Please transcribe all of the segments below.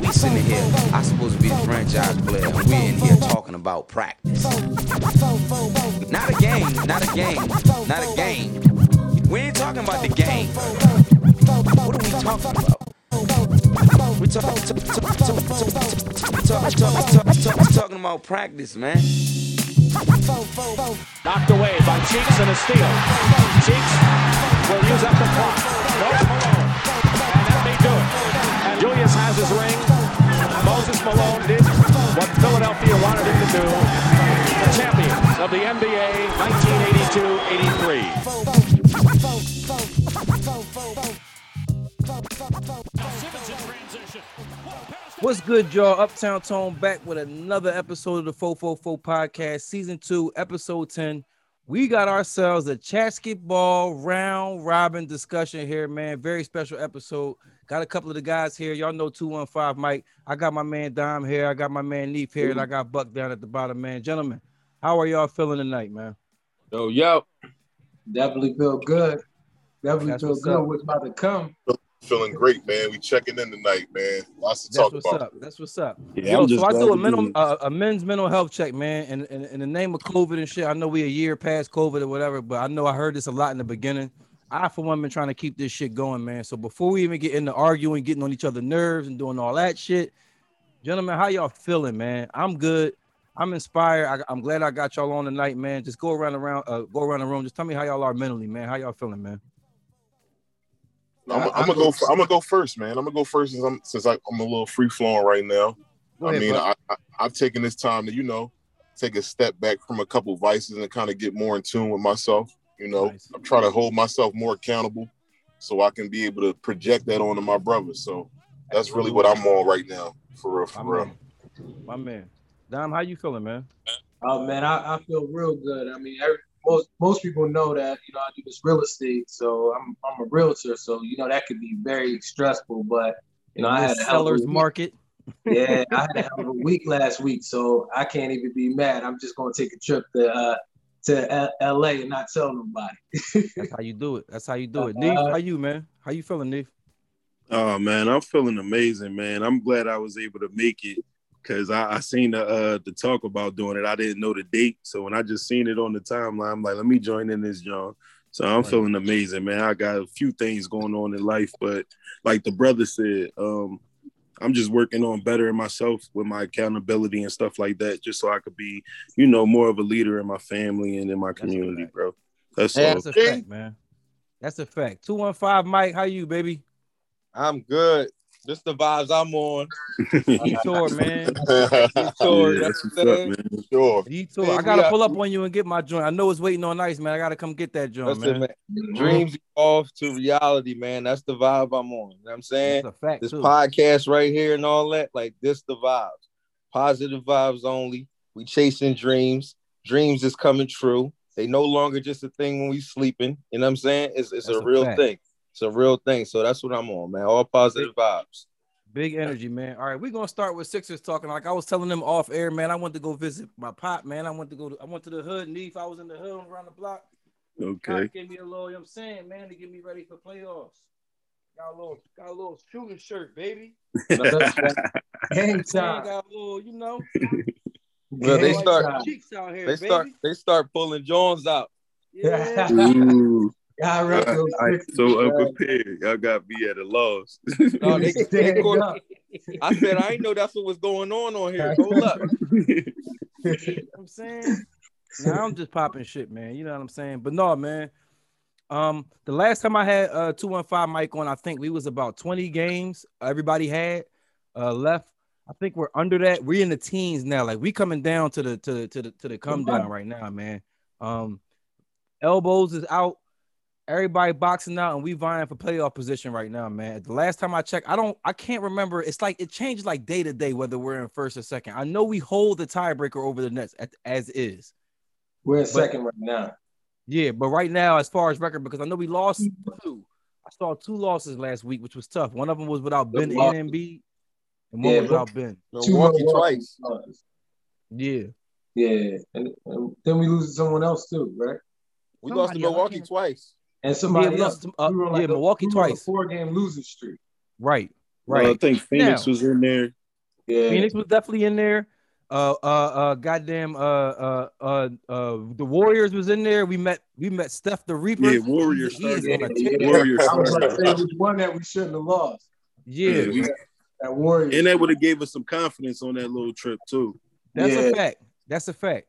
We sitting here, I supposed to be the franchise player, we in here talking about practice. Not a game, not a game, not a game. We ain't talking about the game. What are we talking about? We talk, talk, talk, talk, talk, talk, talk, talking about practice, man. Knocked away by Cheeks and a steal. Cheeks will use up the clock. Julius has his ring. Moses Malone did what Philadelphia wanted him to do. The champions of the NBA 1982-83. What's good, y'all? Uptown Tone back with another episode of the 444 podcast, season two, episode 10. We got ourselves a basketball round robin discussion here, man. Very special episode. Got a couple of the guys here. Y'all know 215 Mike. I got my man Dom here. I got my man Neef here, and I got Buck down at the bottom, man. Gentlemen, how are y'all feeling tonight, man? Yo, yo. Definitely feel good. Definitely That's feel what's good. up. What's about to come? Feeling great, man. We checking in tonight, man. Lots to That's talk what's about. up. That's what's up. Yeah, Yo, I'm just so I do a, mental, uh, a men's mental health check, man. And in, in the name of COVID and shit, I know we a year past COVID or whatever, but I know I heard this a lot in the beginning. I, for one, been trying to keep this shit going, man. So before we even get into arguing, getting on each other's nerves and doing all that shit, gentlemen, how y'all feeling, man? I'm good. I'm inspired. I, I'm glad I got y'all on tonight, man. Just go around around, uh, go around the room. Just tell me how y'all are mentally, man. How y'all feeling, man? I'm, I'm gonna go. I'm gonna go first, man. I'm gonna go first since I'm since I, I'm a little free flowing right now. Go I mean, bud. I, I, I've taken this time to, you know, take a step back from a couple vices and kind of get more in tune with myself. You know, Nice. I'm trying to hold myself more accountable so I can be able to project that onto my brothers. So that's really what I'm on right now, for real, for my real. man. My man. Dom, how you feeling, man? Oh man, I, I feel real good. I mean, every, most most people know that you know I do this real estate, so I'm I'm a realtor, so you know that could be very stressful. But you know, I had a hell of a sellers week. market. Yeah, I had a hell of a week last week, so I can't even be mad. I'm just gonna take a trip to uh to L- L.A. and not tell nobody. That's how you do it. That's how you do it. Neef, Uh, how you, man? How you feeling, Neef? Oh man, I'm feeling amazing, man. I'm glad I was able to make it because I, I seen the uh the talk about doing it. I didn't know the date, so when I just seen it on the timeline, I'm like, let me join in this, John. So I'm feeling amazing, man. I got a few things going on in life, but like the brother said, um, I'm just working on bettering myself with my accountability and stuff like that, just so I could be, you know, more of a leader in my family and in my community, fact. bro. That's Yeah, all. That's a fact, man. That's a fact. 215 Mike, how you, baby? I'm good. This the vibes I'm on. Detour, man. Detour, Yeah, that's what's I'm up, man. sure. Detour. Man, I gotta got- pull up on you and get my joint. I know it's waiting on ice, man. I gotta come get that joint, Listen, man. man. Dreams off to reality, man. That's the vibe I'm on. You know what I'm saying? That's a fact, This too. podcast right here and all that, like this the vibes. Positive vibes only. We chasing dreams. Dreams is coming true. They no longer just a thing when we sleeping. You know what I'm saying? It's it's a a real fact. thing. It's a real thing. So that's what I'm on, man. All positive vibes. Big energy, man. All right, we're gonna start with Sixers talking. Like I was telling them off air, man. I went to go visit my pop, man. I went to go to I went to the hood, Neef. I was in the hood around the block. Okay. Pop gave me a little, you know what I'm saying, man, to get me ready for playoffs. Got a little, got a little shooting shirt, baby. Game Man, time. got a little, you know, Well, they start- cheeks out here, They baby. start they start pulling Jones out. Yeah. Ooh, Yeah, I reckon those I so unprepared. Y'all got me at a loss. No, they, they Stand caught- I said I didn't know that's what was going on on here. Hold up. You know what I'm saying? Now I'm just popping shit, man. You know what I'm saying? But no, man. Um, the last time I had uh 215 mic on, I think we was about 20 games everybody had uh left. I think we're under that. We're in the teens now. Like we coming down to the to the to the to the come down right now, man. Um elbows is out. Everybody boxing out and we vying for playoff position right now, man. The last time I checked, I don't I can't remember. It's like it changes like day to day whether we're in first or second. I know we hold the tiebreaker over the Nets at, as is. We're in second right now. Yeah, but right now, as far as record, because I know we lost two. I saw two losses last week, which was tough. One of them was without Ben Good and Embiid, and one Yeah, was without Ben. Two Milwaukee Milwaukee twice. losses. Yeah, Yeah, and, and then we lose to someone else too, right? We lost to Somebody else, I Milwaukee twice. And somebody Yeah, else. lost to- uh, we were yeah, a- Milwaukee we were a twice. Four game losing streak. right. Right. I think Phoenix Now- was in there. Yeah. Phoenix was definitely in there. Uh, uh, uh, goddamn, uh, uh, uh, uh, the Warriors was in there. We met, we met Steph the Reaper. Yeah, Warriors He is started. on a Yeah, tear. yeah. Warriors I was started. about to say which one that we shouldn't have lost. Yeah, Yeah, we- That Warriors. and that would have gave us some confidence on that little trip too. that's Yeah. a fact. That's a fact.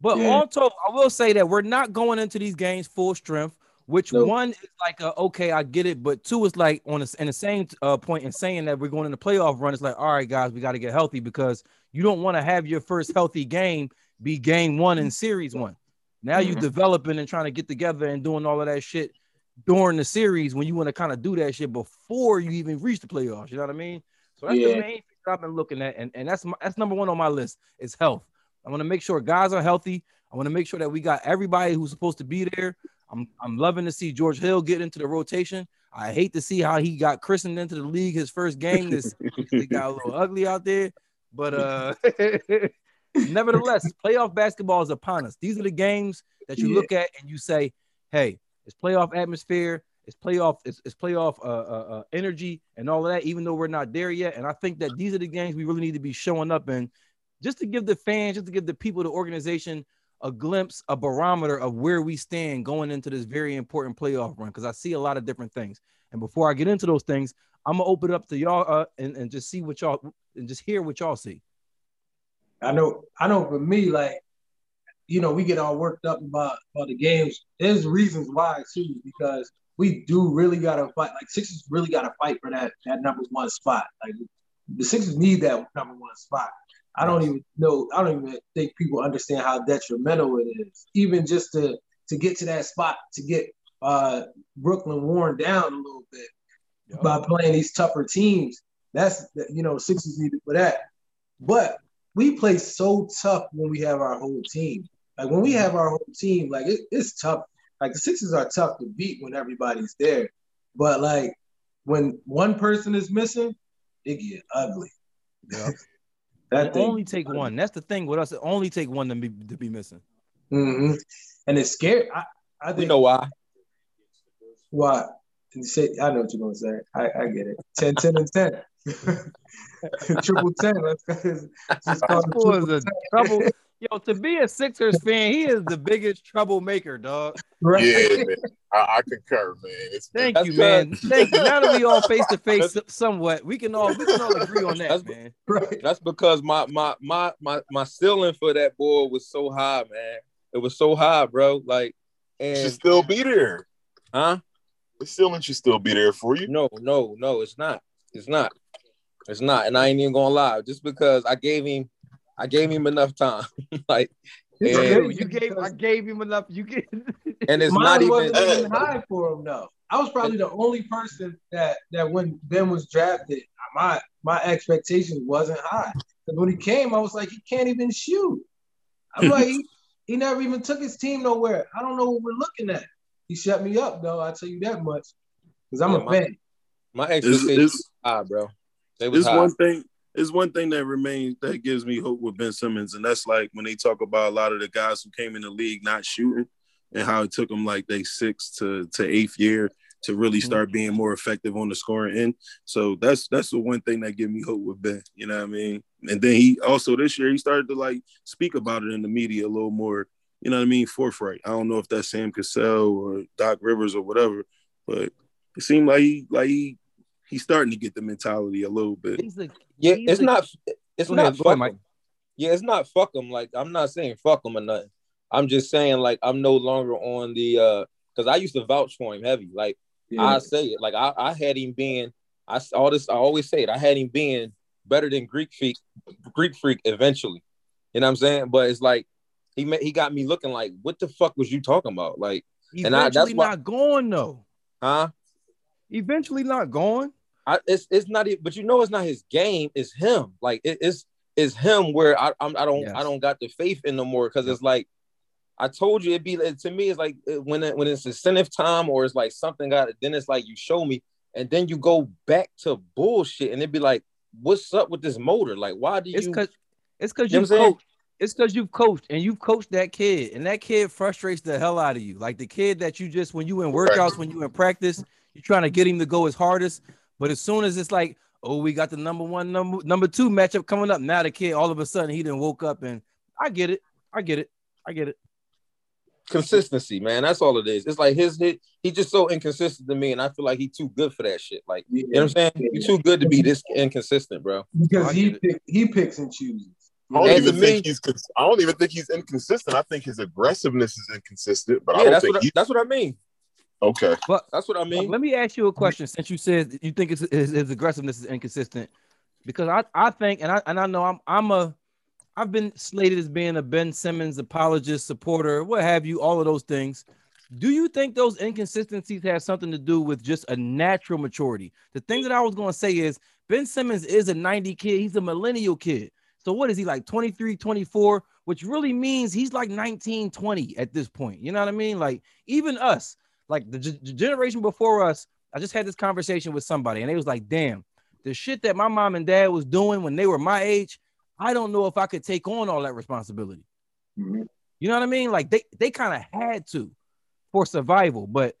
But Yeah. also, I will say that we're not going into these games full strength. Which Nope. one is like, a, okay, I get it, but two is like on the, in the same uh, point in saying that we're going in the playoff run. It's like, all right, guys, we got to get healthy because you don't want to have your first healthy game be game one in series one. Now you Mhm. developing and trying to get together and doing all of that shit during the series when you want to kind of do that shit before you even reach the playoffs. You know what I mean? So that's the main thing I've been looking at, and, and that's my, that's number one on my list is health. I want to make sure guys are healthy. I want to make sure that we got everybody who's supposed to be there. I'm I'm loving to see George Hill get into the rotation. I hate to see how he got christened into the league his first game. This it got a little ugly out there, but uh, nevertheless, playoff basketball is upon us. These are the games that you Yeah. look at and you say, "Hey, it's playoff atmosphere, it's playoff, it's, it's playoff uh, uh, uh, energy, and all of that." Even though we're not there yet, and I think that these are the games we really need to be showing up in, just to give the fans, just to give the people, the organization, a glimpse, a barometer of where we stand going into this very important playoff run. Because I see a lot of different things, and before I get into those things, I'm gonna open it up to y'all uh, and, and just see what y'all and just hear what y'all see. I know, I know for me, like, you know, we get all worked up about, about the games. There's reasons why too, because we do really gotta fight. Like Sixers really gotta fight for that that number one spot. Like the Sixers need that number one spot. I don't even know, I don't even think people understand how detrimental it is. Even just to to get to that spot, to get uh Brooklyn worn down a little bit by playing these tougher teams. That's you know, Sixers needed for that. But we play so tough when we have our whole team. Like when we have our whole team, like it, it's tough. Like the Sixers are tough to beat when everybody's there. But like when one person is missing, it get ugly. Yeah. That It thing. only take one. That's the thing with us. It only take one to be to be missing. hmm And it's scary. I, I think We know why. why. I know what you're gonna say. I, I get it. 10, 10, and 10. triple 10. Let's just call it Fool triple a trouble. Yo, to be a Sixers fan, he is the biggest troublemaker, dog. Right. Yeah, man. I, I concur, man. It's Thank That's you, good. man. Thank you. Now that we all face to face somewhat, we can all we can all agree on that, That's- man. right. That's because my my my my my ceiling for that boy was so high, man. It was so high, bro. Like, and should still be there. huh? The ceiling should still be there for you. No, no, no, it's not. It's not. It's not. And I ain't even gonna lie. Just because I gave him, I gave him enough time. like, It's Yeah. crazy Dude, you gave I gave him enough. You get and it's mine not even. wasn't even high for him though. I was probably the only person that that when Ben was drafted, my my expectations wasn't high. Because when he came, I was like, he can't even shoot. I'm like, he, he never even took his team nowhere. I don't know what we're looking at. He shut me up though. I tell you that much. Because I'm Yeah, a my- fan. My It's, expectations it's, were high, bro. They was it's high. one thing. It's one thing that remains that gives me hope with Ben Simmons, and that's like when they talk about a lot of the guys who came in the league not shooting, and how it took them like they sixth to to eighth year to really Mm-hmm. start being more effective on the scoring end. So that's that's the one thing that give me hope with Ben. You know what I mean? And then he also this year he started to like speak about it in the media a little more. You know what I mean? Forthright. I don't know if that's Sam Cassell or Doc Rivers or whatever, but it seemed like he like he he's starting to get the mentality a little bit. he's the Yeah, he's it's the- not. It's not ahead, fuck ahead, Mike. 'em. Yeah, it's not fuck them. Like I'm not saying fuck them or nothing. I'm just saying like I'm no longer on the uh because I used to vouch for him heavy. Like I say it. Like I, I had him being I s- all this I always say it. I had him being better than Greek freak Greek freak eventually. You know what I'm saying? But it's like he met, he got me looking like what the fuck was you talking about? Like, And I- that's eventually why- not going though. huh? Eventually not going. I it's it's not but you know it's not his game, it's him. Like it, it's it's him where I I'm, I don't Yes. I don't got the faith in no more because it's like I told you it'd be to me it's like when it, when it's incentive time or it's like something got then it's like you show me and then you go back to bullshit and it'd be like what's up with this motor like why do you It's you because it's because You know I'm saying? coached. It's because you've coached and you've coached that kid, and that kid frustrates the hell out of you. Like the kid that you just when you in workouts, when you in practice, you're trying to get him to go his hardest. But as soon as it's like, Oh, we got the number one, number number two matchup coming up. Now the kid, all of a sudden, he didn't woke up, and I get it, I get it, I get it. Consistency, man. That's all it is. It's like his hit. He's just so inconsistent to me, and I feel like he's too good for that shit. Like, you know what I'm saying? He's too good to be this inconsistent, bro. because I he pick, he picks and chooses. I don't And even think me- he's. cons- I don't even think he's inconsistent. I think his aggressiveness is inconsistent, but I Yeah, don't that's think what I, he. that's what I mean. Okay. But that's what I mean. Let me ask you a question. Since you said you think his, his, his aggressiveness is inconsistent, because I, I think and I and I know I'm I'm a I've been slated as being a Ben Simmons apologist, supporter, what have you, all of those things. Do you think those inconsistencies have something to do with just a natural maturity? The thing that I was going to say is Ben Simmons is a 90 kid, he's a millennial kid. So what is he like 23, 24, which really means he's like 19, 20 at this point. You know what I mean? Like even us, like the, g- generation before us, I just had this conversation with somebody and they was like, damn, the shit that my mom and dad was doing when they were my age, I don't know if I could take on all that responsibility. Mhm. You know what I mean? Like they they kind of had to for survival, but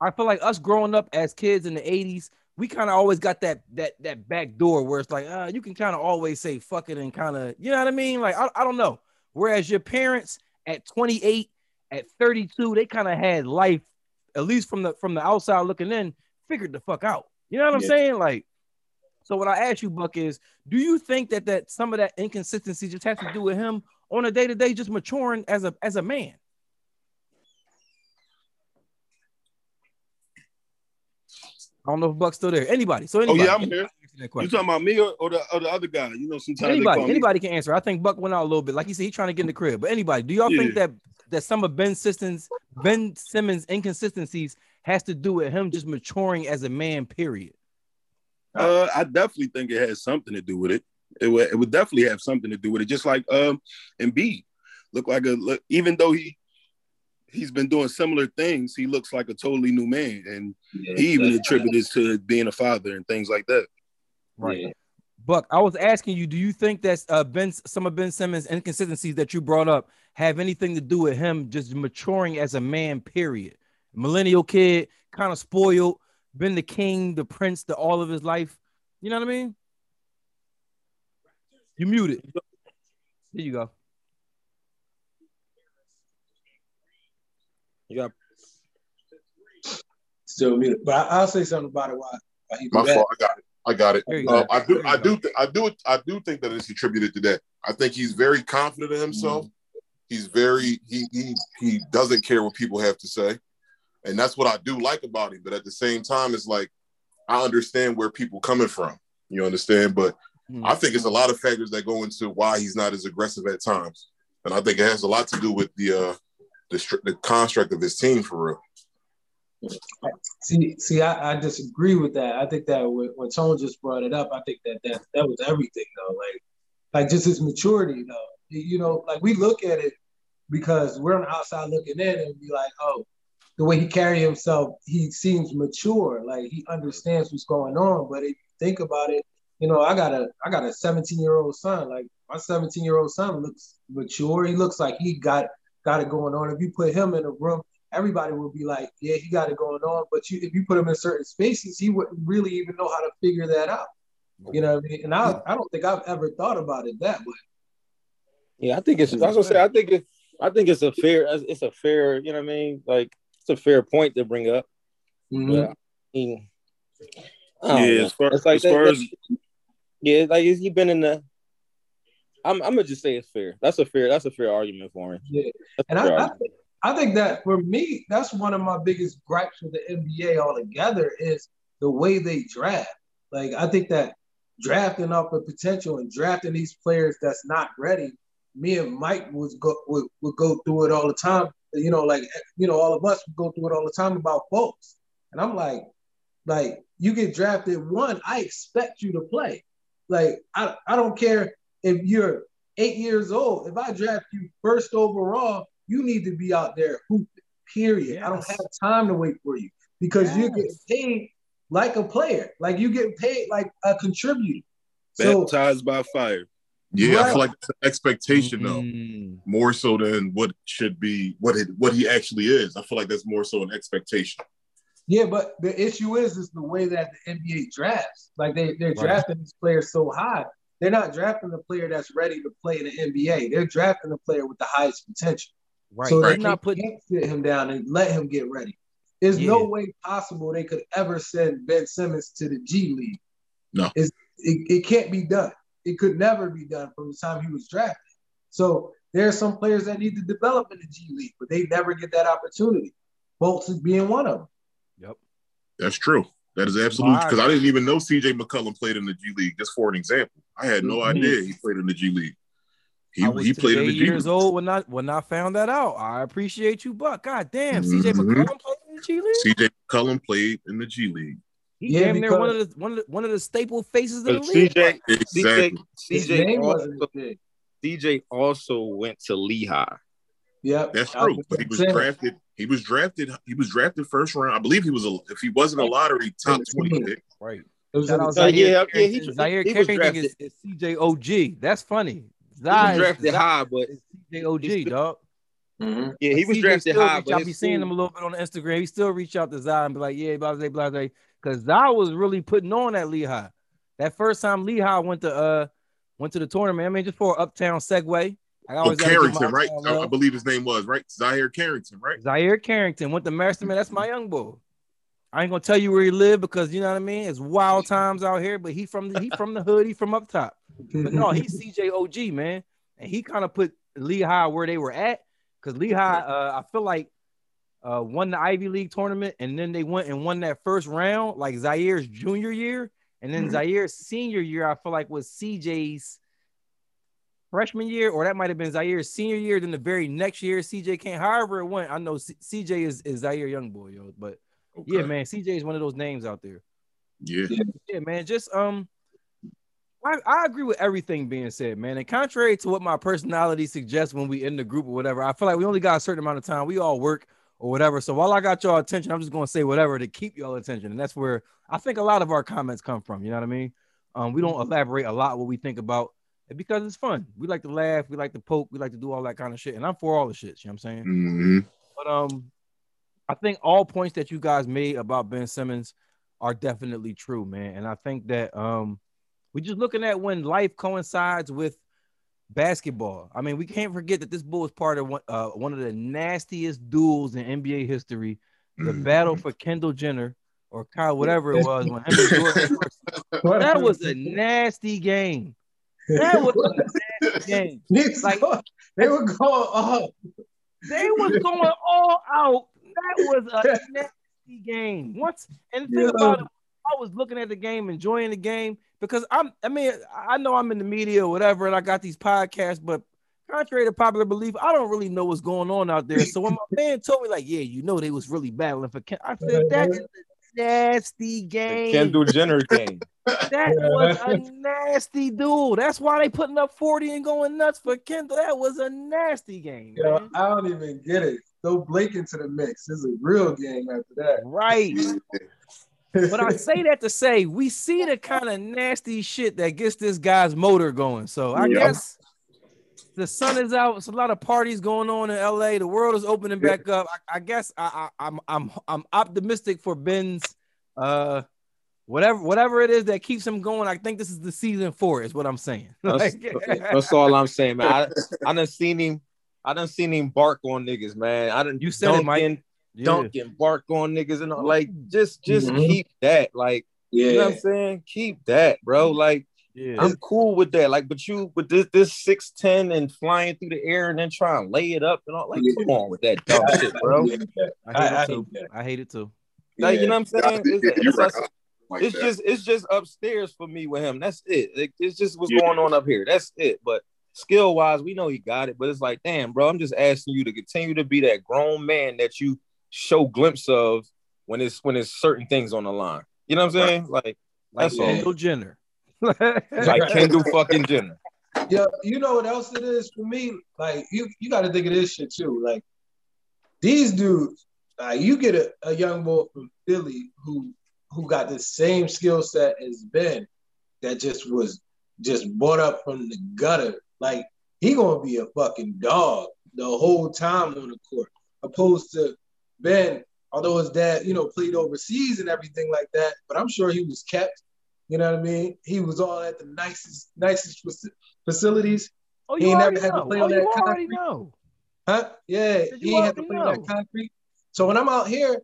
I feel like us growing up as kids in the 80s, we kind of always got that that that back door where it's like, uh, you can kind of always say fuck it and kind of, you know what I mean? Like I, I don't know. Whereas your parents at 28, at 32, they kind of had life, at least from the from the outside looking in, figured the fuck out. You know what I'm Yeah. saying? Like, so what I ask you, Buck, is do you think that that some of that inconsistency just has to do with him on a day to day just maturing as a as a man? I don't know if Buck's still there. Anybody? So anybody? Oh yeah, I'm here. Can answer You question. talking about me or, or the or the other guy? You know, sometimes they Anybody, me- anybody can answer. I think Buck went out a little bit. Like he said, he's trying to get in the crib. But anybody, do y'all think that that some of Ben Simmons, Ben Simmons inconsistencies has to do with him just maturing as a man? Period. Uh, I definitely think it has something to do with it. It would, it would definitely have something to do with it. Just like um, Embiid, look like a look, even though he he's been doing similar things, he looks like a totally new man, and Yeah, he even that's- attributed to being a father and things like that. Right. Yeah. Buck, I was asking you, do you think that uh, Ben, some of Ben Simmons' inconsistencies that you brought up have anything to do with him just maturing as a man? Period. Millennial kid, kind of spoiled, been the king, the prince, the all of his life. You know what I mean? You muted. There you go. You got Still muted. But I, I'll say something about it Why? while My fault. I got it. I got it. Uh. I do. I do. Th- I do. I do think that it's attributed to that. I think he's very confident in himself. He's very. He he he doesn't care what people have to say, and that's what I do like about him. But at the same time, it's like I understand where people coming from. You understand? But Hmm. I think it's a lot of factors that go into why he's not as aggressive at times, and I think it has a lot to do with the uh the, the construct of his team for real. See, see, I, I disagree with that. I think that when, Tone just brought it up, I think that that, that was everything though. Like, like just his maturity though. You know, like we look at it because we're on the outside looking in and be like, oh, the way he carry himself, he seems mature. Like he understands what's going on. But if you think about it, you know, I got a I got a 17 year old son. Like my 17 year old son looks mature. He looks like he got got it going on. If you put him in a room everybody would be like, yeah, he got it going on. But you, if you put him in certain spaces, he wouldn't really even know how to figure that out. You know what I mean? And I, I don't think I've ever thought about it that way. Yeah, I think it's. That's what I say. I think it. I think it's a fair. It's a fair. You know what I mean? Like it's a fair point to bring up. Mm-hmm. But I mean, I Yeah, as far, it's like as that- far as yeah, like he been in the. I'm. I'm gonna just say it's fair. That's a fair. That's a fair argument for him. Yeah. That's And I, I, think, I think that for me, that's one of my biggest gripes with the NBA altogether is the way they draft. Like I think that drafting off the potential and drafting these players that's not ready. Me and Mike was go would, would go through it all the time. You know, like you know, all of us would go through it all the time about folks. And I'm like, like you get drafted one, I expect you to play. Like I, I don't care if you're eight years old. If I draft you first overall, you need to be out there hooping. Period. I don't have time to wait for you because you get Yes. paid like a player. Like you get paid like a contributor. So baptized by fire. Yeah, I feel like it's an expectation though, Mm. more so than what should be what it what he actually is. I feel like that's more so an expectation. Yeah, but the issue is is the way that the NBA drafts. Like they they're drafting these players so high. They're not drafting the player that's ready to play in the NBA. They're drafting the player with the highest potential. Right. So They're they not not putting sit him down and let him get ready. There's Yeah. no way possible they could ever send Ben Simmons to the G League. No. It's, it, it can't be done. It could never be done from the time he was drafted. So there are some players that need to develop in the G League, but they never get that opportunity. Bolts is being one of them. Yep. That's true. That is absolute Wow. because I didn't even know CJ McCollum played in the G League. Just for an example, I had no Mhm. idea he played in the G League. He, I was he played in today the G years League. old when I when I found that out. I appreciate you, Buck. God damn, CJ Mhm. McCollum played in the G League. CJ McCollum played in the G League. He Yeah, damn near one of the one of the one of the staple faces of the league. CJ, Exactly. His CJ, also, wasn't as big. CJ also went to Lehigh. Yep. That's true. But he was drafted. He was drafted. He was drafted first round. I believe he was a. If he wasn't a lottery top twenty pick, Right. It was Shout in out the- Uh, Zahir yeah, yeah, Carrington. he- he was Carrington is, is CJ OG. That's funny. He Zai was drafted Zai high, but is CJ OG, dog. Mhm. yeah, he was CJ drafted still high. But out, his be seeing him a little bit on Instagram. He still reach out to Zai and be like, yeah, blah, blah, blah, blah. Because Zai was really putting on that Lehigh. That first time Lehigh went to uh went to the tournament. I mean, just for an uptown segue. I oh always gotta Carrington, my right? I, I believe his name was right. Zahir Carrington, right? Zahir Carrington went to Masterman. That's my young boy. I ain't gonna tell you where he lived because you know what I mean. It's wild times out here, but he from the he from the hood. He from up top. But no, he's CJ OG man, and he kind of put Lehigh where they were at because Lehigh, uh, I feel like, uh, won the Ivy League tournament, and then they went and won that first round, like Zahir's junior year, and then Mhm. Zahir's senior year, I feel like was CJ's freshman year, or that might have been Zahir's senior year. Then the very next year, CJ came. However it went, I know C- CJ is is Zahir young boy, yo. But Okay. yeah, man, CJ is one of those names out there. Yeah. Yeah, man. Just um, I, I agree with everything being said, man. And contrary to what my personality suggests when we in the group or whatever, I feel like we only got a certain amount of time. We all work or whatever. So while I got y'all attention, I'm just gonna say whatever to keep y'all attention, and that's where I think a lot of our comments come from. You know what I mean? Um, we don't elaborate a lot what we think about it because it's fun. We like to laugh, we like to poke, we like to do all that kind of shit, and I'm for all the shit. You know what I'm saying? hmm But um, I think all points that you guys made about Ben Simmons are definitely true, man. And I think that um, we're just looking at when life coincides with basketball. I mean, we can't forget that this bull is part of one, uh, one of the nastiest duels in NBA history, the Mhm. battle for Kendall Jenner or Kyle, whatever it was, when him and Jordan. That was a nasty game. That was a nasty game. Like- they were going off. They was going all out. That was a nasty game. Once and Yeah. about it, I was looking at the game, enjoying the game because I'm. I mean, I know I'm in the media or whatever, and I got these podcasts, but contrary to popular belief, I don't really know what's going on out there. So when my man told me, like, yeah, you know, they was really battling for Ken, I said uh-huh. that is a nasty The game. Kendall Jenner game. That was a nasty duel. That's why they putting up 40 and going nuts for Kendall. That was a nasty game. Yo, man. I don't even get it. Throw Blake into the mix. It's a real game after that. Right. But I say that to say we see the kind of nasty shit that gets this guy's motor going. So I Yeah. guess the sun is out. It's a lot of parties going on in LA. The world is opening back up. I, I guess I, I, I'm I'm I'm optimistic for Ben's uh whatever whatever it is that keeps him going. I think this is the season for it, is what I'm saying. That's, that's all I'm saying, man. I, I done seen him. I done seen him bark on niggas, man. I done You said it, Mike. Yeah. Duncan bark on niggas and all. Like just just Mhm. keep that. Like you know what I'm saying? Keep that, bro. Like Yeah. I'm cool with that. Like, but you with this this six ten and flying through the air and then try and lay it up and all. Like, Yeah. come on with that dumb shit, bro. I hate I- I it too. hate. I hate it too. Like, you know what I'm saying? It's, Yeah, it's, it's, Like it's just it's just upstairs for me with him. That's it. Like, it's just what's Yeah. going on up here. That's it. But skill wise, we know he got it. But it's like, damn, bro, I'm just asking you to continue to be that grown man that you show glimpse of when it's when it's certain things on the line. You know what I'm saying? Like Like that's all. Kendall Jenner. Like Kendall fucking Jenner. Yeah, you know what else it is for me? Like you, you got to think of this shit too. Like these dudes, uh, you get a, a young boy from Philly who who got the same skill set as Ben, that just was just brought up from the gutter. Like he gonna be a fucking dog the whole time on the court, opposed to Ben although his dad, you know, played overseas and everything like that, but I'm sure he was kept. You know what I mean? He was all at the nicest, nicest facilities. Oh, He you already never had to play Oh, on that concrete. know. Huh? Yeah, he have to play on that concrete. So when I'm out here,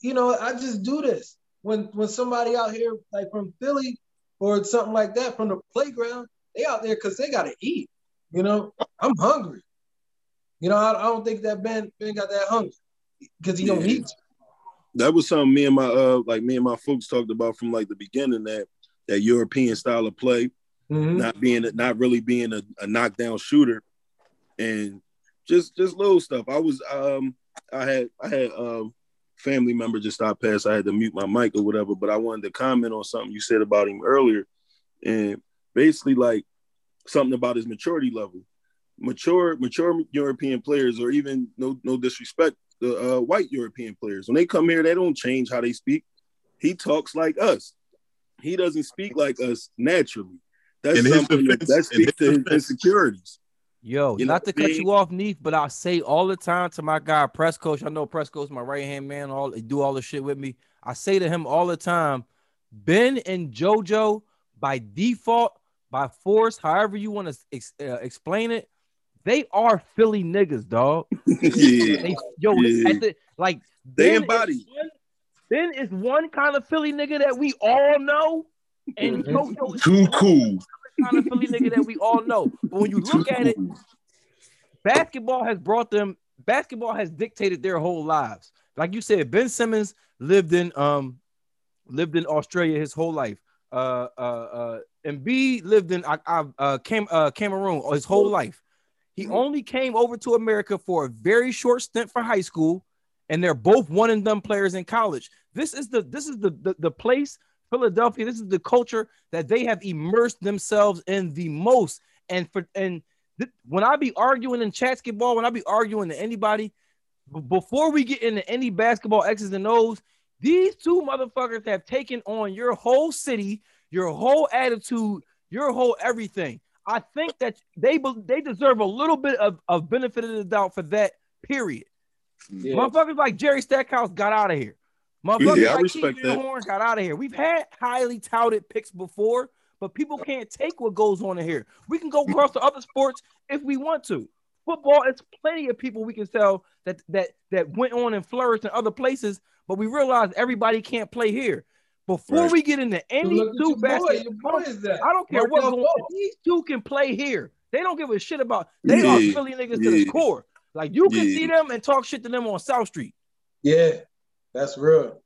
you know, I just do this. When when somebody out here like from Philly or something like that from the playground, they out there because they gotta eat. You know, I'm hungry. You know, I, I don't think that Ben Ben got that hungry because he don't need to. that was something me and my uh like me and my folks talked about from like the beginning that that European style of play, Mhm. not being not really being a, a knockdown shooter, and just just little stuff. I was um I had I had um family member just stopped past. I had to mute my mic or whatever, but I wanted to comment on something you said about him earlier, and basically like something about his maturity level. Mature mature European players, or even no no disrespect, the uh, white European players when they come here, they don't change how they speak. He talks like us. He doesn't speak like us naturally. That's In his something that, defense- that in speaks his to his defense- insecurities. Yo, You know not to cut you off, Neef, but I say all the time to my guy, press coach. I know press coach, my right hand man, all do all the shit with me. I say to him all the time, Ben and JoJo by default, by force, however you want to ex- uh, explain it, they are Philly niggas, dog. yeah, They, yo, Yeah. at the, like They Ben is embody. one- Ben is one kind of Philly nigga that we all know, and JoJo is Too cool. kind of Philly nigga that we all know. But when you Too look at it, basketball has brought them basketball has dictated their whole lives like you said ben simmons lived in um lived in australia his whole life uh uh uh and b lived in uh, uh Cam, uh cameroon his whole life he mm-hmm. only came over to america for a very short stint for high school and they're both one and done players in college. This is the this is the the, the place philadelphia this is the culture that they have immersed themselves in the most. And for and th- when I be arguing in basketball, when I be arguing to anybody, b- before we get into any basketball X's and O's, these two motherfuckers have taken on your whole city, your whole attitude, your whole everything. I think that they they deserve a little bit of, of benefit of the doubt for that. Period. Yeah. Motherfuckers like Jerry Stackhouse got out of here. Motherfuckers Yeah, I like respect Keith Horn got out of here. We've had highly touted picks before, but people can't take what goes on in here. We can go across to other sports if we want to. Football, it's plenty of people we can tell that that that went on and flourished in other places, but we realize everybody can't play here. Before Right. we get into any two your boy, baskets, your boy is that. I don't care what Markel goes on. These two can play here. They don't give a shit about. They are Yeah, Philly niggas to the core. Like you can Yeah. see them and talk shit to them on South Street. Yeah, that's real.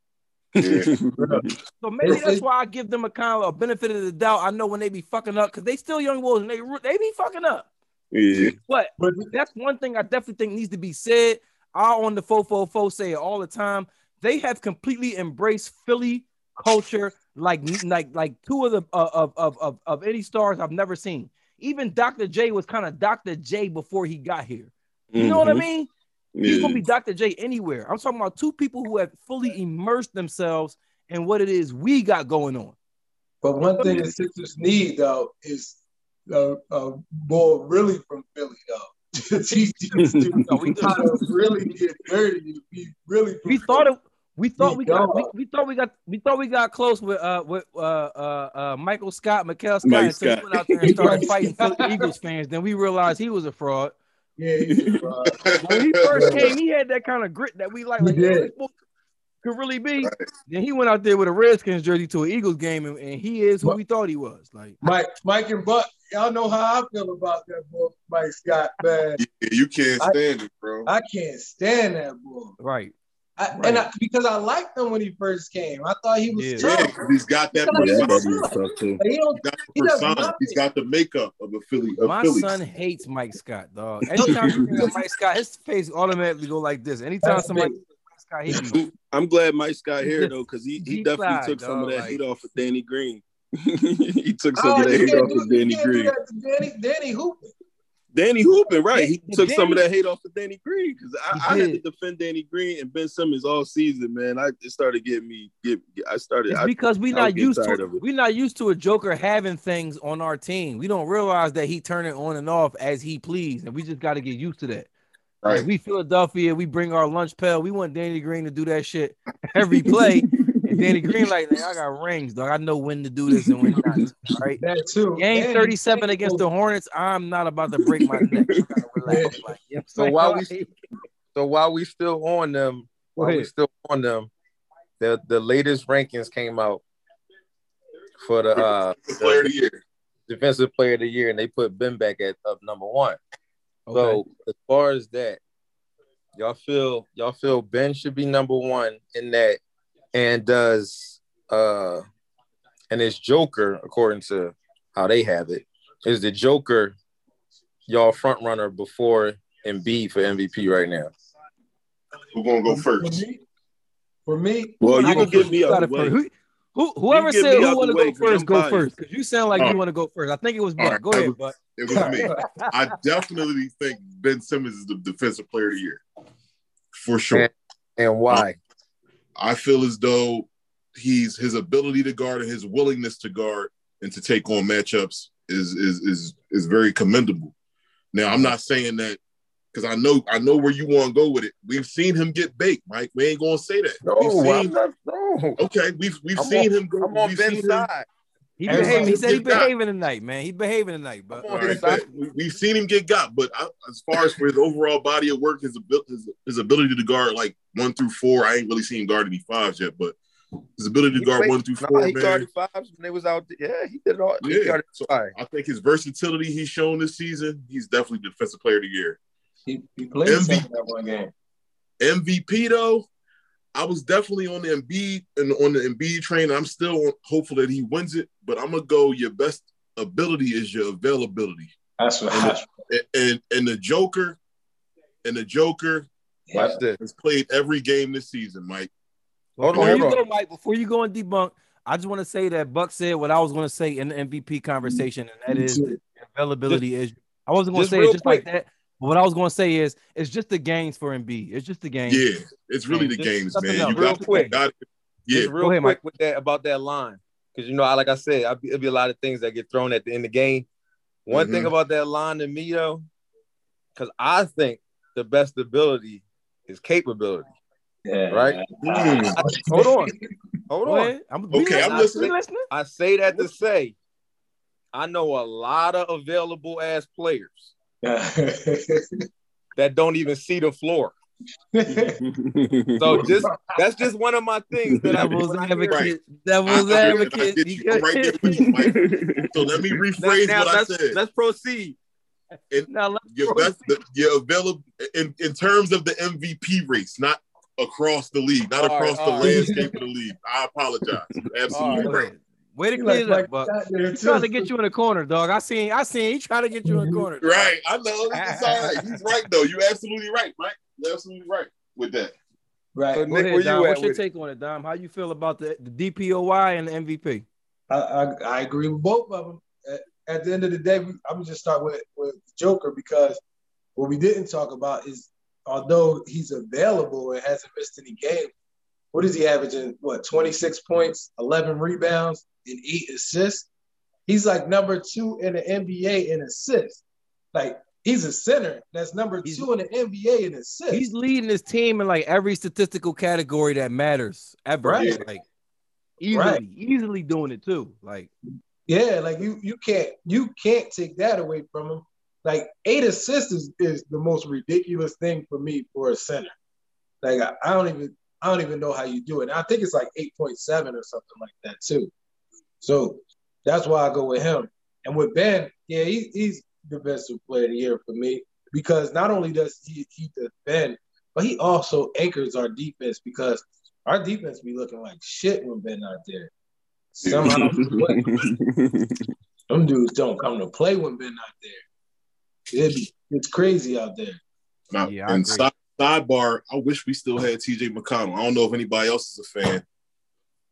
So maybe that's why I give them a kind of a benefit of the doubt. I know when they be fucking up because they still young boys and they they be fucking up. yeah. But But that's one thing I definitely think needs to be said. I on the fofo fo say it all the time. They have completely embraced Philly culture like like like two of the uh, of of of, of any stars I've never seen. Even Dr. J was kind of Dr. J before he got here. You know what I Mhm. mean? He's gonna be Dr. J anywhere. I'm talking about two people who have fully immersed themselves in what it is we got going on. But one thing the Sixers need though is a, a ball really from Philly though. These dudes No, we do. how to really get dirty. Be really. We thought it. We thought We we got. We, we thought we got. We thought we got close with uh with uh uh, uh Michael Scott, Mikael Scott, Mike Scott. went out there and started fighting Scott. Philly Eagles fans. Then we realized he was a fraud. Yeah, he's, uh, When he first came, he had that kind of grit that we like. Like yo, did. this boy could really be. Right. Then he went out there with a Redskins jersey to an Eagles game, and, and he is who But- we thought he was. Like Mike, Mike and Buck. Y'all know how I feel about that boy, Mike Scott. Man, Yeah, you can't I- stand it, bro. I can't stand that boy. right. I, Right. And I, because I liked him when he first came, I thought he was Yeah. tough. Yeah, 'cause he's got that Yeah, Yeah, persona. thought he was tough too. He don't, He's got the does persona. He's got the makeup of a Philly. Of My Philly. son hates Mike Scott, dog. Anytime you bring Mike Scott, his face automatically go like this. Anytime That's somebody. Mike Scott, he be I'm glad Mike Scott He here though, because he, he he definitely fly, took some of that like- heat off of Danny Green. he took oh, some Oh, of that heat off of Danny Green. Danny, Danny Hooper. Danny Hoopin, right? He took some of that hate off of Danny Green because I, I had to defend Danny Green and Ben Simmons all season, man. I it started getting me get. I started. It's because we I was not used to of it. we not used to a Joker having things on our team. We don't realize that he turn it on and off as he please, and we just got to get used to that. Right. Like, we Philadelphia, we bring our lunch pail. We want Danny Green to do that shit every play. and Danny Green, like, "Man, I got rings, dog. I know when to do this and when not. to," Right? That too. Game And- 37 against the Hornets. I'm not about to break my neck. Relax. Like, you know what I'm So while we so while we still on them, Go while we ahead. still on them, the the latest rankings came out for the uh The player of the year. defensive player of the year, and they put Ben back at up number one. Okay. So as far as that, y'all feel y'all feel Ben should be number one in that, and does uh and his Joker, according to how they have it, is the Joker y'all front runner before Embiid for MVP right now. Who's gonna go first? for me, Well, you can give get me You out gotta the way. first. Who, who, whoever said who want to go first, go first. Because you sound like All you want to go first. I think it was All Buck. right. Go ahead, Buck. It was me. I definitely think Ben Simmons is the defensive player of the year. For sure. And why? I feel as though he's his ability to guard and his willingness to guard and to take on matchups is is is is very commendable. Now I'm not saying that because I know I know where you want to go with it. We've seen him get baked, Mike. We ain't gonna say that. No, we've seen, not, no. okay, we've we've I'm seen on- him go. I'm on Ben's him- He behaving. He said he's get got. behaving tonight, man. He's behaving tonight, but I'm All on right, his side. but we- we've seen him get got, but I, as far as for his overall body of work, his, his his ability to guard like one through four, I ain't really seen him guard any fives yet, but his ability to He guard played- one through Nah, four, he man. guarded fives when they was out. there. Yeah, he did it all. He Yeah. guarded So five. I think his versatility he's shown this season, he's definitely defensive player of the year. he, he played MVP. that one game. MVP though, I was definitely on the Embiid and on the Embiid train. I'm still hopeful that he wins it, but I'm gonna go. Your best ability is your availability, That's what. And That's, and and, and the Joker, and the Joker yeah. Watch this. has played every game this season, Mike. Hold before on, you go. Mike, before you go and debunk, I just want to say that Buck said what I was going to say in the MVP conversation, and that is the availability is. I wasn't going to just say it just like that. But what I was going to say is, it's just the games for Embiid. It's just the games. Yeah, it's really the games, man. else. You Real got, quick. got yeah. Just real Go ahead, quick Mike. with that about that line, because you know, I like I said, I be, it'll be a lot of things that get thrown at the end of the game. One thing Mhm. about that line to me though, because I think the best ability is capability. Yeah. Right? Mm. Hold on, hold on. I'm, Okay, I'm listening. listening. Listening. I say that to say, I know a lot of available ass players that don't even see the floor. So just that's just one of my things that I Devil's when I hear- advocate. Devil's I- I- I advocate. you. I'm right there with you, Mike. So let me Now, rephrase now what I let's, said. let's proceed. now let's Your best, your available in, in terms of the MVP race, not across the league, not All right, across all the right. landscape of the league. I apologize. Absolutely All right. Ahead. Way to He clear like it up, Buck. Mike Tyson He trying to get you in the corner, dog. I seen, I seen. He trying to get you in the mhm. corner. dog. Right. I know. It's all right. He's right though. You're absolutely right, Mike. You're absolutely right with that. Right. So Nick, ahead, where you Dom. What's your with it? take on it, Dom? How you feel about the, the DPOY and the MVP? I, I, I agree with both of them. At, at the end of the day, we, I'm gonna just start with with Joker because what we didn't talk about is although he's available and hasn't missed any games, what is he averaging? What 26 points, 11 rebounds, and eight assists? He's like number two in the NBA in assists. Like he's a center that's number He's- two in the NBA in assists. He's leading his team in like every statistical category that matters ever. Right. Like easily, Right. easily doing it too. Like Yeah, like you you can't you can't take that away from him. Like eight assists is, is the most ridiculous thing for me for a center. Like I, I don't even I don't even know how you do it. And I think it's like eight point seven or something like that too. So that's why I go with him. And with Ben, yeah, he, he's the best player of the year for me because not only does he he defend, but he also anchors our defense because our defense be looking like shit when Ben not there. Somehow, them dudes don't come to play when Ben not there. It'd be, it's crazy out there. Now, Yeah, and side, sidebar, I wish we still had TJ McConnell. I don't know if anybody else is a fan,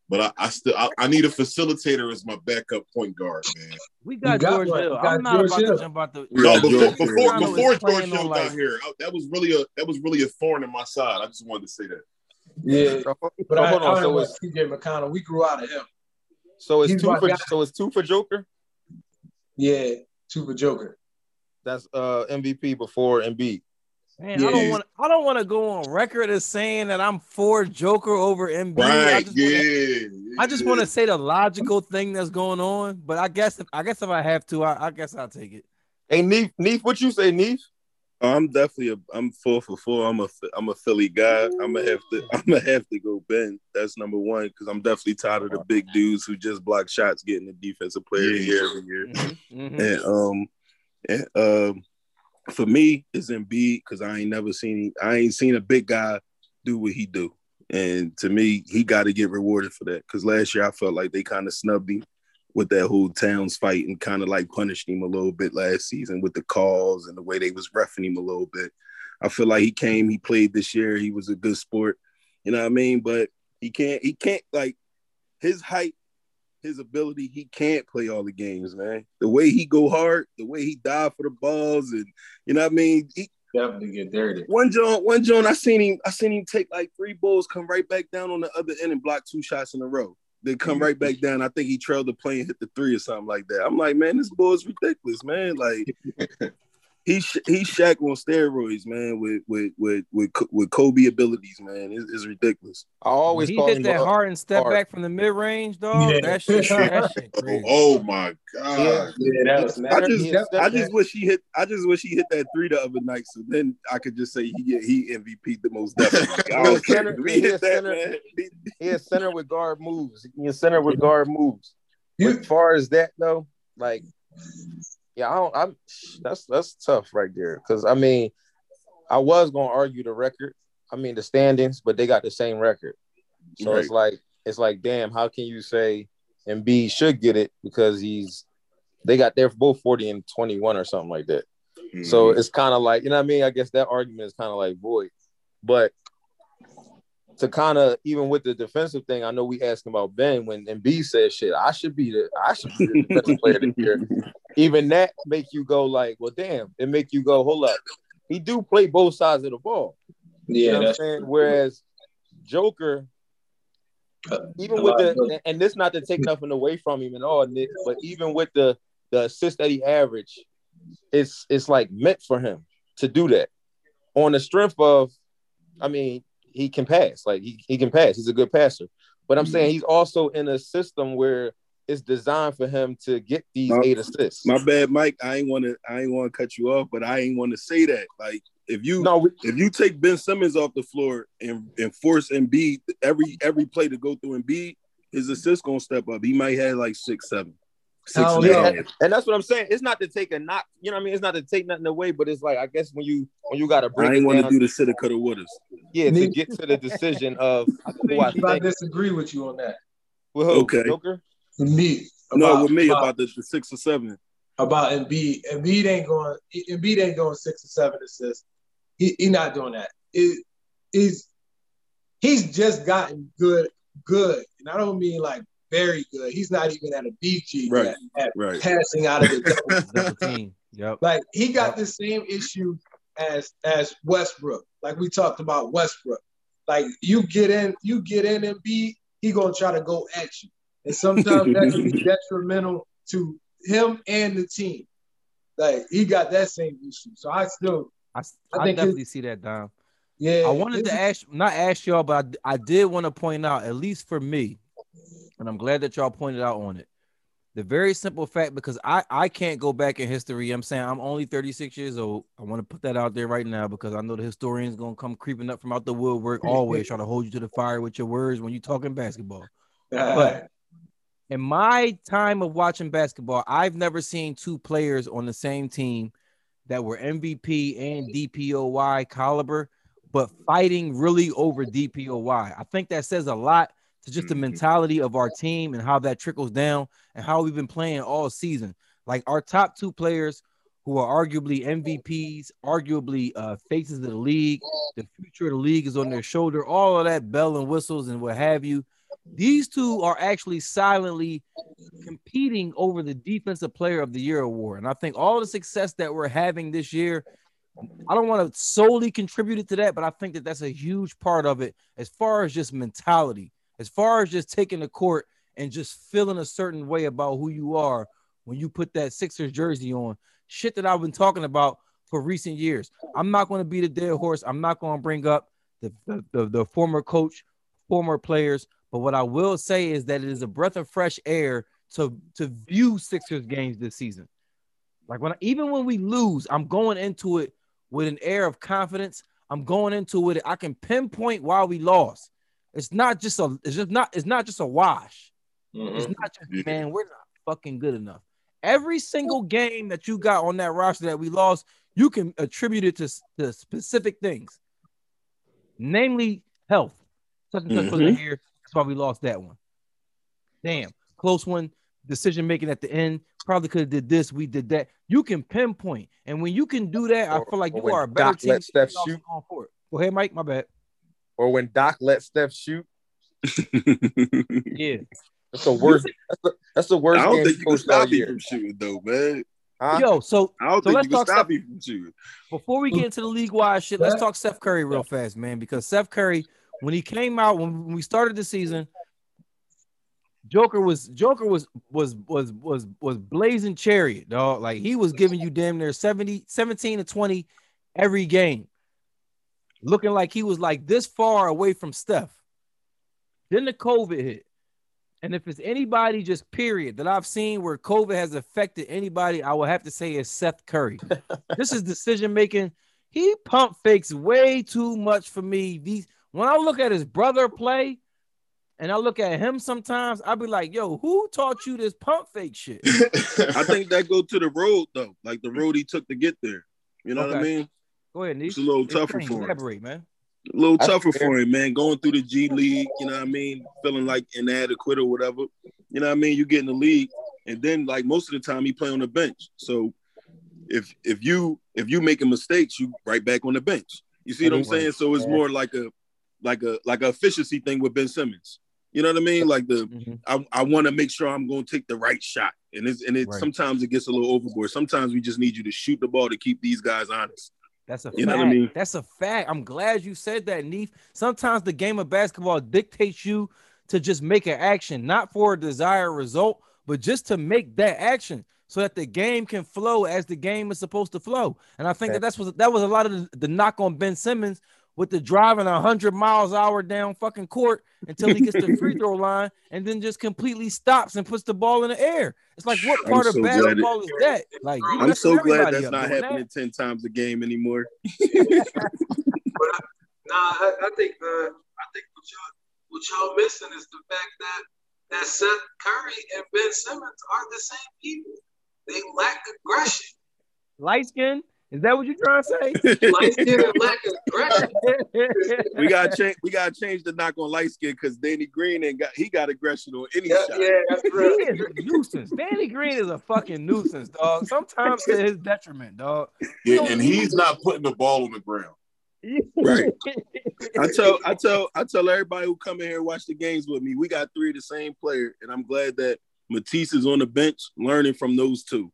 but I, I still I, I need a facilitator as my backup point guard, man. we got, got George one. Hill. I'm not George about Hill. to jump out the. No, before George before before George on, Hill like- got here, I, that was really a that was really a thorn in my side. I just wanted to say that. Yeah, but I, hold I on. don't So it's TJ McConnell. We grew out of him. so it's He's two for guy. so it's two for Joker. Yeah, super Joker. That's uh MVP before Embiid. Man, I don't want I don't want to go on record as saying that I'm for Joker over Embiid. I Right. just wanna- Yeah. I just want to say the logical thing that's going on, but I guess if I guess if I have to, I, I guess I'll take it. Hey, Neef, Neef, what you say, Neef? I'm definitely a I'm four for four. I'm a I'm a Philly guy. I'm gonna have to I'm gonna have to go Ben. That's number one because I'm definitely tired of the big dudes who just block shots getting the defensive player of the year every year. Mhm. And um and um for me it's Embiid because I ain't never seen I ain't seen a big guy do what he do. And to me, he got to get rewarded for that. Because last year I felt like they kind of snubbed him with that whole Towns fight and kind of like punished him a little bit last season with the calls and the way they was roughing him a little bit. I feel like he came, he played this year, he was a good sport. You know what I mean? But he can't, he can't like his height, his ability, he can't play all the games, man. The way he go hard, the way he dive for the balls, and you know what I mean? He Definitely get dirty. one John, one John, I seen him, I seen him take like three balls, come right back down on the other end and block two shots in a row. Then come right back down. I think he trailed the play and hit the three or something like that. I'm like, man, this ball is ridiculous, man. Like he sh- he Shaq on steroids, man, with with with with, with Kobe abilities, man. It's, it's ridiculous. I always he call hit him that hard and step hard. back from the mid range, dog. Yeah. That shit, that shit Oh, crazy. oh, oh my god. Yeah, that was I just Yeah, I just wish he hit I just wish he hit that three the other night, so then I could just say he he MVP the most definitely. I don't care. Center- We he hit a that, center. man. He- he is center with guard moves. He is center with guard moves. You- As far as that though, like, yeah, I don't. I'm that's that's tough right there. Because I mean, I was gonna argue the record. I mean the standings, but they got the same record. So it's like it's like, damn, how can you say Embiid should get it because he's they got they're both 40 and 21 or something like that. So Mm-hmm. it's kind of like, you know what I mean? I guess that argument is kind of like void. But to kind of even with the defensive thing, I know we asking about Ben when Embiid said shit, I should be the I should be the defensive player of the year. Even that make you go like, well, damn, it make you go, hold up. He do play both sides of the ball. You Yeah, know what I'm saying? Whereas Joker, even A with the and this not to take nothing away from him and all, Nick, but even with the the assist that he averaged, it's it's like meant for him to do that on the strength of, I mean, he can pass, like he, he can pass. He's a good passer, but I'm saying he's also in a system where it's designed for him to get these My- eight assists. My bad, Mike. I ain't want to. I ain't want to cut you off, but I ain't want to say that. Like, if you no, we, if you take Ben Simmons off the floor and, and force Embiid every every play to go through Embiid, his assist gonna step up. He might have like six, seven, six. Oh, and yeah. and, and that's what I'm saying. It's not to take a knock, you know what I mean? It's not to take nothing away, but it's like I guess when you when you gotta break I it ain't want to do the shoulda, coulda, wouldas. yeah, to get to the decision of who I I think. disagree with you on that. With who? Okay. Joker? For me, No, with me about, about the, the six or seven. about Embiid. Embiid ain't going. Embiid ain't going six or seven assists. He, he not doing that. It is. He's just gotten good, good, and I don't mean like very good. He's not even at a BG Right. yet at Right. passing out of the double. Double team. Yep. Like he got the same issue as as Westbrook. Like we talked about Westbrook. Like you get in, you get in and be, he gonna try to go at you. And sometimes that can be detrimental to him and the team. Like he got that same issue. So I still, I, I I think definitely see that, Dom. yeah. I wanted to ask, not ask y'all, but I, I did want to point out, at least for me, and I'm glad that y'all pointed out on it. The very simple fact, because I I can't go back in history. I'm saying I'm only 36 years old. I want to put that out there right now because I know the historians gonna come creeping up from out the woodwork, always trying to hold you to the fire with your words when you're talking basketball. But in my time of watching basketball, I've never seen two players on the same team that were MVP and DPOY caliber, but fighting really over DPOY. I think that says a lot to just the Mhm. mentality of our team and how that trickles down and how we've been playing all season. Like our top two players who are arguably MVPs, arguably uh, faces of the league, the future of the league is on their shoulder, all of that bell and whistles and what have you. These two are actually silently competing over the defensive player of the year award. And I think all the success that we're having this year, I don't want to solely contribute it to that, but I think that that's a huge part of it as far as just mentality, as far as just taking the court and just feeling a certain way about who you are when you put that Sixers jersey on. Shit that I've been talking about for recent years. I'm not going to be the dead horse. I'm not going to bring up the, the, the, the former coach, former players. But what I will say is that it is a breath of fresh air to, to view Sixers games this season. Like when even when we lose, I'm going into it with an air of confidence. I'm going into it. I can pinpoint why we lost. It's not just a. It's just not. It's not just a wash. It's not just man. We're not fucking good enough. Every single game that you got on that roster that we lost, you can attribute it to, to specific things, namely health. Such and such wasn't mm-hmm. here. That's why we lost that one. Damn, close one. Decision making at the end. Probably could have did this. We did that. You can pinpoint, and when you can do that, I feel like you are a better Doc team. let Steph You're also shoot. going for it. Go ahead, Mike. My bad. Or when Doc let Steph shoot. Yeah. That's the worst. That's the, that's the worst I don't think you can stop me from shooting though, man. Huh? Yo, so I don't So think let's you can talk stop stuff- me from shooting. before we get into the league wide shit, let's talk Steph Curry real fast, man. Because Steph Curry, when he came out, when we started the season, Joker was Joker was was was was was blazing chariot, dog. Like he was giving you damn near 70, 17 to 20 every game. Looking like he was like this far away from Steph. Then the COVID hit. And if it's anybody just period that I've seen where COVID has affected anybody, I will have to say it's Seth Curry. this is decision making. He pump fakes way too much for me. These when I look at his brother play and I look at him sometimes, I'll be like, yo, who taught you this pump fake shit? I think that go to the road though, like the road he took to get there. You know what I mean? Go ahead, Nick. It's a little tougher for him. Elaborate, man. A little That's tougher fair. for him, man. Going through the G League, you know what I mean? Feeling like inadequate or whatever. You know what I mean? You get in the league, and then like most of the time he play on the bench. So if if you if you making mistakes, you right back on the bench. You see what I'm saying? So it's more like a like a like a efficiency thing with Ben Simmons. You know what I mean? Like the Mhm. I, I want to make sure I'm going to take the right shot, and it's and it Right. sometimes it gets a little overboard. Sometimes we just need you to shoot the ball to keep these guys honest. That's a You fact. know what I mean? That's a fact. I'm glad you said that, Neef. Sometimes the game of basketball dictates you to just make an action, not for a desired result, but just to make that action so that the game can flow as the game is supposed to flow. And I think that that's what that was a lot of the, the knock on Ben Simmons with the driving 100 miles an hour down fucking court until he gets to the free throw line and then just completely stops and puts the ball in the air. It's like what part of so glad it- basketball is that? Like you I'm so glad everybody that's not doing that. happening ten times a game anymore. Nah, I, I think uh, I think what y'all what y'all missing is the fact that that Seth Curry and Ben Simmons are the same people. They lack aggression. Light skin? Is that what you're trying to say? Light skin and lack aggression. we gotta change. We gotta change the knock on light skin because Danny Green ain't got. He got aggression on any Yeah, shot. yeah, that's he real. is a nuisance. Danny Green is a fucking nuisance, dog. Sometimes to his detriment, dog. Yeah, and he's not putting the ball on the ground. Right. I tell. I tell. I tell everybody who come in here and watch the games with me. We got three of the same player, and I'm glad that Matisse is on the bench learning from those two.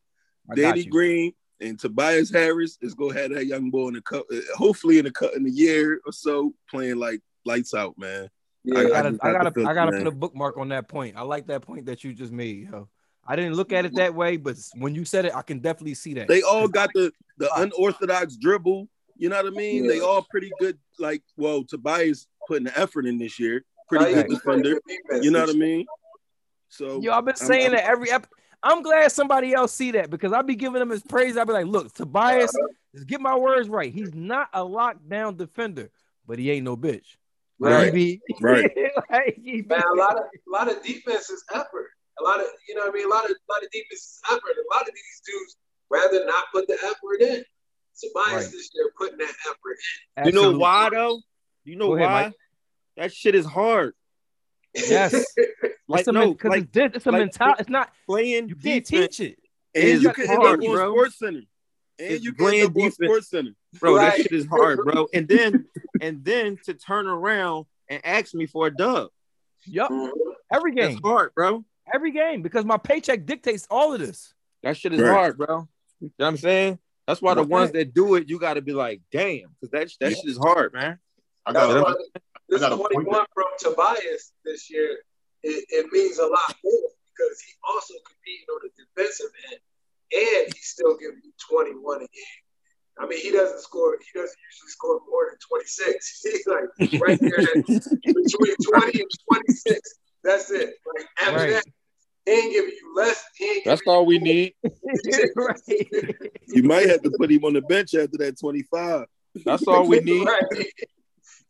I Danny. Green and Tobias Harris is gonna have that young boy in a cup. Uh, hopefully in a cut in a year or so, playing like lights out, man. Yeah, I I gotta, just I got gotta, the I gotta feeling, put a bookmark on that point. I like that point that you just made, yo. I didn't look at it that way, but when you said it, I can definitely see that. They all got the the unorthodox dribble. You know what I mean? They all pretty good. Like, well, Tobias putting the effort in this year. Pretty Nah, good defender. You know what I mean? So Yo, I've been I'm- saying I'm- that every ep- I'm glad somebody else see that because I'll be giving him his praise. I'll be like, look, Tobias, just get my words right. He's not a lockdown defender, but he ain't no bitch. Right. He be- Right. like, he be- Man, a lot of a lot of defense is effort. A lot of you know what I mean. A lot of a lot of defense is effort. A lot of these dudes rather not put the effort in. Tobias Right. this year putting that effort in. You know why though? You know Go ahead, why? Mike. That shit is hard. Yes. Like it's a, no, because like it's, di- it's a like- mentality. It's not, playing you can't defense, teach it. and is you can end hard, up on bro. Sports Center. And It's you can end playing up on. Sports Center. bro. Right. That shit is hard, bro. And then and then to turn around and ask me for a dub. Yup. Every That's game. hard, bro. Every game. Because my paycheck dictates all of this. That shit is Right. hard, bro. You know what I'm saying? That's why the Okay. ones that do it, you got to be like, damn, because that that shit is hard, man. I got why a, this I got a point 21 from Tobias this year, it, it means a lot more because he also competing on the defensive end, and he's still giving you 21 a game. I mean, he doesn't score. He doesn't usually score more than 26. He's like right there at between 20 and 26. That's it. Like after Right. that, he ain't giving you less. He ain't That's all we need. You might have to put him on the bench after that 25. That's all we need. Right.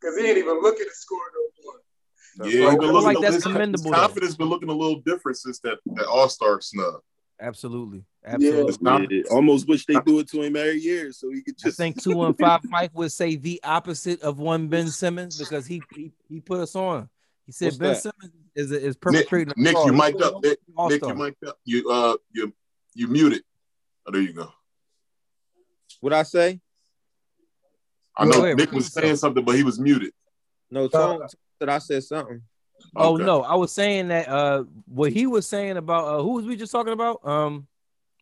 Because he ain't even looking to score no more. Yeah, I he's been looking, like that's commendable, his though. confidence been looking a little different since that, that All Star snub. Absolutely. Absolutely. It's not- Yeah, almost wish they do it to him every year so he could just. I just think two one five Mike would say the opposite of one Ben Simmons because he he, he put us on. He said What's Ben that? Simmons is is perpetrating. a Nick, you mic'd up. Nick, Nick, you mic'd up. You uh you you muted. Oh, there you go. What I say? I know wait, Nick repeat was yourself. saying something, but he was muted. No, Tone said I said something. Oh Okay. no, I was saying that uh what he was saying about uh who was we just talking about? Um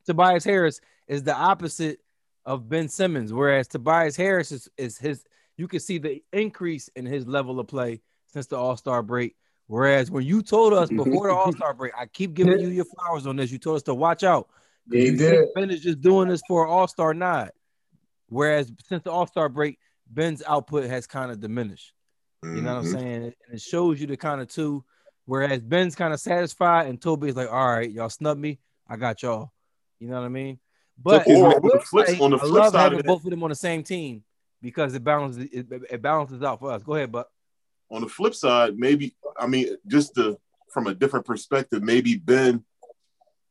Tobias Harris is the opposite of Ben Simmons, whereas Tobias Harris is, is his you can see the increase in his level of play since the All-Star break. Whereas when you told us before the All-Star break, I keep giving you your flowers on this. You told us to watch out. Yeah, he did. think Ben is just doing this for an All-Star nod. Whereas since the All-Star break, Ben's output has kind of diminished. You know what I'm Mhm. saying? And it shows you the kind of two. Whereas Ben's kind of satisfied, and Toby's like, "All right, y'all snub me, I got y'all." You know what I mean? But Or on the flip- say, on the I love side having both of them on the same team because it balances it, it balances out for us. Go ahead, but On the flip side, maybe I mean just to, from a different perspective, maybe Ben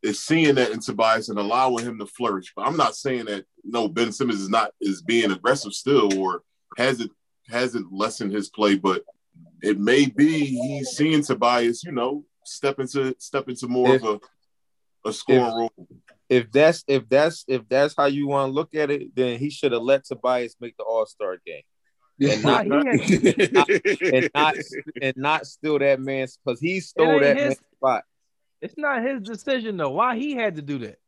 is seeing that in Tobias and allowing him to flourish. But I'm not saying that no Ben Simmons is not is being aggressive still or hasn't hasn't lessened his play, but it may be he's seeing Tobias, you know, step into step into more If- of a a scoring if- role. If that's if that's if that's how you want to look at it, then he should have let Tobias make the All Star game and nah, not he and not and not steal that man's because he stole that his- man's spot. It's not his decision though. Why he had to do that?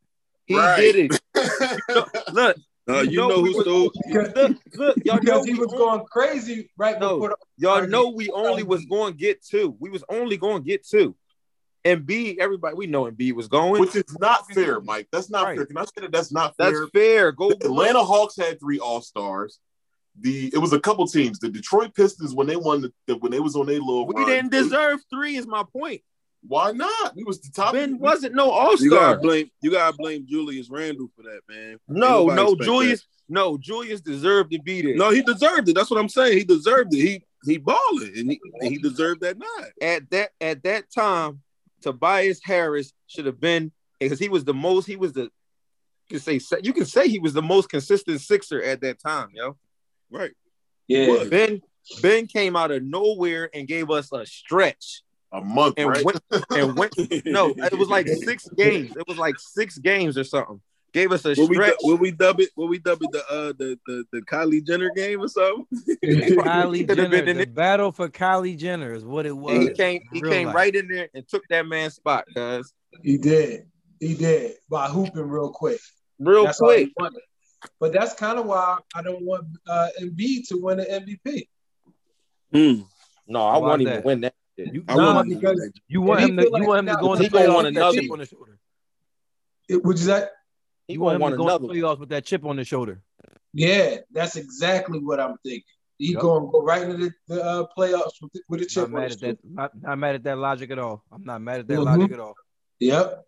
He Right. did it. Look, Uh, you know know who stole Because, look, look, y'all know he was only- going crazy right No. before the Y'all know we only was going to get two. We was only going to get two. And B, everybody we know and B was going. Which is not fair, Mike. That's not Right. fair. Can I say that that's not fair. That's fair? fair. Go The Atlanta Hawks had three All Stars. The it was a couple teams. The Detroit Pistons when they won the, the when they was on their little We run, didn't deserve three. Is my point. Why not? He was the top. Ben wasn't no All star. you gotta Star. blame you gotta blame Julius Randle for that, man. No, no, expect Julius. No, Julius deserved to be there. No, he deserved it. That's what I'm saying. He deserved it. He he balling and he, and he deserved that nod. At that at that time, Tobias Harris should have been because he was the most. He was the you can say you can say he was the most consistent Sixer at that time, yo. Right. yeah. Ben Ben came out of nowhere and gave us a stretch a month, and right? went and went. No, it was like six games. It was like six games or something. Gave us a Will we, stretch. will we dub it? Will we dub it the uh the the, the Kylie Jenner game or something? Kylie Could have been Jenner, the it. battle for Kylie Jenner is what it was. And he came. He came life. right in there and took that man's spot, cuz He did. He did by hooping real quick. real That's quick. But that's kind of why I don't want uh, Embiid to win the MVP. Hmm. No, I Why want him to win that. Shit. You, I Nah, want because you want him to you like want him to go in the he gonna playoffs with that another- chip on his shoulder. it, which is that? He You want him want to go in another. the one. playoffs with that chip on his shoulder. Yeah, that's exactly what I'm thinking. He Yep. going to go right into the, the uh, playoffs with, the- with a Not chip on mad his at that. shoulder. Not, not mad at that logic at all. I'm not mad at that Mhm. logic at all. Yep.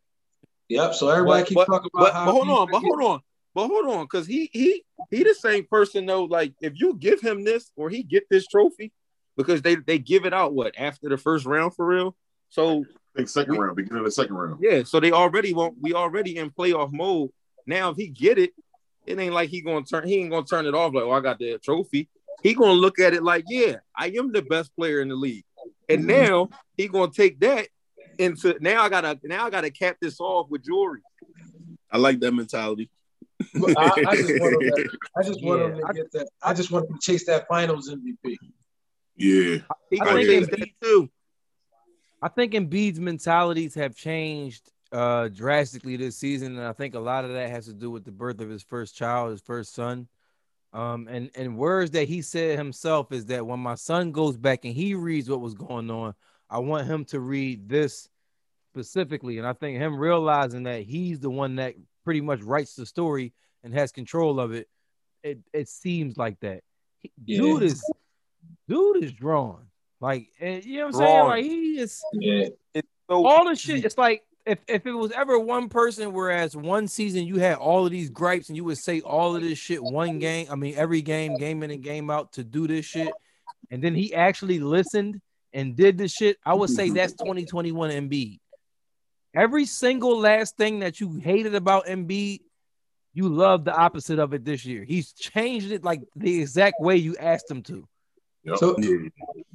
Yep. So everybody But- keep but- talking about But, how but hold on, but hold on, but hold on, because he he he the same person though. Like if you give him this or he get this trophy, because they they give it out what after the first round for real. So I second We- round, beginning of the second round. yeah, so they already won't. We already in playoff mode. Now if he get it, it ain't like he gonna turn. He ain't gonna turn it off like, oh, I got the trophy. He gonna look at it like, yeah, I am the best player in the league, and Mhm. now he gonna take that into. Now I gotta now I gotta cap this off with jewelry. I like that mentality. I, I just want him to, I just want Yeah, to get that. I just want him to chase that Finals MVP. Yeah, He I think chase Embiid- that too. I think Embiid's mentalities have changed uh, drastically this season, and I think a lot of that has to do with the birth of his first child, his first son. Um, and and words that he said himself is that when my son goes back and he reads what was going on, I want him to read this specifically. And I think him realizing that he's the one that pretty much writes the story and has control of it it, it seems like that. He- Yeah. Dude is dude is drawn. Like you know what I'm saying? Like he is Yeah. So all the shit. It's like if, if it was ever one person, whereas one season you had all of these gripes and you would say all of this shit one game, I mean every game, game in and game out to do this shit, and then he actually listened and did this shit, I would say that's 2021 Embiid. Every single last thing that you hated about Embiid, you love the opposite of it this year. He's changed it like the exact way you asked him to. So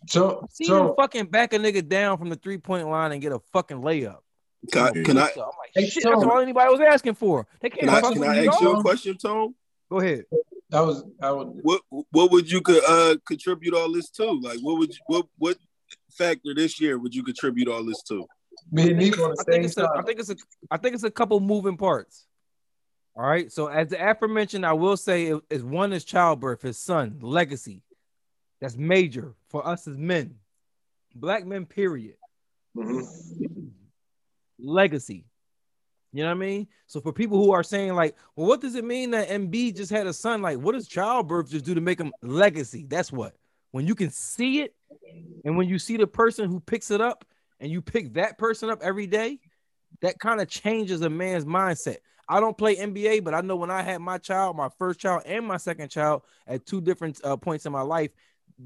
so See him so fucking back a nigga down from the three point line and get a fucking layup. Can I, can I So I'm like, Hey, shit, Tone. that's all anybody was asking for. They can't can I fuck can I ask you a question, Tom? Go ahead. that was I would What what would you could uh contribute all this to? Like what would you what what factor this year would you contribute all this to? me and Nick I think it's a, I think it's a I think it's a couple moving parts. All right. So as the aforementioned, I will say it is one is childbirth, his son, legacy. That's major for us as men, black men, period. Mhm. Legacy. You know what I mean? So for people who are saying like, well, what does it mean that Embiid just had a son? Like, what does childbirth just do to make him legacy? That's what. When you can see it, and when you see the person who picks it up, and you pick that person up every day, that kind of changes a man's mindset. I don't play NBA, but I know when I had my child, my first child, and my second child at two different uh, points in my life,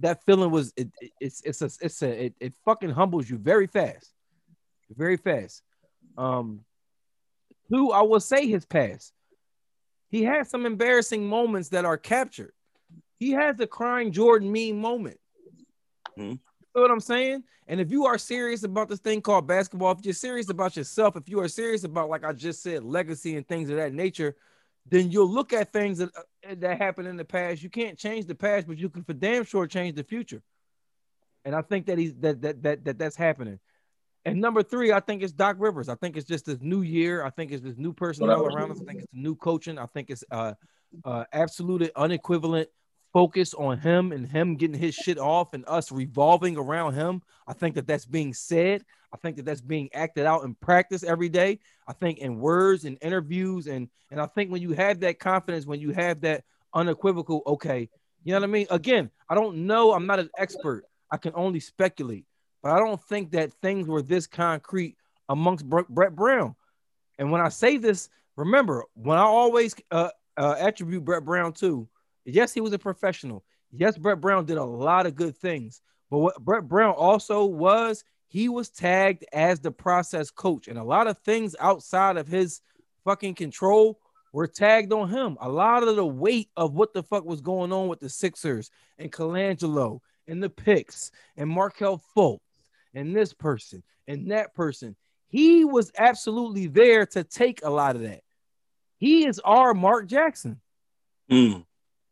that feeling was it, it- it's it's a, it's a it, it fucking humbles you very fast, very fast. Um, two, I will say his past. He has some embarrassing moments that are captured. He has the crying Jordan meme moment. Mhm. You know what I'm saying? And if you are serious about this thing called basketball, if you're serious about yourself, if you are serious about, like I just said, legacy and things of that nature, then you'll look at things that uh, that happened in the past. You can't change the past, but you can for damn sure change the future. And I think that he's that that that, that that's happening. And number three, I think it's Doc Rivers. I think it's just this new year. I think it's this new personnel around us. I think it's the new coaching. I think it's uh, uh, absolutely unequivalent focus on him and him getting his shit off and us revolving around him. I think that that's being said. I think that that's being acted out in practice every day. I think in words and interviews and and I think when you have that confidence, when you have that unequivocal, okay, you know what I mean. Again, I don't know. I'm not an expert. I can only speculate, but I don't think that things were this concrete amongst Brett Brown. And when I say this, remember when I always uh, uh, attribute Brett Brown to, yes, he was a professional. Yes, Brett Brown did a lot of good things. But what Brett Brown also was, he was tagged as the process coach. And a lot of things outside of his fucking control were tagged on him. A lot of the weight of what the fuck was going on with the Sixers and Colangelo and the picks and Markelle Fultz and this person and that person. He was absolutely there to take a lot of that. He is our Mark Jackson. Mm.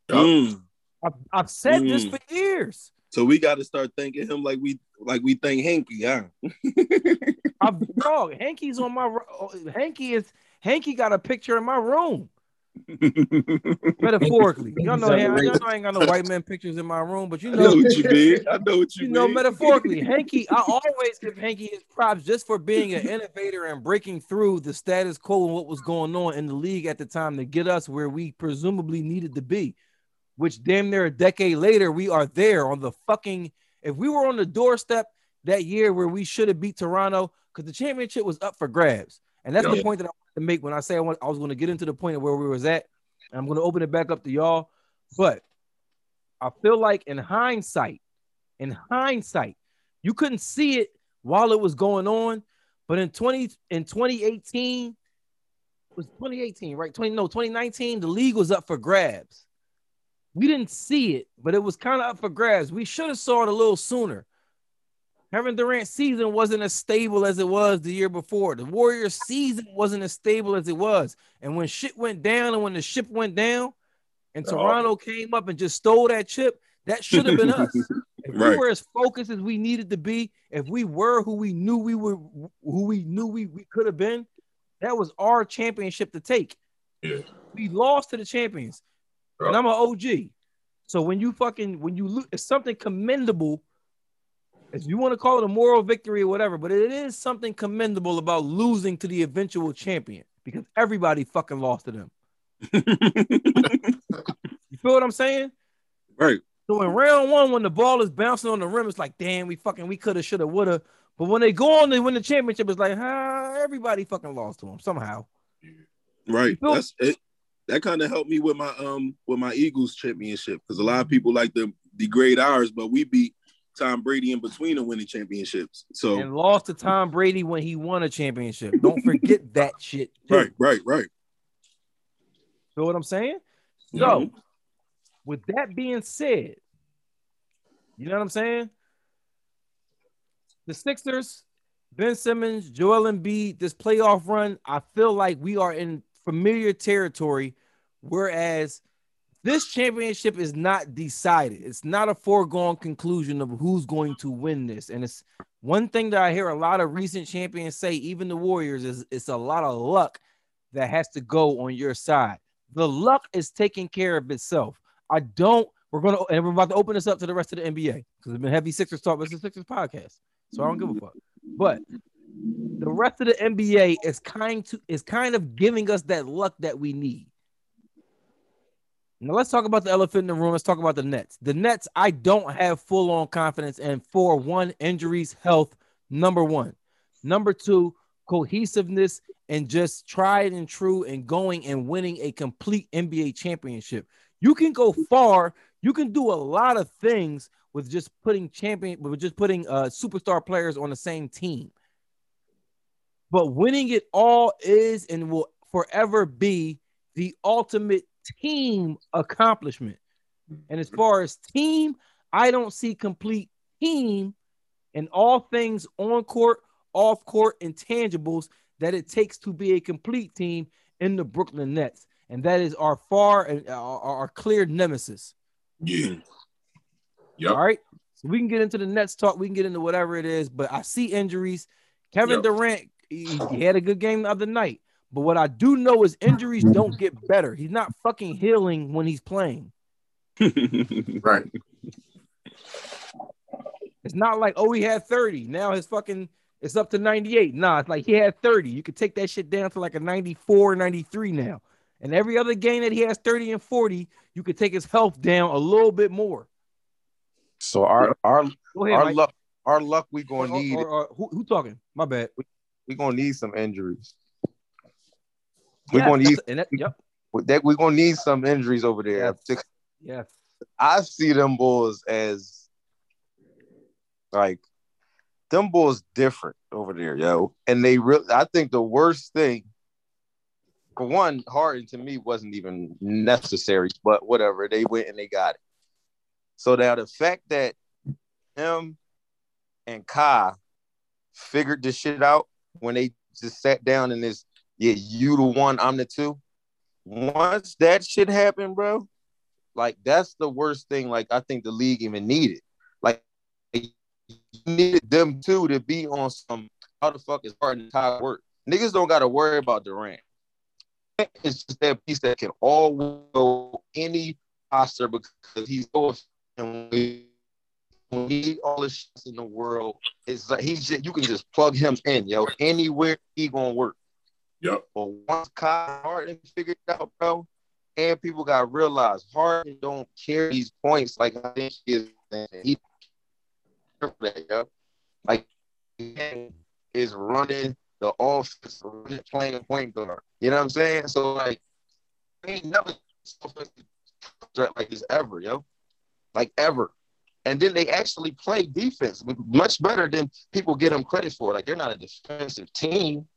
Mm. I've, I've said this Mm. for years. So we got to start thinking him like we like we think Hinkie, huh? I've dog. Hinkie's on my ro- Hinkie is Hinkie got a picture in my room. Metaphorically. Y'all know, y'all know I ain't got no white man pictures in my room, but you I know know, what you mean. I know what you, you know, metaphorically, Hinkie, I always give Hinkie his props just for being an innovator and breaking through the status quo and what was going on in the league at the time to get us where we presumably needed to be. Which damn near a decade later, we are there on the fucking. If we were on the doorstep that year where we should have beat Toronto, because the championship was up for grabs, and that's the point that I wanted to make when I say I, want, I was going to get into the point of where we was at. And I'm going to open it back up to y'all, but I feel like in hindsight, in hindsight, you couldn't see it while it was going on, but in 20 in 2018 it was 2018, right? 20 no, 2019, the league was up for grabs. We didn't see it, but it was kind of up for grabs. We should have saw it a little sooner. Kevin Durant's season wasn't as stable as it was the year before. The Warriors' season wasn't as stable as it was. And when shit went down and when the ship went down and Oh. Toronto came up and just stole that chip, that should have been us. If we were as focused as we needed to be, if we were who we knew we were, who we knew we, we could have been, that was our championship to take. Yeah. We lost to the champions, and I'm an OG. So when you fucking when you lose, it's something commendable. If you want to call it a moral victory or whatever, but it is something commendable about losing to the eventual champion because everybody fucking lost to them. You feel what I'm saying? Right. So in round one, when the ball is bouncing on the rim, it's like, damn, we fucking we could have, should have, would have. But when they go on to win the championship, it's like, huh, everybody fucking lost to them somehow. Right. That's it. That kind of helped me with my um with my Eagles championship because a lot of people like to degrade ours, but we beat Tom Brady in between the winning championships. So And lost to Tom Brady when he won a championship. Don't forget that shit. too. right, right, right. Feel what I'm saying? So, with that being said, you know what I'm saying? The Sixers, Ben Simmons, Joel Embiid, this playoff run, I feel like we are in familiar territory, whereas this championship is not decided. It's not a foregone conclusion of who's going to win this. And it's one thing that I hear a lot of recent champions say, even the Warriors, is it's a lot of luck that has to go on your side. The luck is taking care of itself. I don't. We're gonna and we're about to open this up to the rest of the NBA because it's been heavy Sixers talk. But it's a Sixers podcast, so I don't give a fuck. But the rest of the NBA is kind to is kind of giving us that luck that we need. Now let's talk about the elephant in the room. Let's talk about the Nets. The Nets, I don't have full on confidence in for one, injuries, health, number one. Number two, cohesiveness and just tried and true and going and winning a complete NBA championship. You can go far. You can do a lot of things with just putting champion, with just putting uh, superstar players on the same team. But winning it all is and will forever be the ultimate team accomplishment. And as far as team, I don't see complete team and all things on court, off court, intangibles that it takes to be a complete team in the Brooklyn Nets. And that is our far and our, our clear nemesis. Yeah. Yep. All right. So we can get into the Nets talk. We can get into whatever it is, but I see injuries. Kevin Yep. Durant, he, he had a good game the other night. But what I do know is injuries don't get better. He's not fucking healing when he's playing. Right. It's not like, oh, he had 30. Now his fucking it's up to 98. Nah, it's like he had 30. You could take that shit down to like a 94, 93 now. And every other game that he has 30 and 40, you could take his health down a little bit more. So our our ahead, our Mike. luck our luck we Or- gonna need or- or- who, who talking? My bad. we gonna need some injuries. We Yes, gonna need and that, yep. that we gonna need some injuries over there. Yes. Yes. I see them Bulls as like them Bulls different over there, yo. And they really, I think the worst thing, for one, Harden to me wasn't even necessary, but whatever. They went and they got it. So now the fact that him and Kai figured this shit out when they just sat down in this, yeah, you the one, I'm the two. Once that shit happened, bro, like that's the worst thing. Like I think the league even needed. Like needed them two to be on some. How the fuck is Harden and Kai work? Niggas don't got to worry about Durant. It's just that piece that can all go any roster because he's so and we need all the shots in the world. It's like he's just, you can just plug him in, yo. Anywhere he gonna work. Yep. But once Kyle Harden figured it out, bro, and people got to realize Harden don't care these points like I think he is. He that, yo. Like he is running the offense, running, playing point guard. You know what I'm saying? So like, ain't never threat like this ever, yo. Like ever. And then they actually play defense much better than people get them credit for. Like they're not a defensive team,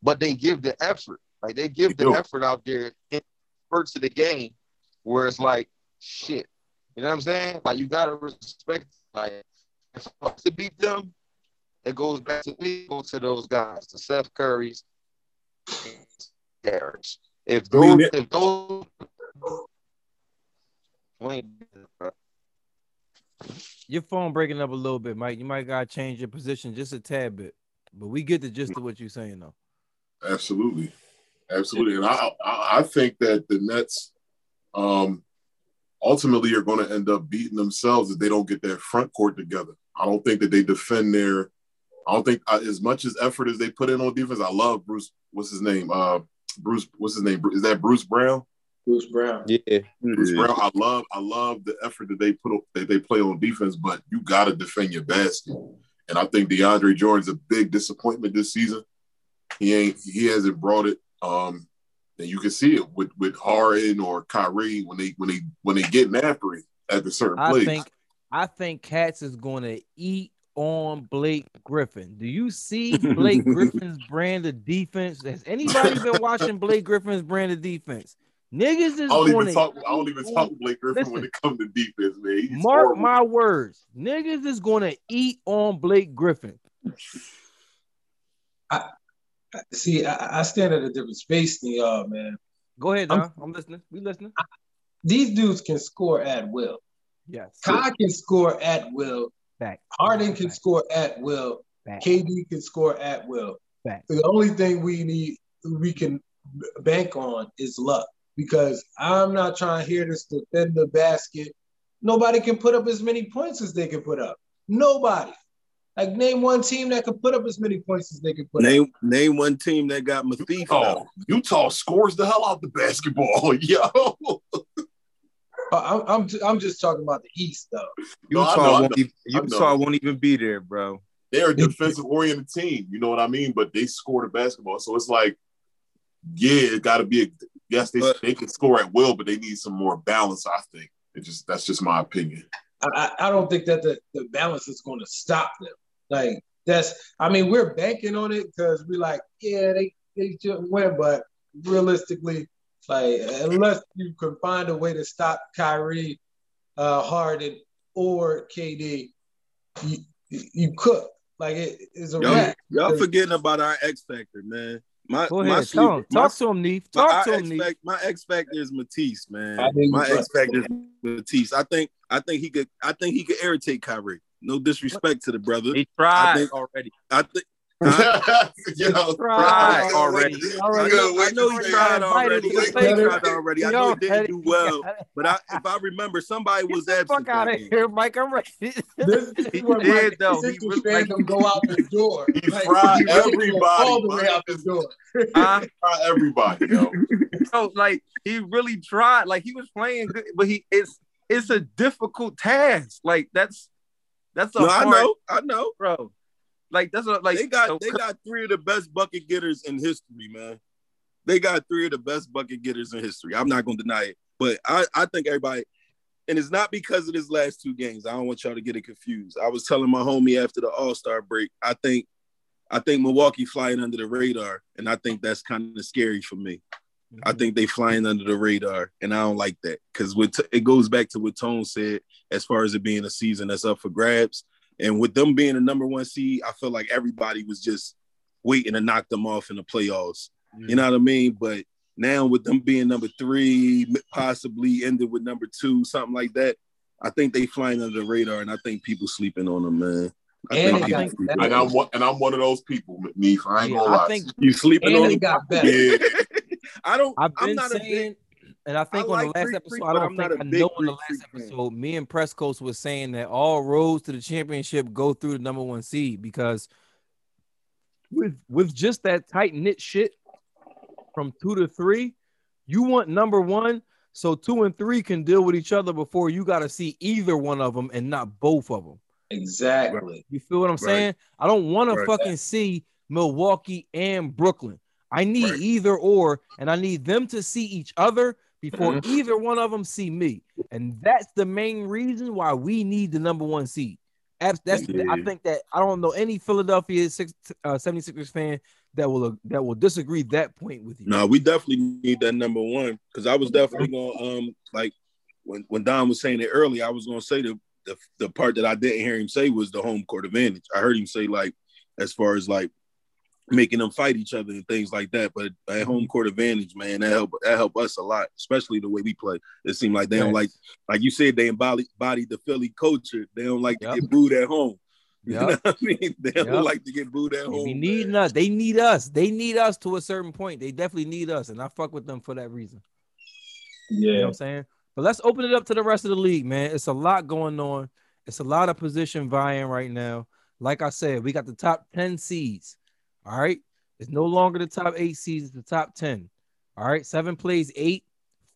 but they give the effort. Like they give the effort out there in parts of the game where it's like shit. You know what I'm saying? Like you gotta respect. Like if I to beat them, it goes back to we go to those guys, the Seth Currys. If those, if those, Your phone breaking up a little bit, Mike. You might gotta change your position just a tad bit. But we get the gist of what you're saying though. Absolutely, absolutely, and I I, I think that the Nets, um, ultimately are going to end up beating themselves if they don't get that front court together. I don't think that they defend their. I don't think uh, as much as effort as they put in on defense. I love Bruce. What's his name? Uh, Bruce. What's his name? Is that Bruce Brown? Bruce Brown. Yeah, Bruce Brown, I love, I love the effort that they put up, that they play on defense, but you got to defend your basket. And I think DeAndre Jordan's a big disappointment this season. He ain't, he hasn't brought it. Um, and you can see it with with Harden or Kyrie when they when they when they getting after it at the certain I place. think I think Cats is going to eat on Blake Griffin. Do you see Blake Griffin's brand of defense? Has anybody been watching Blake Griffin's brand of defense? Niggas is I don't even talk. I don't even talk Blake Griffin when it comes to defense, man. He's Mark horrible. my words. Niggas is going to eat on Blake Griffin. I see, I, I stand at a different space than y'all, man. Go ahead, I'm- I'm, listening. We listening. These dudes can score at will. Yes. Kai can score at will. Back. Harden can score at will. Back. KD can score at will. Back. The only thing we need, we can bank on is luck because I'm not trying to hear this defend the basket. Nobody can put up as many points as they can put up. Nobody. Like name one team that can put up as many points as they can put up. Name name one team that got Mathief Utah, out. Utah scores the hell out the basketball, yo. Uh, I'm, I'm, I'm just talking about the East though. No, I Utah know, won't know. even, I. Utah won't even be there, bro. They're a defensive oriented team, you know what I mean? But they score the basketball, so it's like, yeah, it got to be. A, yes, they But- they can score at will, but they need some more balance. I think it just that's just my opinion. I, I I don't think that the, the balance is going to stop them. Like that's, I mean, we're banking on it because we're like, yeah, they they should win, but realistically, like unless you can find a way to stop Kyrie, uh, Harden, or KD, you you cook. Like it is a Y'all, wrap. y'all forgetting about our X factor, man. My Go my ahead. sleeper- Tell him. my- Talk to him, Neef. my- Talk our to him, X Neef. fac- my X factor is Matisse, man. My you X factor is Matisse. I think I think he could I think he could irritate Kyrie. No disrespect to the brother. He tried think- already. I think Yo, Tried already. I already- know, I know he tried already. wait, I know he tried already. I know he didn't do well, but I, if I remember, somebody Get was the absent. fuck out of here, Mike. I'm ready. This is where He my did, though. He Sixers really- fandom go out the door. He Like, fried you really go everybody, all the way out the door. Huh? Try everybody, yo. So like he really tried. Like he was playing good, but he it's it's a difficult task. Like that's that's a No, I know, I know. bro. Like that's what like they got so- they got three of the best bucket getters in history, man. They got three of the best bucket getters in history. I'm not gonna deny it, but I I think everybody, and it's not because of this last two games. I don't want y'all to get it confused. I was telling my homie after the All Star break. I think I think Milwaukee flying under the radar, and I think that's kind of scary for me. I mm-hmm. think they flying under the radar, and I don't like that because with it goes back to what Tone said as far as it being a season that's up for grabs. And with them being the number one seed, I feel like everybody was just waiting to knock them off in the playoffs. You know what I mean? But now with them being number three, possibly ended with number two, something like that, I think they flying under the radar, and I think people sleeping on them, man. I And think people got sleeping better. on And I'm one, and I'm one of those people, Neef. I ain't Yeah, gonna lie. I think you sleeping And on they them. got better. yeah, I don't. I've I'm been not a big saying, and I think I on like the last Greek episode, freak, I don't think a I big know on the Greek last freak fan. episode, me and Prescos was saying that all roads to the championship go through the number one seed because with with just that tight knit shit from two to three, you want number one, so two and three can deal with each other before you got to see either one of them and not both of them. Exactly. You feel what I'm Right. saying? I don't want Right. to fucking see Milwaukee and Brooklyn. I need Right. either or, and I need them to see each other before either one of them see me. And that's the main reason why we need the number one seed. Abs- That's I think that I don't know any Philadelphia six, uh, 76ers fan that will that will disagree that point with you. No, we definitely need that number one because I was definitely gonna um like when when Don was saying it earlier, I was gonna say the, the the part that I didn't hear him say was the home court advantage. I heard him say like as far as like making them fight each other and things like that. But at home mm-hmm. court advantage, man, that help that help us a lot, especially the way we play. It seemed like they don't like like you said they embody the Philly culture. They don't like Yep. to get booed at home. You know I mean? They don't like to get booed at They home. be man. us. They need us. They need us to a certain point. They definitely need us, and I fuck with them for that reason. You know Yeah. what I'm saying? But let's open it up to the rest of the league, man. It's a lot going on. It's a lot of position vying right now. Like I said, we got the top 10 seeds. All right. It's no longer the top eight seeds, it's the top 10. All right. Seven plays eight,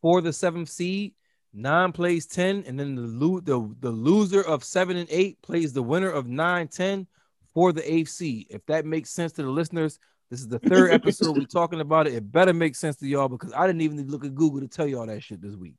for the seventh seed. Nine plays 10, and then the, lo- the, the loser of seven and eight plays the winner of nine, 10 for the eighth seed. If that makes sense to the listeners, this is the third episode we're talking about it. It better make sense to y'all because I didn't even look at Google to tell y'all that shit this week.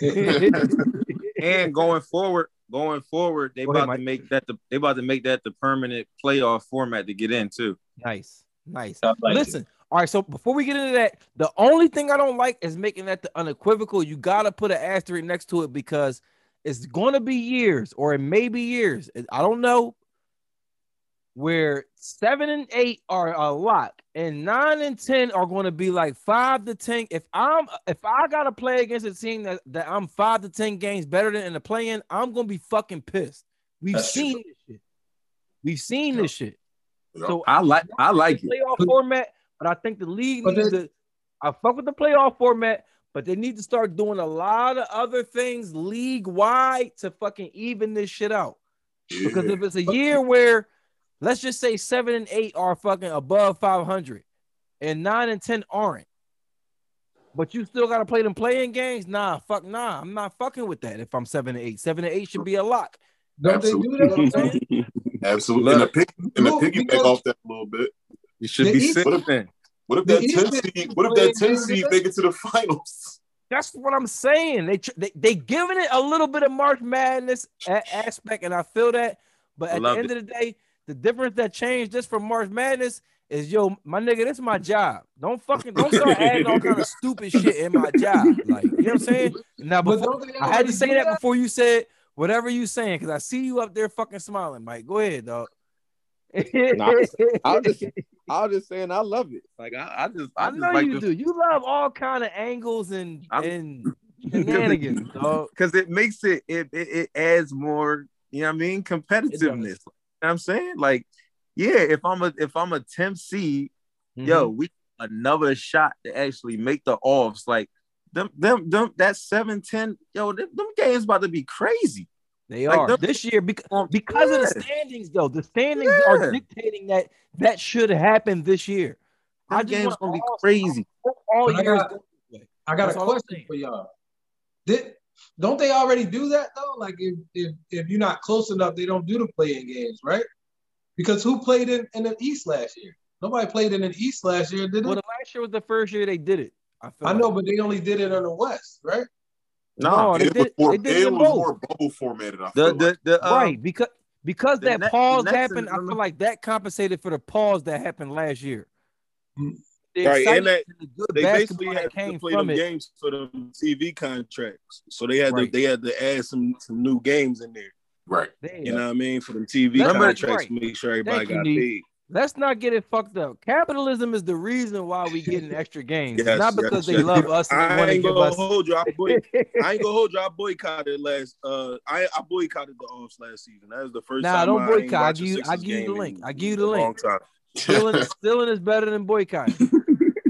And going forward, going forward, they Go about Mike. to make that the they about to make that the permanent playoff format to get in too. Nice, nice. I like Listen, all right. So before we get into that, the only thing I don't like is making that the unequivocal. You gotta put an asterisk next to it because it's gonna be years, or it may be years. I don't know. Where seven and eight are a lot, and nine and ten are going to be like five to ten. If I'm if I gotta play against a team that, that I'm five to ten games better than in the play-in, I'm gonna be fucking pissed. We've That's true. seen this shit. We've seen this shit. Yeah. So I like I like it. playoff format, but I think the league But needs to. I fuck with the playoff format, but they need to start doing a lot of other things league wide to fucking even this shit out. Because if it's a year where, let's just say seven and eight are fucking above five hundred, and nine and nine and ten aren't, but you still got to play them playing games. Nah, fuck nah, I'm not fucking with that. If I'm seven and eight, seven and eight should be a lock. Don't they do that? I'm? Absolutely. And the pick and the piggyback off that a little bit. You should be East- sitting then. What if that 10 seed, what if that 10 seed make it to the finals? That's what I'm saying. They they they giving it a little bit of March Madness aspect, and I feel that. But at the Love end of the day, the difference that changed just from March Madness is yo, my nigga, this is my job. Don't fucking don't start adding all kind of stupid shit in my job. Like you know what I'm saying? Now But before don't I had to say do that before you said whatever you saying because I see you up there fucking smiling, Mike. Go ahead, dog. Nah, I was just I was just saying I love it. Like I, I just I, I just know like you the, do. You love all kind of angles and I'm- and shenanigans, dog. because it makes it, it it it adds more, you know what I mean, competitiveness. You know what I'm saying? Like, yeah, if I'm a if I'm a 10th seed, yo, Mm-hmm. we another shot to actually make the offs. Like them, them, them that 7-10, yo, them, them games about to be crazy. They Like, are them- this year because Um, because of the standings, though. The standings are dictating that that should happen this year. Them I just games gonna be all- crazy. All But I years. got- go this way. I got a question for y'all. Did don't they already do that though? Like if if if you're not close enough, they don't do the playing games, right? Because who played in, in the East last year? Nobody played in the East last year, did Well, they? the last year was the first year they did it. I, feel I know, like. but they only did it on the West, right? No, they it was did. more, They did it it was both. more bubble formatted. I The feel like. the the um, right because because the that Net- the pause happened. I feel like that compensated for the pause that happened last year. The Right, and that- and the good They basically had that came to play from them it. games for them TV contracts, so they had Right. to they had to add some some new games in there. right. There. You know what I mean for the TV Let's- contracts, right. to make sure everybody Thank got Neef. paid. Let's not get it fucked up. Capitalism is the reason why we get an extra games. Yes, not because yes, they love us and I ain't give gonna us. hold you. I, boy, I ain't gonna hold you. I boycotted last. Uh, I I boycotted the offs last season. That was the first Nah, time. don't I boycott. I give you- I give you the link. I give you the link. long time. Stealing, stealing is better than boycotting.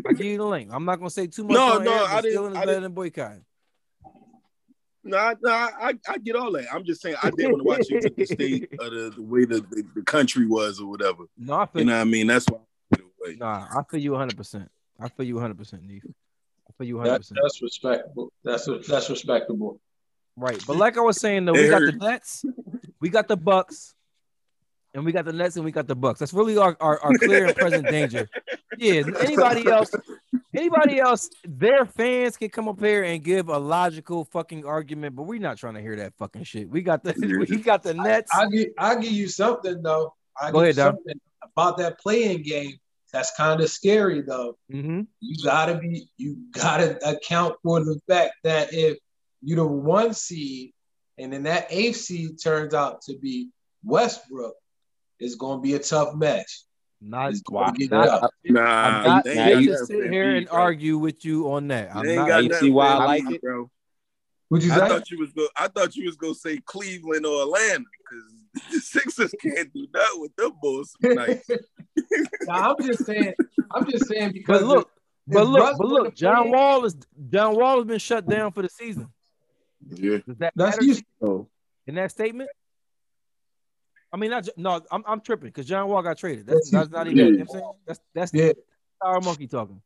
I give you the link. I'm not gonna say too much. No, no, air, I didn't- Stealing is I didn't- than boycotting. No, no, I, I get all that. I'm just saying I didn't want to watch it to the state of the, the way the, the, the country was or whatever. No, I feel You know what I mean? That's why I put it away. Nah, I feel you 100. percent I feel you 100, percent Neef. I feel you 100. That, that's respectable. That's that's respectable. Right, but like I was saying though, It we got the hurt. Nets, we got the Bucks, and we got the Nets, and we got the Bucks. That's really our, our, our clear and present danger. Yeah, anybody else, anybody else, their fans can come up here and give a logical fucking argument, but we're not trying to hear that fucking shit. We got the we got the Nets. I give I give you something though. I Go give ahead, Dom. you something about that playing game. That's kind of scary though. hmm You gotta be you gotta account for the fact that if you're the one seed and then that eighth seed turns out to be Westbrook, it's gonna be a tough match. Not, It's gonna get not- tough. Nah, I'm not they ain't going to sit here and bro. argue with you on that. I'm not. got You see why I like it? bro. Would you I say? thought you was go. I thought you was gonna say Cleveland or Atlanta because the Sixers can't do that with them bulls tonight. Nah, I'm just saying. I'm just saying because But look, if but look, Russ but look, John play- Wall is John Wall has been shut down for the season. Yeah. Does that That's matter you. Oh, in that statement? I mean, not no, I'm I'm tripping because John Wall got traded. That's, That's- that's not even. You know I'm saying that's that's Yeah. Sour monkey talking.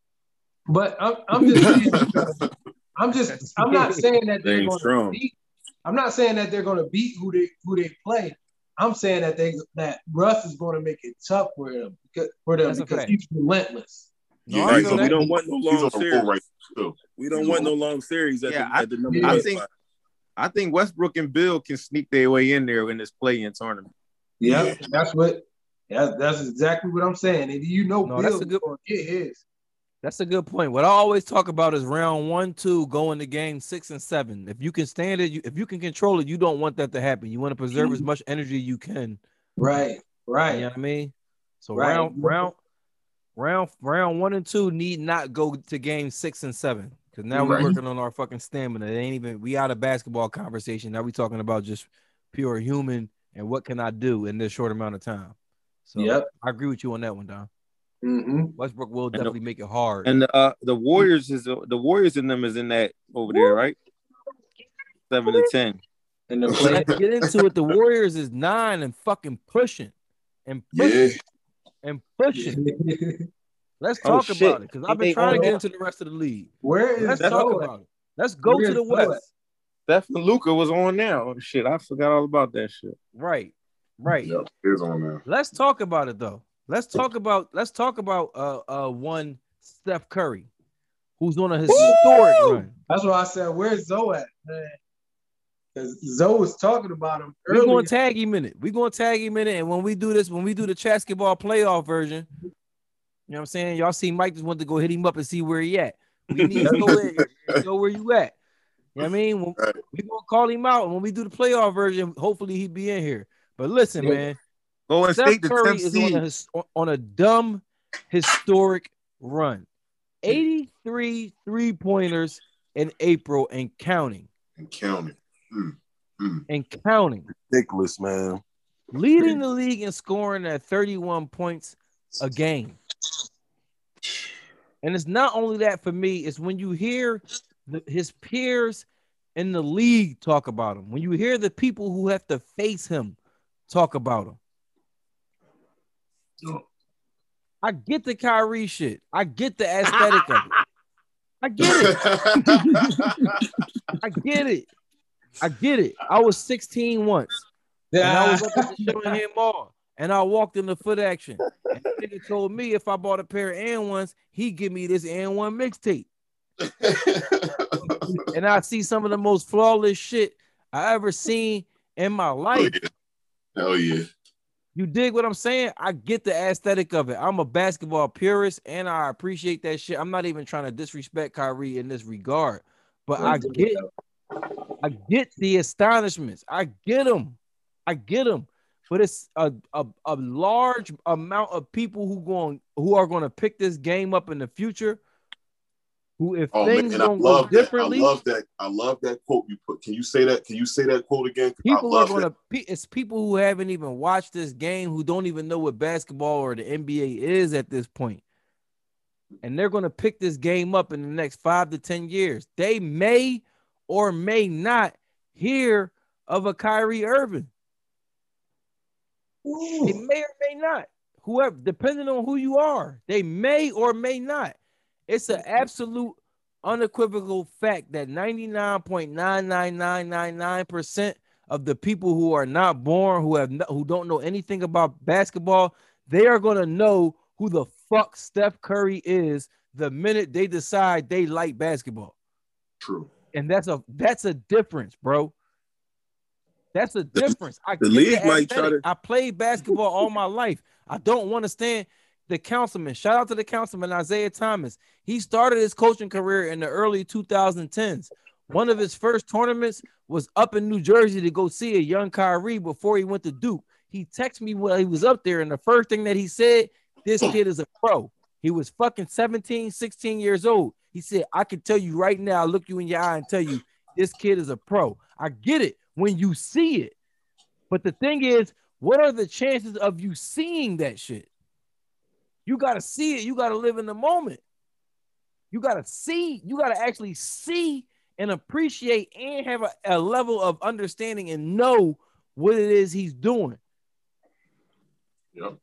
But I'm, I'm just saying I'm just I'm not saying that they're going to beat. I'm not saying that they're going to beat who they who they play. I'm saying that they that Russ is going to make it tough for them because, for them That's because fact. he's relentless. No, Yeah, I Right, so we don't want no long series. right. We don't want no long series at, Yeah, the, I- at the number I one think- spot. I think Westbrook and Beal can sneak their way in there in this play-in tournament. Yeah, Yeah. that's what. That's, that's exactly what I'm saying. And you know, No, that's a good- get his. That's a good point. What I always talk about is round one, two, going to game six and seven. If you can stand it, you, if you can control it, you don't want that to happen. You want to preserve as mm-hmm. much energy you can. Right, right. You know what I mean? So Right. round round round round one and two need not go to game six and seven because now we're working on our fucking stamina. It ain't even we out of basketball conversation. Now we talking about just pure human and what can I do in this short amount of time. So Yep. I agree with you on that one, Don. hmm Westbrook will the- definitely make it hard. And uh, the Warriors is the Warriors in them is in that over there, right? Seven to ten. And the play. Let's get into it. The Warriors is nine and fucking pushing and pushing Yeah. and pushing. Let's Oh, talk shit. about it because I've been trying to get that? into the rest of the league. Where is Let's Zoe? talk about it. Let's go Where to the is Zoe? West. Steph and Luka was on now. Oh, shit, I forgot all about that shit. Right, right. Yep, it's on there. Let's talk about it though. Let's talk about let's talk about uh uh one Steph Curry, who's on a historic run. That's why I said, "Where's Zoe at, man?" Because Zoe was talking about him We're going to tag him in it. We're going to tag him in it. And when we do this, when we do the basketball playoff version, you know what I'm saying? Y'all see Mike just want to go hit him up and see where he at. We need to go in here, know where you at. You know what I mean? When- Right. we going to call him out. And when we do the playoff version, hopefully he be in here. But listen, Yeah. man, Golden Steph State Curry is on a, on a dumb, historic run. 83 three pointers in April and counting. And counting. Mm, mm. And counting. Ridiculous, man. Leading the league in scoring at 31 points a game. And it's not only that for me, it's when you hear the, his peers in the league talk about him, when you hear the people who have to face him talk about him. I get the Kyrie shit. I get the aesthetic of it. I get it. I get it. I get it. I was 16 once. And I was up at the Mall. And I walked in the foot action. And nigga told me if I bought a pair of N ones, he'd give me this N one mixtape. And I see some of the most flawless shit I ever seen in my Hell life. yeah. Hell yeah. You dig what I'm saying? I get the aesthetic of it. I'm a basketball purist and I appreciate that shit. I'm not even trying to disrespect Kyrie in this regard, but oh, I get I get the astonishments. I get them. I get them. But it's a, a, a large amount of people who going who are going to pick this game up in the future. Who, if Oh things I don't go love that. I love that. I love that quote you put. Can you say that? Can you say that quote again? People are going that. It's people who haven't even watched this game, who don't even know what basketball or the NBA is at this point, and they're going to pick this game up in the next five to ten years. They may or may not hear of a Kyrie Irving. They may or may not. Whoever, depending on who you are, they may or may not. It's an absolute unequivocal fact that 99.99999% of the people who are not born, who have no, who don't know anything about basketball, they are going to know who the fuck Steph Curry is the minute they decide they like basketball. True. And that's a that's a difference, bro. That's a difference. I the get league might try aesthetic. to- I played basketball all my life. I don't want to stand the councilman. Shout out to the councilman Isaiah Thomas. He started his coaching career in the early 2010s. One of his first tournaments was up in New Jersey to go see a young Kyrie before he went to Duke. He texted me while he was up there, and the first thing that he said, This kid is a pro. He was fucking 17, 16 years old. He said, I can tell you right now, I look you in your eye and tell you this kid is a pro. I get it when you see it. But the thing is, what are the chances of you seeing that shit? You got to see it. You got to live in the moment. You got to see, you got to actually see and appreciate and have a, a level of understanding and know what it is he's doing. Yep.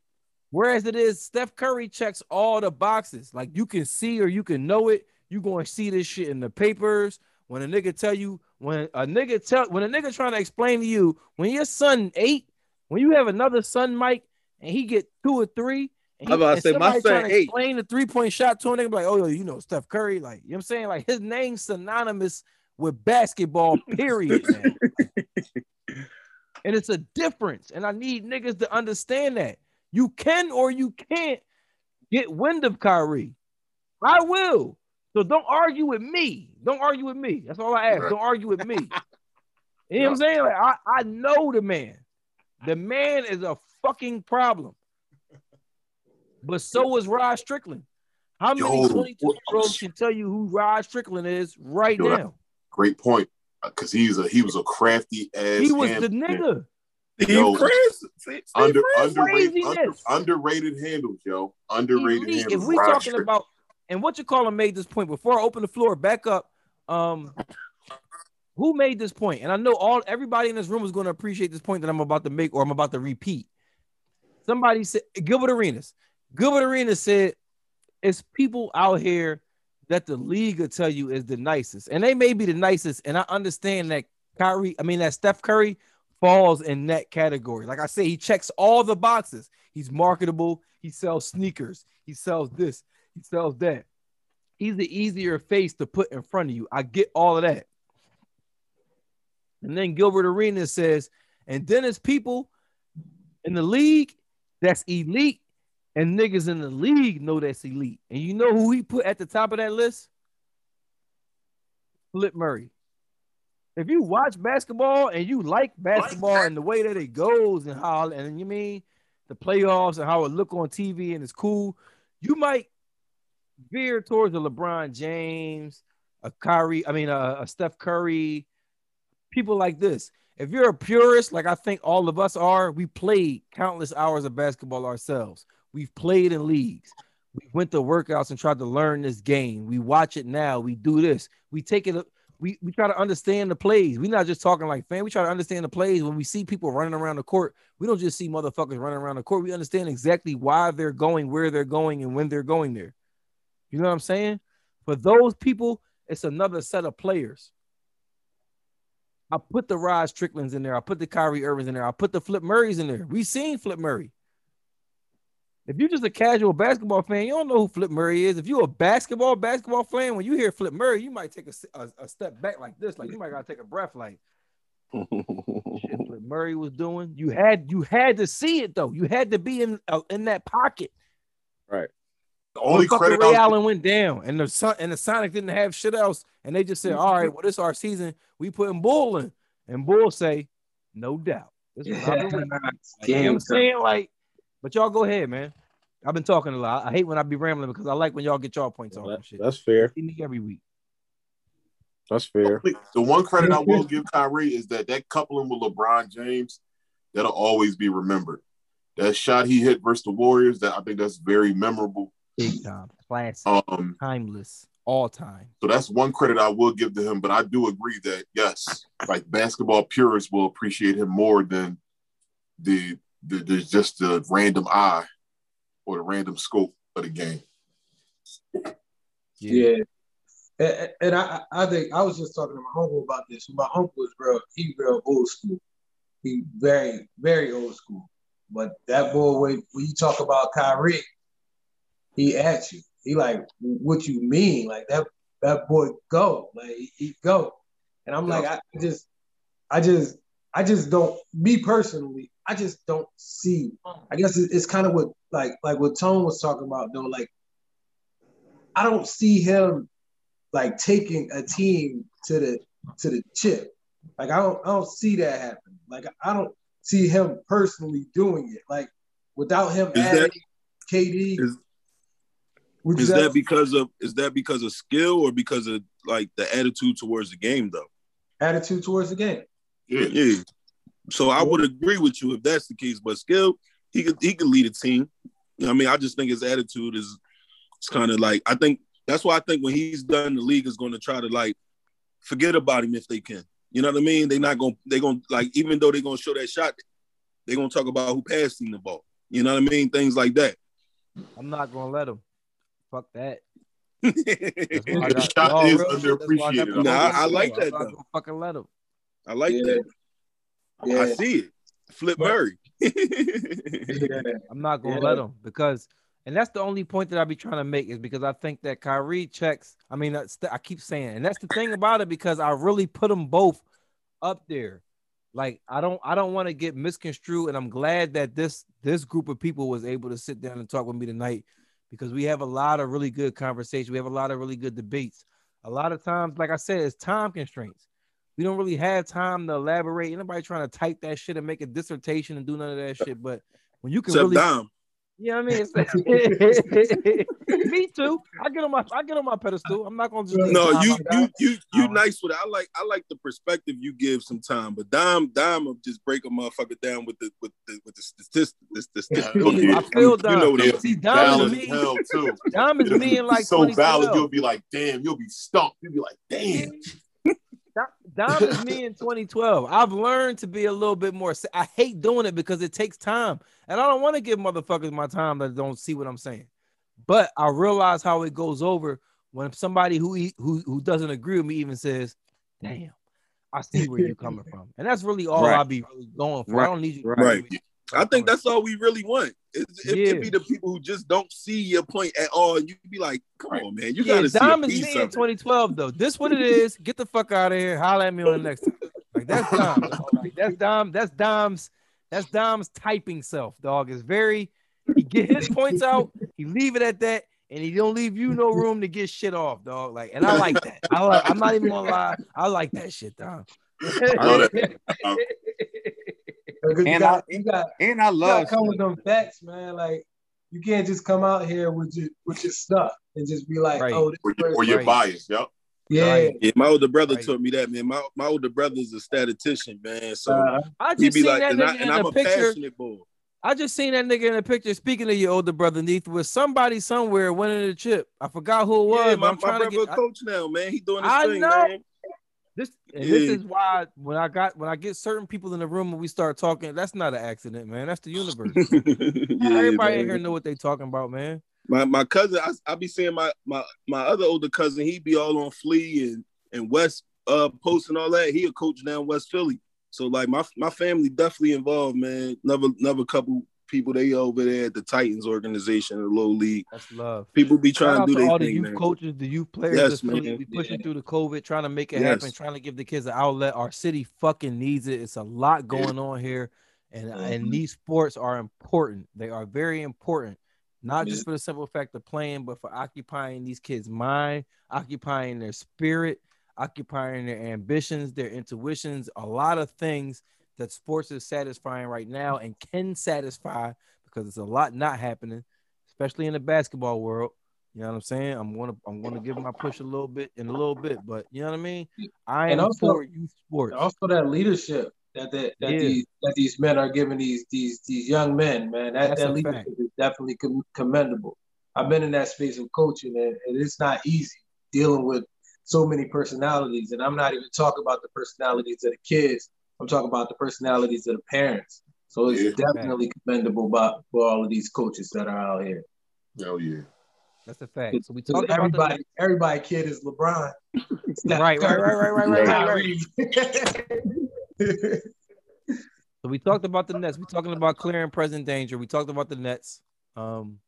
Whereas it is Steph Curry checks all the boxes. Like you can see or you can know it. You going to see this shit in the papers. When a nigga tell you, when a nigga tell, when a nigga trying to explain to you, when your son eight, when you have another son, Mike, and he get two or three, I'm about to say, my son eight. explain the three point shot to a nigga, be like, oh, yo, you know Steph Curry, like, you know what I'm saying? Like his name's synonymous with basketball, period, and it's a difference. And I need niggas to understand that. You can or you can't get wind of Kyrie. I will. So don't argue with me. Don't argue with me. That's all I ask. Don't argue with me. You know what I'm saying? Like, I, I know the man. The man is a fucking problem. But so was Rod Strickland. How many Yo, 22 year olds can tell you who Rod Strickland is right Yo, now? Great point. Because he's a he was a crafty ass. He was the nigga. Steve Yo, Chris, Steve Under, underrated, under, Craziness. underrated handles, yo. Underrated Elite. handles. If we Rod talking Strickland. about and what you call him made this point before I open the floor back up. Um, who made this point? And I know all everybody in this room is going to appreciate this point that I'm about to make or I'm about to repeat. Somebody said Gilbert Arenas. Gilbert Arenas said it's people out here that the league will tell you is the nicest, and they may be the nicest. And I understand that Kyrie, I mean that Steph Curry falls in that category. Like I say, he checks all the boxes. He's marketable. He sells sneakers. He sells this. He sells that. He's the easier face to put in front of you. I get all of that. And then Gilbert Arenas says, and then it's people in the league that's elite, and niggas in the league know that's elite. And you know who he put at the top of that list? Flip Murray. If you watch basketball and you like basketball and the way that it goes and how and you mean the playoffs and how it look on TV and it's cool, you might veer towards a LeBron James, a Kyrie, I mean a, a Steph Curry, people like this. If you're a purist, like I think all of us are, we played countless hours of basketball ourselves. We've played in leagues. We went to workouts and tried to learn this game. We watch it now. We do this. We take it. We, we try to understand the plays. We're not just talking like fan. We try to understand the plays. When we see people running around the court, we don't just see motherfuckers running around the court. We understand exactly why they're going, where they're going, and when they're going there. You know what I'm saying? For those people, it's another set of players. I put the Rod Stricklands in there. I put the Kyrie Irvings in there. I put the Flip Murrays in there. We seen Flip Murray. If you're just a casual basketball fan, you don't know who Flip Murray is. If you're a basketball basketball fan, when you hear Flip Murray, you might take a, a, a step back like this, like you might gotta take a breath, like shit Flip Murray was doing. You had you had to see it though. You had to be in uh, in that pocket. Right. The only When fucking credit Ray I'll, Allen went down, and the Son- and the Sonic didn't have shit else, and they just said, "All right, well, this our season. We putting Bull in," and Bull say, "No doubt." This was our ring. Like, you know what I'm saying? Like, but y'all go ahead, man. I've been talking a lot. I hate when I be rambling because I like when y'all get y'all points off and shit. That's fair. See me every week. That's fair. the one credit I will give Kyrie is that that coupling with LeBron James, that'll always be remembered. That shot he hit versus the Warriors, that I think that's very memorable. Big time, classic, Um, timeless, all time. so that's one credit I will give to him. But I do agree that yes, like basketball purists will appreciate him more than the the, the just the random eye or the random scope of the game. Yeah. And, and I, I think I was just talking to my uncle about this. My uncle is real, he real old school. He very, very old school. But that boy, when, when you talk about Kyrie, he asks you, he like, what you mean? Like that that boy go, like he, he go. And I'm like, I just, I just, I just don't. Me personally, I just don't see. Mm. I guess it's kind of what like like what Tone was talking about though. Like, I don't see him like taking a team to the to the chip. Like I don't I don't see that happen. Like I don't see him personally doing it. Like without him Is adding that- KD. is- Is say- that because of is that because of skill or because of like the attitude towards the game though? attitude towards the game? Yeah, Yeah. So I would agree with you if that's the case. But skill, he could he could lead a team. You know what I mean, I just think his attitude is it's kind of like I think that's why I think when he's done, the league is going to try to like forget about him if they can. You know what I mean? They're not going. to They're going to like even though they're going to show that shot, they're going to talk about who passed him the ball. You know what I mean? Things like that. I'm not gonna let him. Fuck that. I The shot is real shit, that's why I got underappreciated. Nah, I- I like that, I'm not though. Fucking let him. I like Yeah. that. Yeah. I see it. Flip But- Murray. Yeah. I'm not gonna Yeah. let him because, and that's the only point that I be trying to make is because I think that Kyrie checks. I mean, that's the, I keep saying, and that's the thing about it because I really put them both up there. Like I don't, I don't want to get misconstrued, and I'm glad that this this group of people was able to sit down and talk with me tonight because we have a lot of really good conversation. We have a lot of really good debates. A lot of times, like I said, it's time constraints. We don't really have time to elaborate. Anybody trying to type that shit and make a dissertation and do none of that shit. But when you can Except really Dom. you know what I mean? Me too. I get on my I get on my pedestal. I'm not gonna just No, leave you you you you Um, nice with it. I like I like the perspective you give some but Dom Dom will just break a motherfucker down with the with the with the statistics. The statistics. Yeah. I feel you Dom. know what I'm See, Dom is me. too. Dom is me in like so valid, you'll be like, damn, you'll be stumped. You'll be like, damn. Dom- is me in 2012. I've learned to be a little bit more. I hate doing it because it takes time, and I don't want to give motherfuckers my time that don't see what I'm saying. But I realize how it goes over when somebody who who who doesn't agree with me even says, "Damn, I see where you're coming from," and that's really all Right. I be really going for. I don't need you. to Right. Agree Right. with me. I think that's all we really want. It, it, Yeah. it be the people who just don't see your point at all. You'd be like, come on, man, you Yeah, gotta see a Dom is piece in 2012 though. This what it is. Get the fuck out of here. Holla at me on the next time. Like that's Dom. Like, that's Dom. That's Dom's. That's Dom's typing self. Dog is very. He get his points out. He leave it at that, and he don't leave you no room to get shit off, dog. Like, and I like that. I like. I'm not even gonna lie. I like that shit, Dom. love that. Because you And got, I- you got, And I you love gotta come with them facts, man. Like you can't just come out here with your with your stuff and just be like, Right. oh, this Or, you- person- or you're Right. biased, yep. yeah. Right. Yeah, my older brother Right. taught me that, man. My my older brother's a statistician, man. So Uh, I he just be seen like, that and, I, and in I'm a a picture. passionate boy. I just seen that nigga in a picture. Speaking to your older brother, Neath, with somebody somewhere winning the chip. I forgot who it was. Yeah, my, I'm my trying brother to get. a I- coach now, man. He doing his I thing, know. man. This and this is why when I got when I get certain people in the room and we start talking, that's not an accident, man. That's the universe. Yeah, Everybody in here know what they talking about, man. My my cousin, I, I be seeing my my my other older cousin. He be all on Flea and and West uh posting all that. He a coach down West Philly. So like my my family definitely involved, man. Another another couple people they over there at the Titans organization, the low league. That's love. People be trying out to do to all their the youth man. coaches, the youth players Yes, that's Philly. man. We pushing Yeah. through the COVID, trying to make it Yes. happen, trying to give the kids an outlet. Our city fucking needs it. It's a lot going on here, and and Mhm. these sports are important. They are very important, not Yeah. just for the simple fact of playing, but for occupying these kids' mind, occupying their spirit, occupying their ambitions, their intuitions, a lot of things that sports is satisfying right now and can satisfy because it's a lot not happening, especially in the basketball world. You know what I'm saying? I'm gonna I'm gonna give my push a little bit in a little bit, but you know what I mean. I And am also- for youth sports. also that leadership that that, that Yeah. these that these men are giving these these these young men, man. That That's that leadership fact. is definitely com- commendable. I've been in that space of coaching, and, and it's not easy dealing with so many personalities. And I'm not even talking about the personalities of the kids. I'm talking about the personalities of the parents. So it's Yeah. definitely commendable by, for all of these coaches that are out here. Hell yeah. That's a fact. So we 'Cause talked about everybody, everybody kid is LeBron. right, right, right, right, right, right, right, right. right. So we talked about the Nets. We talking about clear and present danger. We talked about the Nets. Um,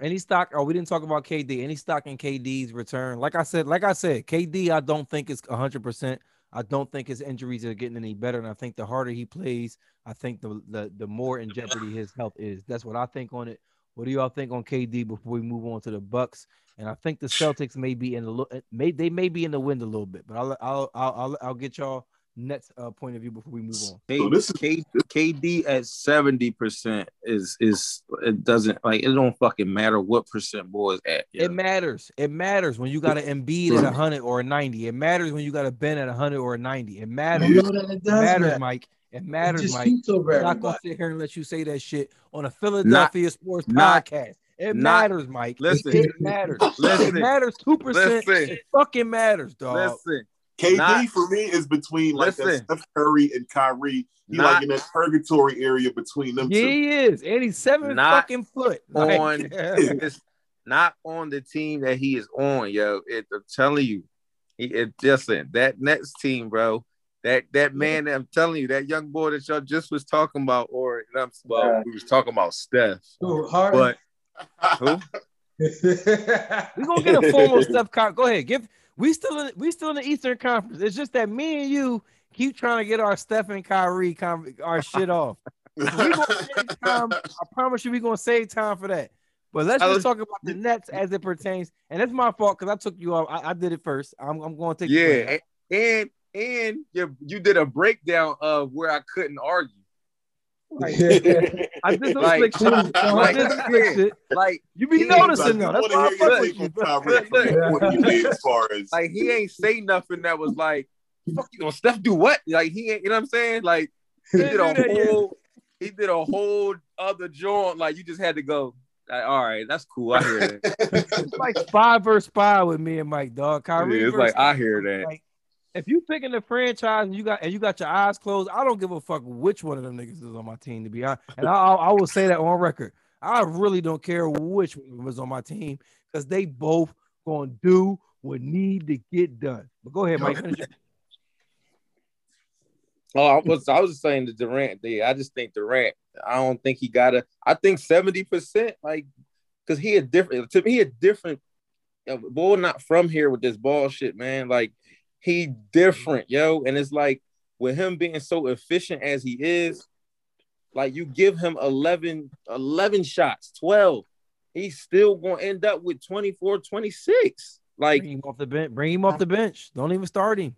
any stock? Oh, we didn't talk about KD. Any stock in KD's return? Like I said, like I said, KD. I don't think it's hundred percent. I don't think his injuries are getting any better, and I think the harder he plays, I think the the the more in jeopardy his health is. That's what I think on it. What do y'all think on KD before we move on to the Bucks? And I think the Celtics may be in a little, eh, may they may be in the wind a little bit, but I'll I'll I'll I'll, I'll get y'all Nets uh, point of view before we move on. K- So this is- K- KD at seventy percent is is it doesn't like it don't fucking matter what percent boys at. Yeah. It matters. It matters when you got an Embiid at a hundred or a ninety. It matters when you got a Ben at a hundred or a ninety. It matters. You It know that it matters, does matter. Mike. It It matters, just Mike. speaks over I'm not gonna sit here and let you say that shit on a Philadelphia sports not- podcast. It not- matters, Mike. listen, it matters. listen, it matters two percent. It fucking matters, dog. listen. KD Not- for me is between like that Listen. Steph Curry and Kyrie. He Not- like in that purgatory area between them Yeah, two. he is, and he's seven Not fucking foot. on Like, his not on the team that he is on, yo. It, I'm telling you, he, it just that next team, bro. That that man, that I'm telling you, that young boy that y'all just was talking about, or I'm, well, we was talking about Steph, Who, Harden? but who? We gonna get a formal Steph Curry. Go ahead, give. We still in, we still in the Eastern Conference. It's just that me and you keep trying to get our Steph and Kyrie con- our shit off. Time. I promise you, we're gonna save time for that. But let's just talk about the Nets as it pertains, and it's my fault because I took you off. I, I did it first. I'm, I'm going to take. Yeah, and and you you did a breakdown of where I couldn't argue. I did some Like- slick shit. I like, did some slick yeah. shit. Like You be noticing I though. That's want why I hear fuck with you. on bro. Kyrie from what you did as far as like he ain't say nothing that was like, fuck you, gonna Steph do what? Like he ain't, you know what I'm saying? Like he did a do that yet. whole, he did a whole other joint. Like you just had to go. Like, all right, that's cool. I hear that. It's like five versus five with me and Mike, dog. Kyrie Yeah, it's like I hear that. Like, if you picking the franchise and you got and you got your eyes closed, I don't give a fuck which one of them niggas is on my team. To be honest, and I, I, will say that on record. I really don't care which one was on my team because they both gonna do what need to get done. But go ahead, Mike. Oh, I was I was saying the Durant. I just think Durant. I don't think he got a. I think seventy percent, like, because he a different. To me, he a different. uh, Boy, not from here with this bullshit, man. Like, he different, yo. And it's like with him being so efficient as he is, like you give him 11, 11 shots, twelve, he's still gonna end up with 24, 26. Like, Bring him off the bench. Bring him off the bench. Don't even start him.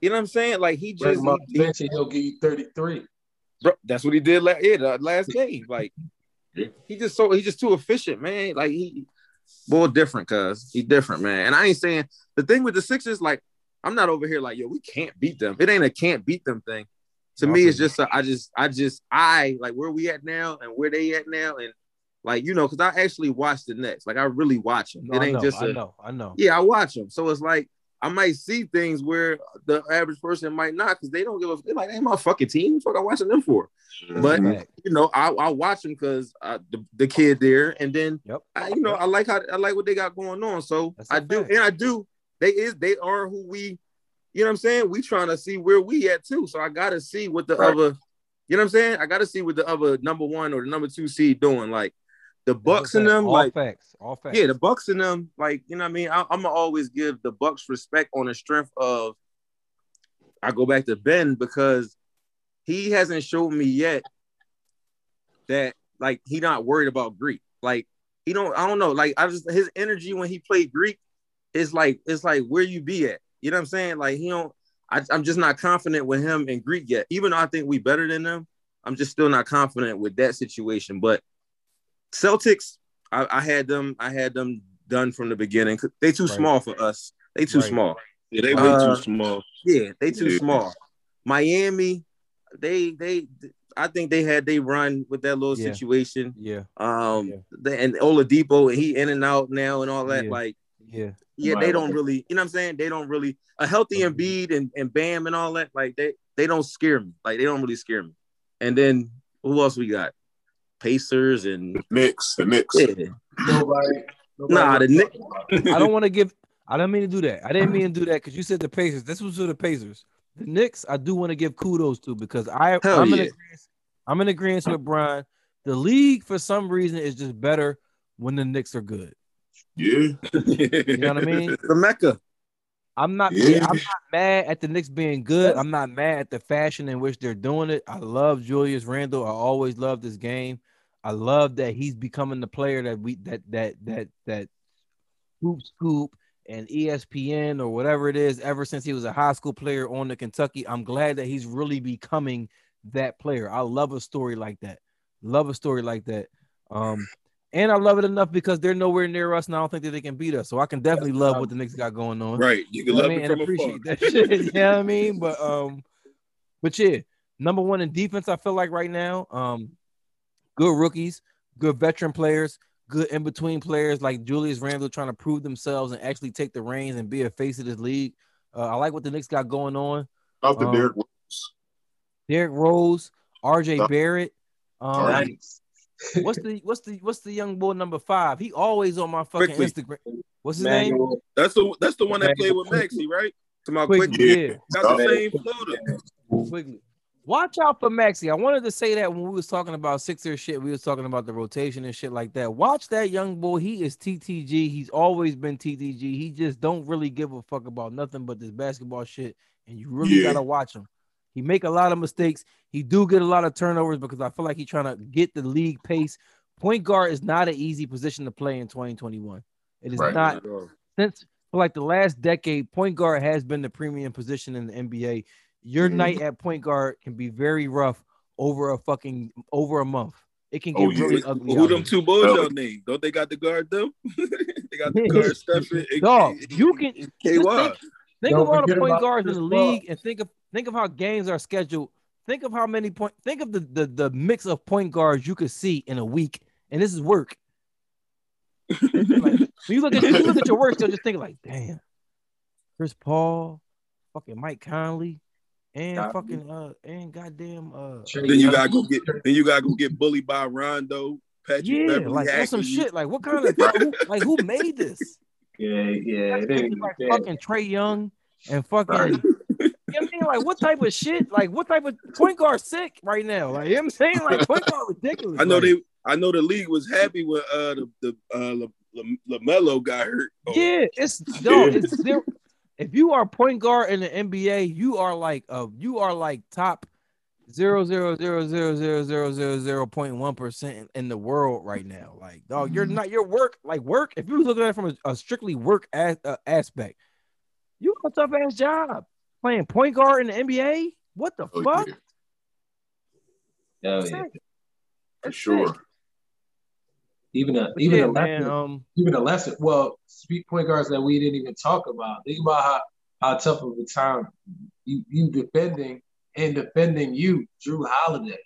you know what I'm saying? Like he Bring just him off he- the bench and he'll give you 33. Bro, that's what he did last yeah, last game. Like he just so he's just too efficient, man. Like he boy different, cuz he different, man. And I ain't saying the thing with the Sixers, like I'm not over here like yo, we can't beat them. It ain't a can't beat them thing. To me, it's just a, I just I just I like where we at now and where they at now, and like you know, because I actually watch the Nets. Like I really watch them. No, it I ain't know, just I a know, I know. yeah, I watch them. So it's like I might see things where the average person might not because they don't give a. They're like, "Ain't my fucking team. What the fuck I watching them for?" But Fact. you know, I, I watch them because uh, the, the kid there, and then Yep. I, you know, I like how I like what they got going on. So That's a I do, fact. and I do. They is they are who we, you know, what I'm saying. We trying to see where we at too. So I gotta see what the Right. other, you know, what I'm saying. I gotta see what the other number one or the number two seed doing. Like the Bucks and them, all like facts, all facts. yeah, the Bucks and them, like you know, what I mean, I, I'm gonna always give the Bucks respect on the strength of. I go back to Ben because he hasn't shown me yet that like he not worried about Greek. Like he don't, I don't know. Like I just his energy when he played Greek is like it's like where you be at. You know what I'm saying? Like he don't. I, I'm just not confident with him in Greek yet. Even though I think we better than them, I'm just still not confident with that situation. But Celtics, I, I had them. I had them done from the beginning. They too Right. small for us. They too Right. small. Yeah, they way Uh, too small. Yeah, they too Yeah. small. Miami, they they I think they had they run with that little Yeah. situation. Yeah, Um Yeah. they, and Oladipo and he in and out now and all that. Yeah. Like, yeah. yeah, they don't really, you know what I'm saying? They don't really a healthy. Embiid and, and Bam and all that, like they they don't scare me. Like they don't really scare me. And then who else we got? Pacers and Knicks, the Knicks. yeah. Nobody. nobody Nah, the Nick- I don't want to give. I don't mean to do that. I didn't mean to do that because you said the Pacers. This was for the Pacers. The Knicks, I do want to give kudos to because I Hell I'm in yeah. agreement. I'm in agreement with Brian. The league, for some reason, is just better when the Knicks are good. Yeah. You know what I mean? the Mecca. I'm not. Yeah. I'm not mad at the Knicks being good. I'm not mad at the fashion in which they're doing it. I love Julius Randle. I always love this game. I love that he's becoming the player that we that that that that Hoop Scoop and ESPN or whatever it is. Ever since he was a high school player on the Kentucky, I'm glad that he's really becoming that player. I love a story like that. Love a story like that. Um, and I love it enough because they're nowhere near us, and I don't think that they can beat us. So I can definitely love what the Knicks got going on. Right. You You can know what love I mean? it And from afar. appreciate that shit. You know what I mean? But um, but yeah, number one in defense, I feel like right now, um, good rookies, good veteran players, good in between players like Julius Randle trying to prove themselves and actually take the reins and be a face of this league. Uh, I like what the Knicks got going on. Off the Um, Derrick Rose. Derrick Rose, RJ Yep. Barrett, um, Alright. What's the what's the what's the young boy number five? He always on my fucking Quickly. Instagram. What's his name? That's the that's the one that played with Maxey, right? To my Quickly. quick, Yeah. Got the same. Quickly. Watch out for Maxey. I wanted to say that when we was talking about Sixer shit, we was talking about the rotation and shit like that. Watch that young boy. He is TTG. He's always been TTG. He just don't really give a fuck about nothing but this basketball shit. And you really Yeah. gotta watch him. He make a lot of mistakes. He do get a lot of turnovers because I feel like he's trying to get the league pace. Point guard is not an easy position to play in 2021. It is Right. not since for like the last decade, point guard has been the premium position in the NBA. Your Mhm. night at point guard can be very rough over a fucking over a month. It can get Oh, yeah. really ugly. Who them two boys Oh. y'all name? Don't they got the guard them? they got the guard Stephen. and- Dog, you can- and Just KY. think, think of all the point guards in the Paul. league and think of think of how games are scheduled. Think of how many point think of the, the the mix of point guards you could see in a week, and this is work. Like, when you look at you look at your work, so just think like, damn, Chris Paul, fucking Mike Conley, and Conley. fucking uh and goddamn uh Then you gotta go get. Then you gotta go get bullied by Rondo, Patrick yeah, Beverley, like that's some shit. Like what kind of who, like who made this? Yeah, yeah, it That's ain't like fucking Trae Young and fucking. You know what I mean? Like, what type of shit? Like, what type of point guard sick right now? Like, you know what I'm saying? Like, point guard ridiculous. I know like, they. I know the league was happy when uh the the uh La, La, Lamelo got hurt. Oh, Yeah, it's no, it's zero. If you are point guard in the NBA, you are like uh you are like top zero zero zero zero zero zero zero zero point one percent in the world right now. Like, dog, you're not your work like work. If you look at it from a, a strictly work as, uh, aspect, you got a tough ass job playing point guard in the NBA. What the Oh, fuck? yeah, Hell It's yeah. sick. for It's sure. sick. Even a But even yeah, a man. Um, even a lesson. Well, speak point guards that we didn't even talk about. Think about how how tough of a time you you defending and defending you, Jrue Holiday.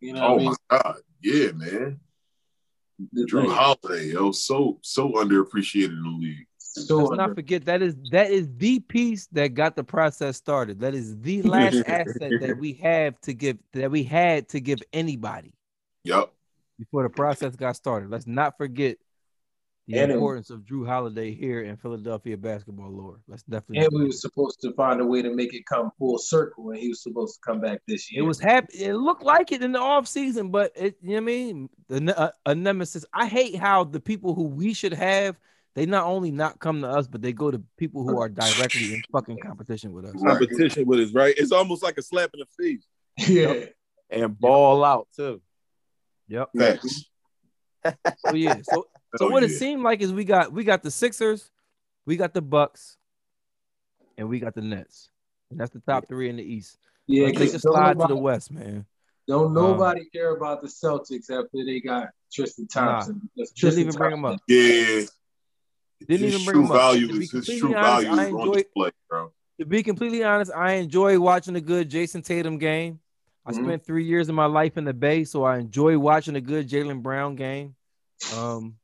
You know Oh what I mean? my God. Yeah, man. Jrue Like, Holiday, yo, so so underappreciated in the league. So let's not forget that is that is the piece that got the process started. That is the last asset that we have to give that we had to give anybody Yep. before the process got started. Let's not forget the And it- importance of Jrue Holiday here in Philadelphia basketball lore. Let's definitely. and we were supposed to find a way to make it come full circle, and he was supposed to come back this year. It was happy. It looked like it in the off season, but it, you know what I mean? The, a, uh, a nemesis. I hate how the people who we should have, they not only not come to us, but they go to people who are directly in fucking competition with us. Right. competition with us, right? It's almost like a slap in the face. yeah. and ball out too. Yep. Facts. So yeah. So so Hell what it seemed like is we got we got the Sixers, we got the Bucks, and we got the Nets. And that's the top three in the East. Yeah, Let's take a because slide to the West, man. don't um, nobody care about the Celtics after they got Tristan Thompson. because Didn't Tristan even bring him up. Yeah. Didn't his even true bring him value To be is his completely true honest, value I is on enjoy- display, bro. To be completely honest, I enjoy watching a good Jayson Tatum game. I Mhm. spent three years of my life in the Bay, so I enjoy watching a good Jaylen Brown game. Um,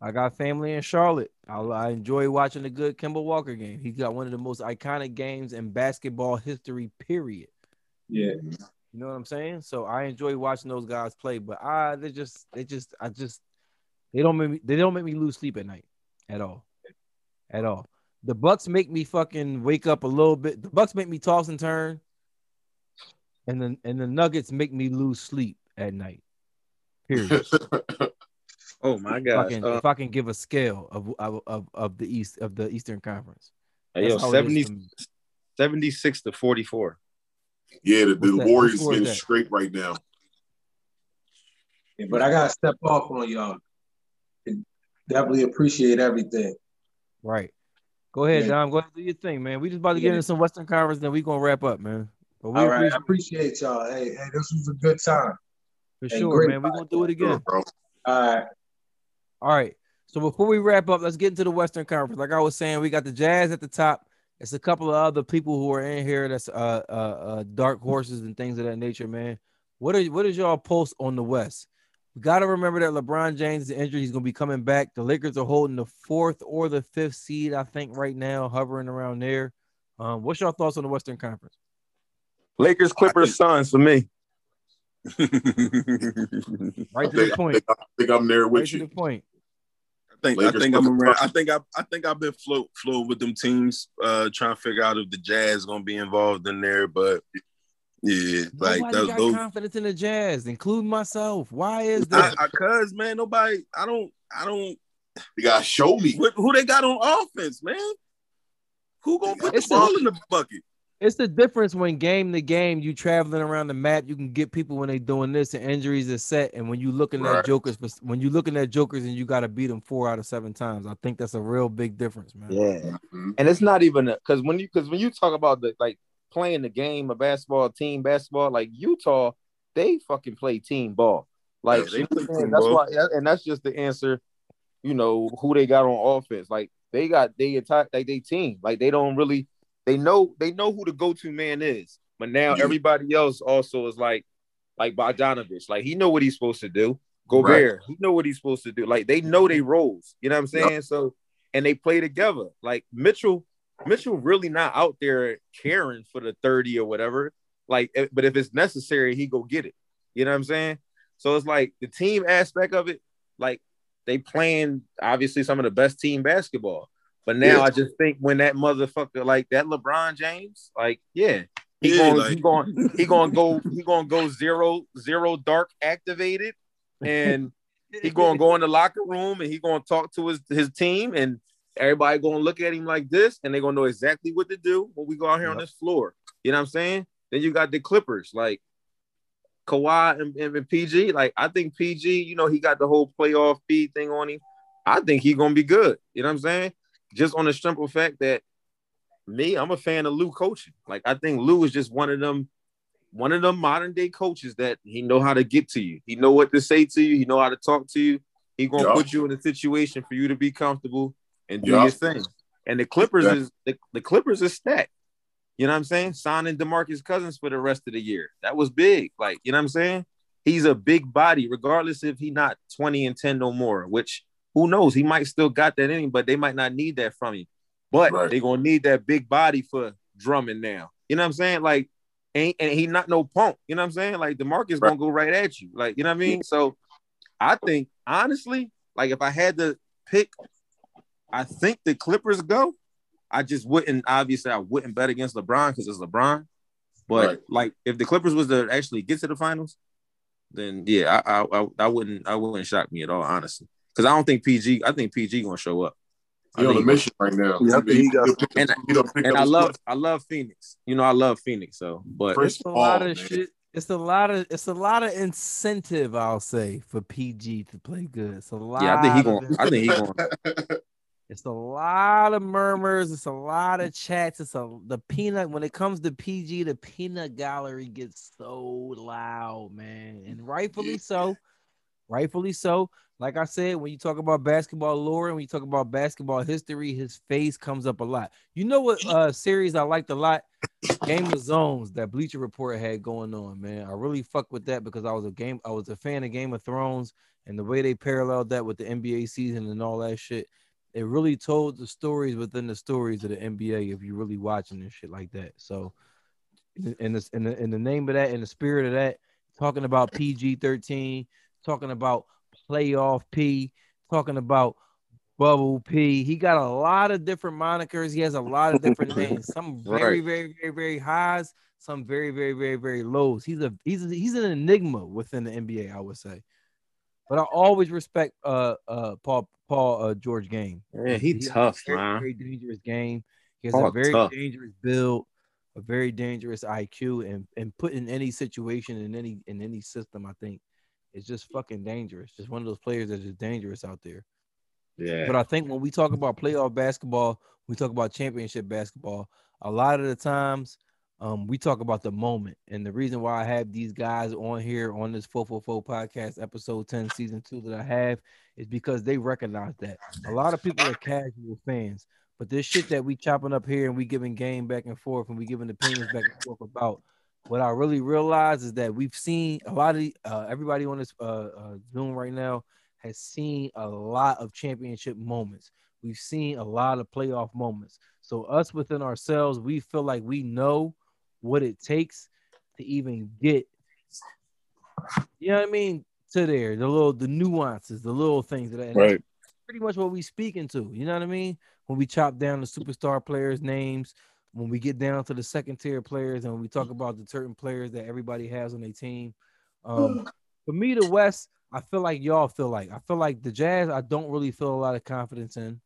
I got family in Charlotte. I, I enjoy watching a good Kemba Walker game. He's got one of the most iconic games in basketball history. Period. Yeah. You know what I'm saying? So I enjoy watching those guys play, but I they just they just I just they don't make me they don't make me lose sleep at night at all. At all. The Bucks make me fucking wake up a little bit. The Bucks make me toss and turn. And then and the Nuggets make me lose sleep at night. Period. Oh my if, I gosh. can, Uh, if I can give a scale of, of of of the East of the Eastern Conference. yo, That's all it is 70, to 76 to 44. Yeah, the, the What's that? What Warriors score is getting that? straight right now. Yeah, but I gotta step off on y'all. Definitely appreciate everything. Right. Go ahead, Yeah. Dom. Go ahead and do your thing, man. We just about to get Yeah. into some Western Conference, then we gonna wrap up, man. But we All right, I appreciate appreciate y'all. Hey, hey, this was a good time. for Hey, sure, man. We're gonna do it Sure, again. bro. All right. All right. So before we wrap up, let's get into the Western Conference. Like I was saying, we got the Jazz at the top. It's a couple of other people who are in here that's uh uh, uh dark horses and things of that nature, man. What are what is y'all pulse on the West? We got to remember that LeBron James is injured. He's gonna be coming back. The Lakers are holding the fourth or the fifth seed, I think, right now, hovering around there. Um, what's your thoughts on the Western Conference? Lakers, Clippers, Suns for me. Right I to the think, I, point. think, I think I'm there Right with to the you. point. I think I think I'm around. I think I I think I've been float float with them teams, uh, trying to figure out if the Jazz gonna be involved in there. But yeah, like Nobody those, got those confidence in the Jazz, including myself. Why is that? I, I, cause man, nobody. I don't. I don't. You gotta show me. What, who they got on offense, man? Who gonna put the It's ball a- in the bucket? It's the difference when game to game you traveling around the map. You can get people when they doing this and injuries are set. And when you looking Right. at jokers, when you looking at jokers and you got to beat them four out of seven times, I think that's a real big difference, man. Yeah. Mhm. And it's not even because when you because when you talk about the like playing the game of basketball, team basketball, like Utah, they fucking play team ball. Like Yeah, they play what I'm saying? team that's ball. why, and that's just the answer. You know who they got on offense. Like they got they attack like they team. Like they don't really they know they know who the go to man is. But now everybody else also is like like Bogdanovich. Like he know what he's supposed to do. Gobert, he know what he's supposed to do. Like they know they mm-hmm. roles. You know what I'm saying? So and they play together. Like Mitchell, Mitchell really not out there caring for the 30 or whatever. Like, eh, but if it's necessary, he go get it. You know what I'm saying? So it's like the team aspect of it, like they playing obviously some of the best team basketball. But now Yeah. I just think when that motherfucker like that LeBron James, like, yeah, he Yeah, going like- he going he going to go he going to go zero zero dark activated and he going to go in the locker room and he going to talk to his his team and everybody to look at him like this and they're to know exactly what to do when we go out here on this floor. You know what I'm saying? Then you got the Clippers like Kawhi and, and, and PG. Like I think PG, you know, he got the whole playoff feed thing on him. I think he gonna be good. You know what I'm saying? Just on the simple fact that me, I'm a fan of Lue coaching. Like I think Lue is just one of them, one of them modern day coaches that he know how to get to you. He know what to say to you. He know how to talk to you. He gonna Yeah. put you in a situation for you to be comfortable and do Yeah. your thing. And the Clippers Yeah. is the, the Clippers is stacked. You know what I'm saying? Signing DeMarcus Cousins for the rest of the year. That was big. Like, you know what I'm saying? He's a big body, regardless if he not 20 and 10 no more, which who knows? He might still got that in him, but they might not need that from him. But Right. they're gonna need that big body for drumming now. You know what I'm saying? Like, ain't and he not no punk. You know what I'm saying? Like DeMarcus is gonna go right at you. Like, you know what I mean? So I think honestly, like if I had to pick, I think the Clippers go. I just wouldn't obviously I wouldn't bet against LeBron because it's LeBron. But Right. like if the Clippers was to actually get to the finals, then yeah, I I, I, I wouldn't I wouldn't shock me at all, honestly. Because I don't think PG, I think PG gonna show up. I He on a mission right now. Yeah, I think he got- He'll and up- and I love. I love Phoenix. You know, I love Phoenix. So, but Chris It's a lot Paul, of man. shit. It's a lot of it's a lot of incentive, I'll say, for PG to play good. It's a lot. yeah, I think he of going. I think he going. It's a lot of murmurs. It's a lot of chats. It's a the peanut. When it comes to PG, the peanut gallery gets so loud, man, and rightfully so. Rightfully so. Like I said, when you talk about basketball lore and when you talk about basketball history, his face comes up a lot. You know what uh series I liked a lot? Game of Zones that Bleacher Report had going on, man. I really fuck with that because I was a game, I was a fan of Game of Thrones and the way they paralleled that with the NBA season and all that shit. It really told the stories within the stories of the NBA if you're really watching this shit like that. So, in the in the, in the name of that, in the spirit of that, talking about PG 13, talking about playoff P, talking about bubble P. He got a lot of different monikers. He has a lot of different names. Some very, Right. very, very, very highs. Some very, very, very, very lows. He's a he's a, he's an enigma within the NBA, I would say. But I always respect uh uh Paul Paul uh, George game. Man, he has a tough, very, man. Very dangerous game. He has Paul a very tough. dangerous build, a very dangerous IQ, and and put in any situation in any in any system. I think it's just fucking dangerous. Just one of those players that is dangerous out there. Yeah. But I think when we talk about playoff basketball, we talk about championship basketball. A lot of the times, um, we talk about the moment, and the reason why I have these guys on here on this 444 podcast, episode 10, season two, that I have is because they recognize that a lot of people are casual fans, but this shit that we chopping up here and we giving game back and forth and we giving opinions back and forth about. What I really realize is that we've seen a lot of uh, everybody on this uh, uh, Zoom right now has seen a lot of championship moments. We've seen a lot of playoff moments. So us within ourselves, we feel like we know what it takes to even get You know what I mean? To there, the little the nuances, the little things that Right. pretty much what we speaking to. You know what I mean? When we chop down the superstar players' names, when we get down to the second tier players, and when we talk about the certain players that everybody has on their team. Um, for me, the West, I feel like y'all feel like. I feel like the Jazz, I don't really feel a lot of confidence in.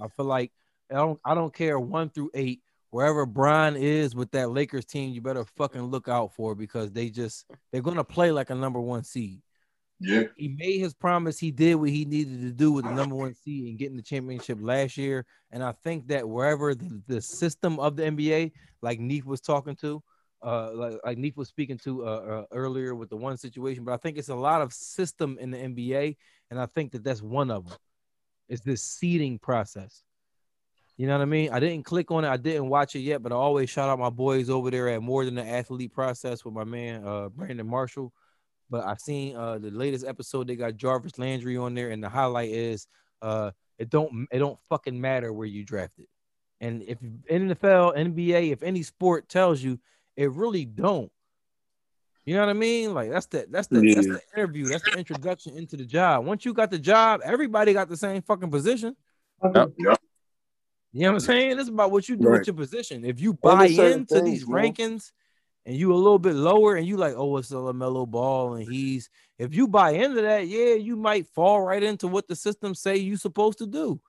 I feel like I don't I don't care one through eight. Wherever Bron is with that Lakers team, you better fucking look out for because they just they're gonna play like a number one seed Yeah. he made his promise. He did what he needed to do with the number one seed and getting the championship last year. And I think that wherever the, the system of the NBA, like Neef was talking to, uh, like, like Neef was speaking to uh, uh, earlier with the one situation, but I think it's a lot of system in the NBA, and I think that that's one of them. Is this seeding process? You know what I mean? I didn't click on it. I didn't watch it yet, but I always shout out my boys over there at More Than the Athlete Process with my man uh, Brandon Marshall but I've seen uh the latest episode they got Jarvis Landry on there, and the highlight is uh it don't it don't fucking matter where you drafted. And if NFL, NBA, if any sport tells you, it really don't. You know what I mean? Like that's the that's the that's the interview, that's the introduction into the job. Once you got the job, everybody got the same fucking position. Yep. Yep. You know what I'm saying? It's about what you do Right. with your position. If you buy into things, these rankings and you a little bit lower and you like, oh, it's a LaMelo ball and he's if you buy into that, yeah, you might fall right into what the system say you supposed to do.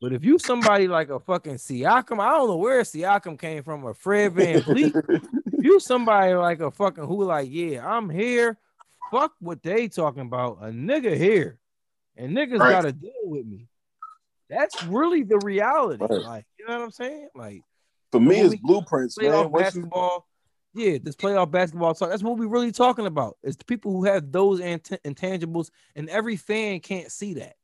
But if you somebody like a fucking Siakam, I don't know where Siakam came from, or Fred VanVleet. if you somebody like a fucking who like, yeah, I'm here. Fuck what they talking about. A nigga here. And niggas Right. gotta deal with me. That's really the reality. Right. Like, you know what I'm saying? Like For me, it's blueprints, man. Once you- basketball. Yeah, this playoff basketball talk. That's what we're really talking about. It's the people who have those int- intangibles, and every fan can't see that.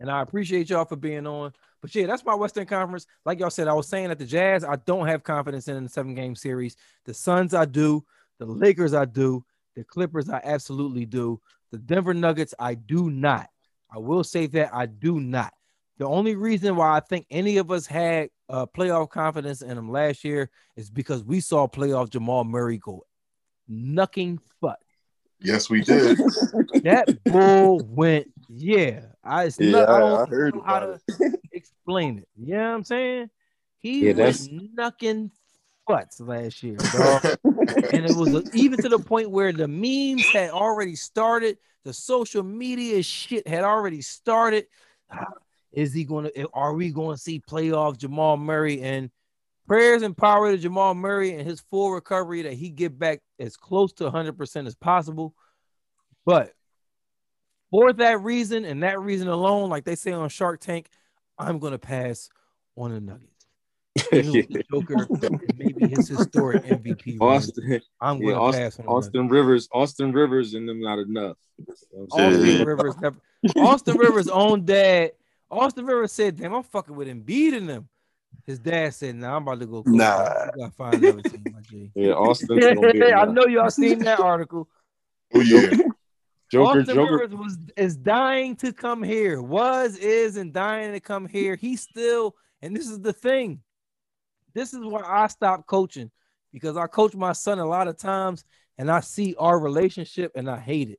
And I appreciate y'all for being on. But yeah, that's my Western Conference. Like y'all said, I was saying that the Jazz, I don't have confidence in, in the seven game series. The Suns, I do. The Lakers, I do. The Clippers, I absolutely do. The Denver Nuggets, I do not. I will say that I do not. The only reason why I think any of us had uh, playoff confidence in them last year is because we saw playoff Jamal Murray go knucking fuck. Yes, we did. That bull went, yeah. I, it's Yeah, not, I I- don't I heard know how about to explain it. You know what I'm saying? He Yeah, was that's- knucking butts last year, dog. and it was even to the point where the memes had already started, the social media shit had already started. Is he to? Are we going to see playoff Jamal Murray? And prayers and power to Jamal Murray and his full recovery that he get back as close to 100% as possible. But for that reason and that reason alone, like they say on Shark Tank, I'm going to pass on the Nuggets. Even with the Joker maybe his historic MVP. run, Austin, I'm yeah, going to Austin, pass on the Nuggets. Austin Rivers, Austin Rivers, and them not enough. You know what I'm Austin saying? Rivers never. Austin Rivers' own dad. Austin Rivers said, "Damn, I'm fucking with Embiid in them." His dad said, "Nah, I'm about to go. coach. Nah. you gotta find another team, my G." Yeah, Austin's I know y'all seen that article. oh yeah. Joker, Austin Joker, Rivers was is dying to come here. Was is and dying to come here. He still, and this is the thing. This is why I stopped coaching because I coach my son a lot of times, and I see our relationship and I hate it.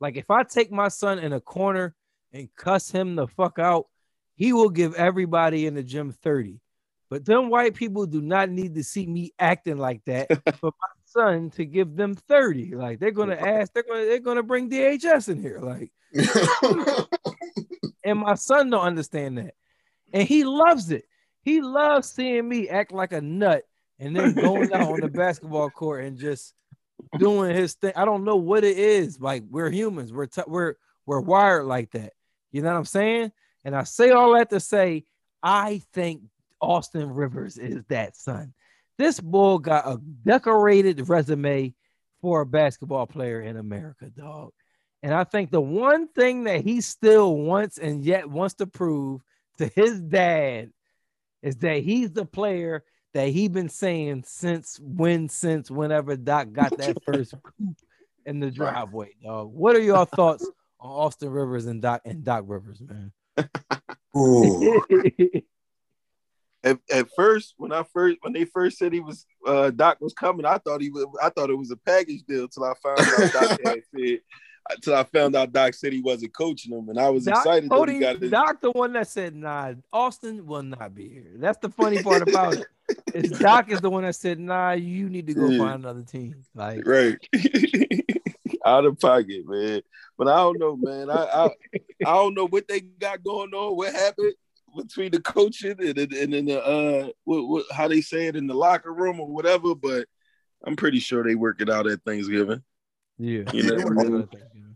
Like if I take my son in a corner and cuss him the fuck out, he will give everybody in the gym 30. But them white people do not need to see me acting like that for my son to give them 30. Like they're gonna ask, they're gonna they're gonna bring DHS in here. Like, and my son don't understand that. And he loves it. He loves seeing me act like a nut and then going out on the basketball court and just doing his thing. I don't know what it is. Like we're humans. We're t- we're we're wired like that. You know what I'm saying? And I say all that to say, I think Austin Rivers is that son. This bull got a decorated resume for a basketball player in America, dog. And I think the one thing that he still wants and yet wants to prove to his dad is that he's the player that he been saying since when, since whenever Doc got that first in the driveway, dog. What are your thoughts on Austin Rivers and Doc and Doc Rivers, man? At, at first, when I first when they first said he was uh, Doc was coming, I thought he was. I thought it was a package deal till I found out Doc had said. Until I found out Doc said he wasn't coaching him, and I was Doc, excited that he got his. Doc, the one that said, "Nah, Austin will not be here." That's the funny part about it. Is Doc is the one that said, "Nah, you need to go Yeah. find another team." Like, right out of pocket, man. But I don't know, man. I I, I don't know what they got going on. What happened between the coaching and and, and in the uh what, what how they say it in the locker room or whatever. But I'm pretty sure they work it out at Thanksgiving. yeah, You know,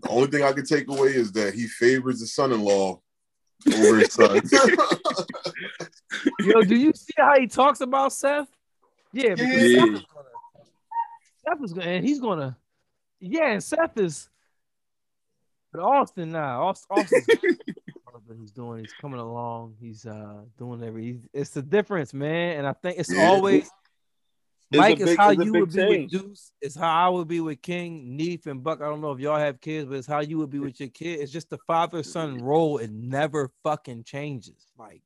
They work man. on that thing, you know. The only thing I can take away is that he favors his son-in-law over his son. Yo, do you see how he talks about Seth? Yeah, because Yeah. Seth is gonna, Seth is gonna, and he's gonna, yeah, and Seth is, but Austin now, Austin, Austin's he's doing. He's coming along. He's uh doing every. It's the difference, man. And I think it's Yeah. always. It's a Mike is big- how it's a you big would be change. with Deuce. It's how I would be with King, Neef, and Buck. I don't know if y'all have kids, but it's how you would be with your kid. It's just the father son role. It never fucking changes. Like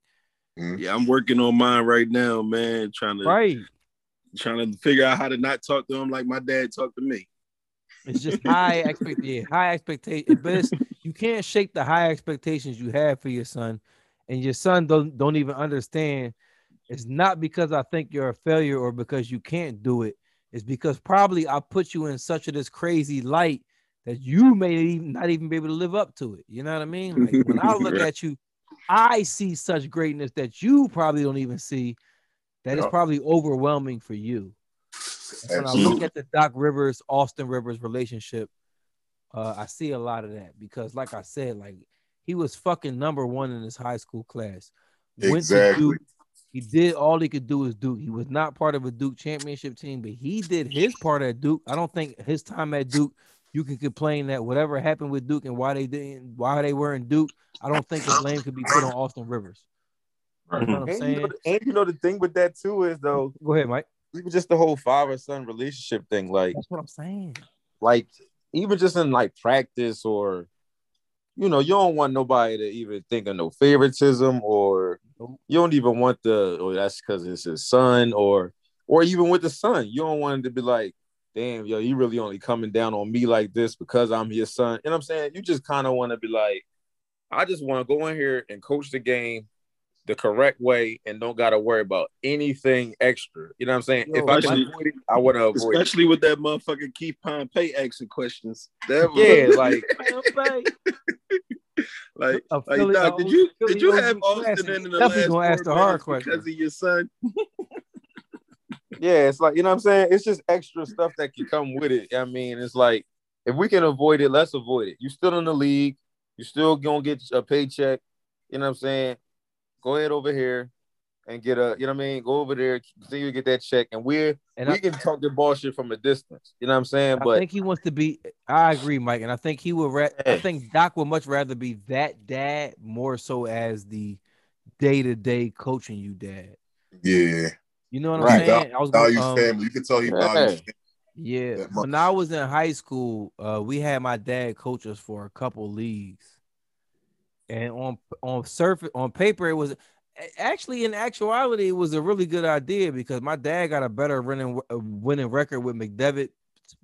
mm-hmm. Yeah, I'm working on mine right now, man. Trying to right. trying to figure out how to not talk to him like my dad talked to me. It's just high expect yeah, high expectation. But it's, you can't shake the high expectations you have for your son, and your son don't don't even understand. It's not because I think you're a failure or because you can't do it. It's because probably I put you in such a this crazy light that you may even not even be able to live up to it. You know what I mean? Like when I look at you, I see such greatness that you probably don't even see. That is Yeah. probably overwhelming for you when I look at the Doc Rivers, Austin Rivers relationship, uh, I see a lot of that because, like I said, like he was fucking number one in his high school class. Went to Exactly. Duke. He did all he could do is Duke. He was not part of a Duke championship team, but he did his part at Duke. I don't think his time at Duke, you can complain that whatever happened with Duke and why they didn't, why they were in Duke. I don't think the blame could be put on Austin Rivers. You know mm-hmm. what I'm And you, saying? know, the- and you know the thing with that too is though, Go ahead, Mike. even just the whole father son relationship thing, like That's what I'm saying. like even just in like practice or you know, you don't want nobody to even think of no favoritism or you don't even want the or that's because it's his son or or even with the son, you don't want it to be like, damn, yo, you really only coming down on me like this because I'm his son. You know what I'm saying? You just kind of want to be like, I just want to go in here and coach the game the correct way and don't gotta worry about anything extra. You know what I'm saying? Yo, if I especially- can avoid it, I want to avoid it. Especially with that motherfucking Keith Pompey asking questions. That was- Yeah, like like, A like Philly- Doc, did you Philly did you have Austin classic. in, in the Definitely last gonna ask the hard question. because of your son? Yeah, it's like you know what I'm saying. It's just extra stuff that can come with it. I mean, it's like if we can avoid it, let's avoid it. You're still in the league, You're still gonna get a paycheck. You know what I'm saying? Go ahead over here and get a. You know what I mean? Go over there, continue to get that check, and we're And we I- can talk the bullshit from a distance. You know what I'm saying? I But I think he wants to be. I agree, Mike, and I think he would. Ra- I think Doc would much rather be that dad more so as the day to day coaching you dad. Yeah. You know what Right. I'm saying? I was Values gonna, um, family. You can tell he Yeah. values yeah. that When. I was in high school, uh, we had my dad coach us for a couple leagues, and on on surface on paper it was actually in actuality it was a really good idea because my dad got a better winning uh, winning record with McDevitt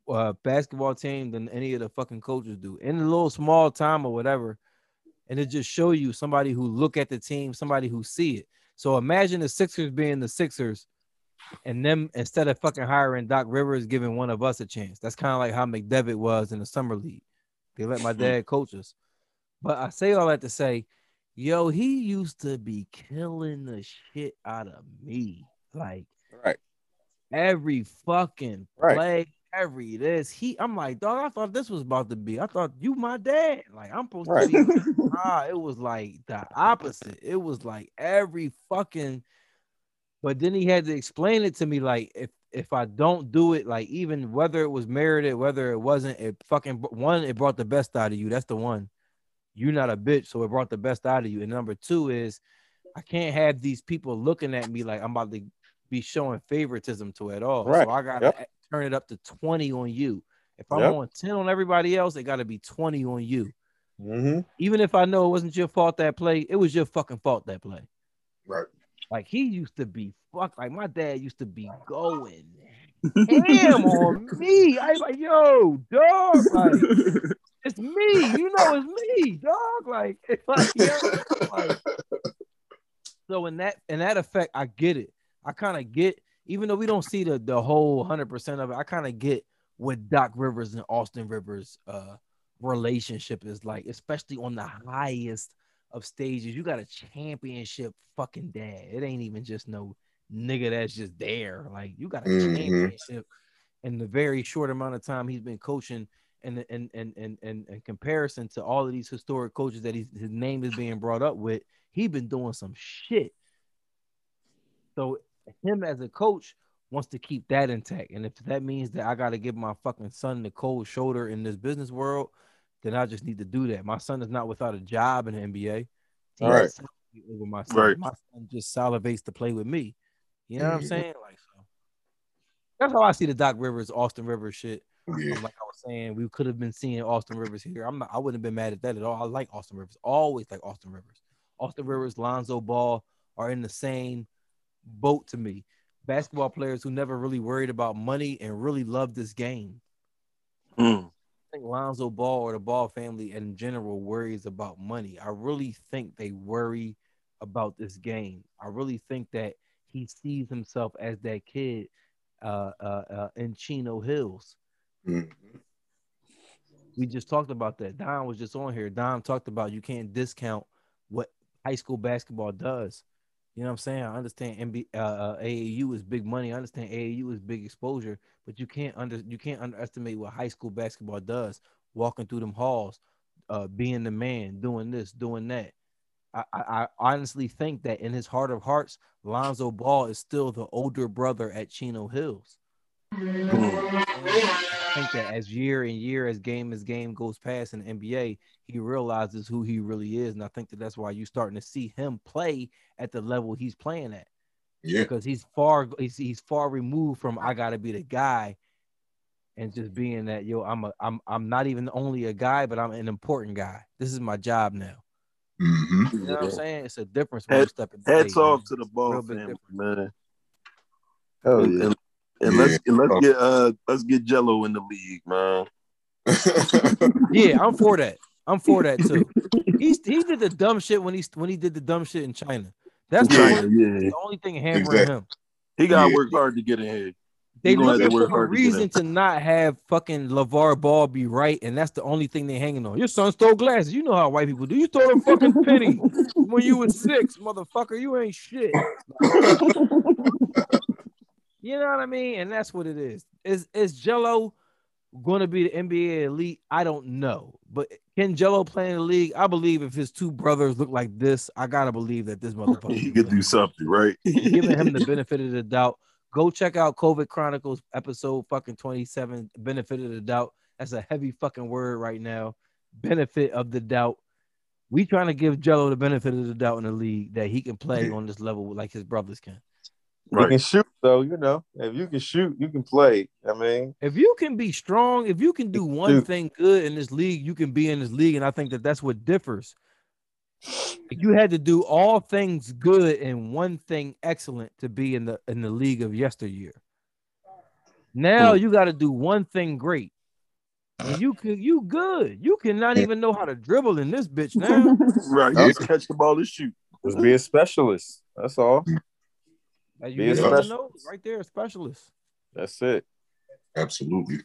uh, basketball team than any of the fucking coaches do in a little small time or whatever, and it just show you somebody who look at the team, somebody who see it. So imagine the Sixers being the Sixers, and them instead of fucking hiring Doc Rivers, giving one of us a chance. That's kind of like how McDevitt was in the summer league. They let my dad coach us. But I say all that to say, yo, he used to be killing the shit out of me. Like right, every fucking Right. play, every this. He I'm like, dog, I thought this was about to be. I thought you my dad. Like I'm supposed Right. to be nah, it was like the opposite. It was like every fucking but then he had to explain it to me like if if I don't do it, like even whether it was merited, whether it wasn't, it fucking one, it brought the best out of you. That's the one. You're not a bitch, so it brought the best out of you. And number two is I can't have these people looking at me like I'm about to be showing favoritism to at all. Right. So I gotta Yep. turn it up to 20 on you. If I'm Yep. on 10 on everybody else, it gotta be 20 on you. mm-hmm. Even if I know it wasn't your fault that play, it was your fucking fault that play. Right. Like he used to be fuck like my dad used to be going ham on me. I like, yo, dog, like it's me. You know, it's me, dog. Like, it's like, like, so in that in that effect, I get it. I kind of get, even though we don't see the the whole hundred percent of it, I kind of get what Doc Rivers and Austin Rivers uh relationship is like, especially on the highest of stages. You got a championship fucking dad. It ain't even just no nigga that's just there. Like you got a Mhm. championship in the very short amount of time he's been coaching. And in in in in in comparison to all of these historic coaches that he's, his name is being brought up with, he been doing some shit. So him as a coach wants to keep that intact. And if that means that I got to give my fucking son the cold shoulder in this business world, then I just need to do that. My son is not without a job in the NBA. He All right. Over my son. Right. My son just salivates to play with me. You know what I'm Mhm. saying? Like so. That's how I see the Doc Rivers, Austin Rivers shit. Yeah. Like saying, we could have been seeing Austin Rivers here. I'm not. I wouldn't have been mad at that at all. I like Austin Rivers. Always like Austin Rivers. Austin Rivers, Lonzo Ball are in the same boat to me. Basketball players who never really worried about money and really loved this game. Mm. I think Lonzo Ball or the Ball family in general worries about money. I really think they worry about this game. I really think that he sees himself as that kid uh, uh, uh, in Chino Hills. Mhm. We just talked about that. Don was just on here. Don talked about you can't discount what high school basketball does. You know what I'm saying? I understand MB, uh, uh, AAU is big money. I understand AAU is big exposure, but you can't under you can't underestimate what high school basketball does. Walking through them halls, uh, being the man, doing this, doing that. I, I, I honestly think that in his heart of hearts, Lonzo Ball is still the older brother at Chino Hills. I think that as year and year, as game as game goes past in the NBA, he realizes who he really is, and I think that that's why you're starting to see him play at the level he's playing at Yeah. because he's far he's, he's far removed from I gotta be the guy, and just being that yo I'm a I'm I'm not even only a guy, but I'm an important guy. This is my job now. hmm You know what I'm saying? It's a difference when you Head- step in. the Hats stage, off to the ball Real big family, difference. man. Hell And, yeah. and, and Yeah. let's and let's get uh let's get Gelo in the league, man. Yeah, I'm for that. I'm for that too. He's he did the dumb shit when he when he did the dumb shit in China. That's the, China, only, yeah. the only thing hampering Exactly. him. He gotta Yeah. work hard to get ahead. They He gonna looking for a hard to get reason to not have fucking LeVar Ball be right, and that's the only thing they're hanging on. Your son stole glasses. You know how white people do. You stole a fucking penny when you was six, motherfucker. You ain't shit. You know what I mean? And that's what it is. Is is Gelo going to be the NBA elite? I don't know, but can Gelo play in the league? I believe if his two brothers look like this, I gotta believe that this motherfucker He can could do something, right? giving him the benefit of the doubt. Go check out COVID Chronicles episode fucking 27. Benefit of the doubt. That's a heavy fucking word right now. Benefit of the doubt. We trying to give Gelo the benefit of the doubt in the league that he can play Yeah. on this level like his brothers can. You can shoot though, you know. If you can shoot, you can play. I mean, If you can be strong, if you can do one Dude. thing good in this league, you can be in this league, and I think that that's what differs. If you had to do all things good and one thing excellent to be in the in the league of yesteryear. Now hmm. you got to do one thing great. And you can you good. You cannot even know how to dribble in this bitch now. Right. Yeah. Catch the ball and shoot. just be a specialist. That's all. Hmm. Like, you a hit on the nose right there, a specialist. That's it. Absolutely.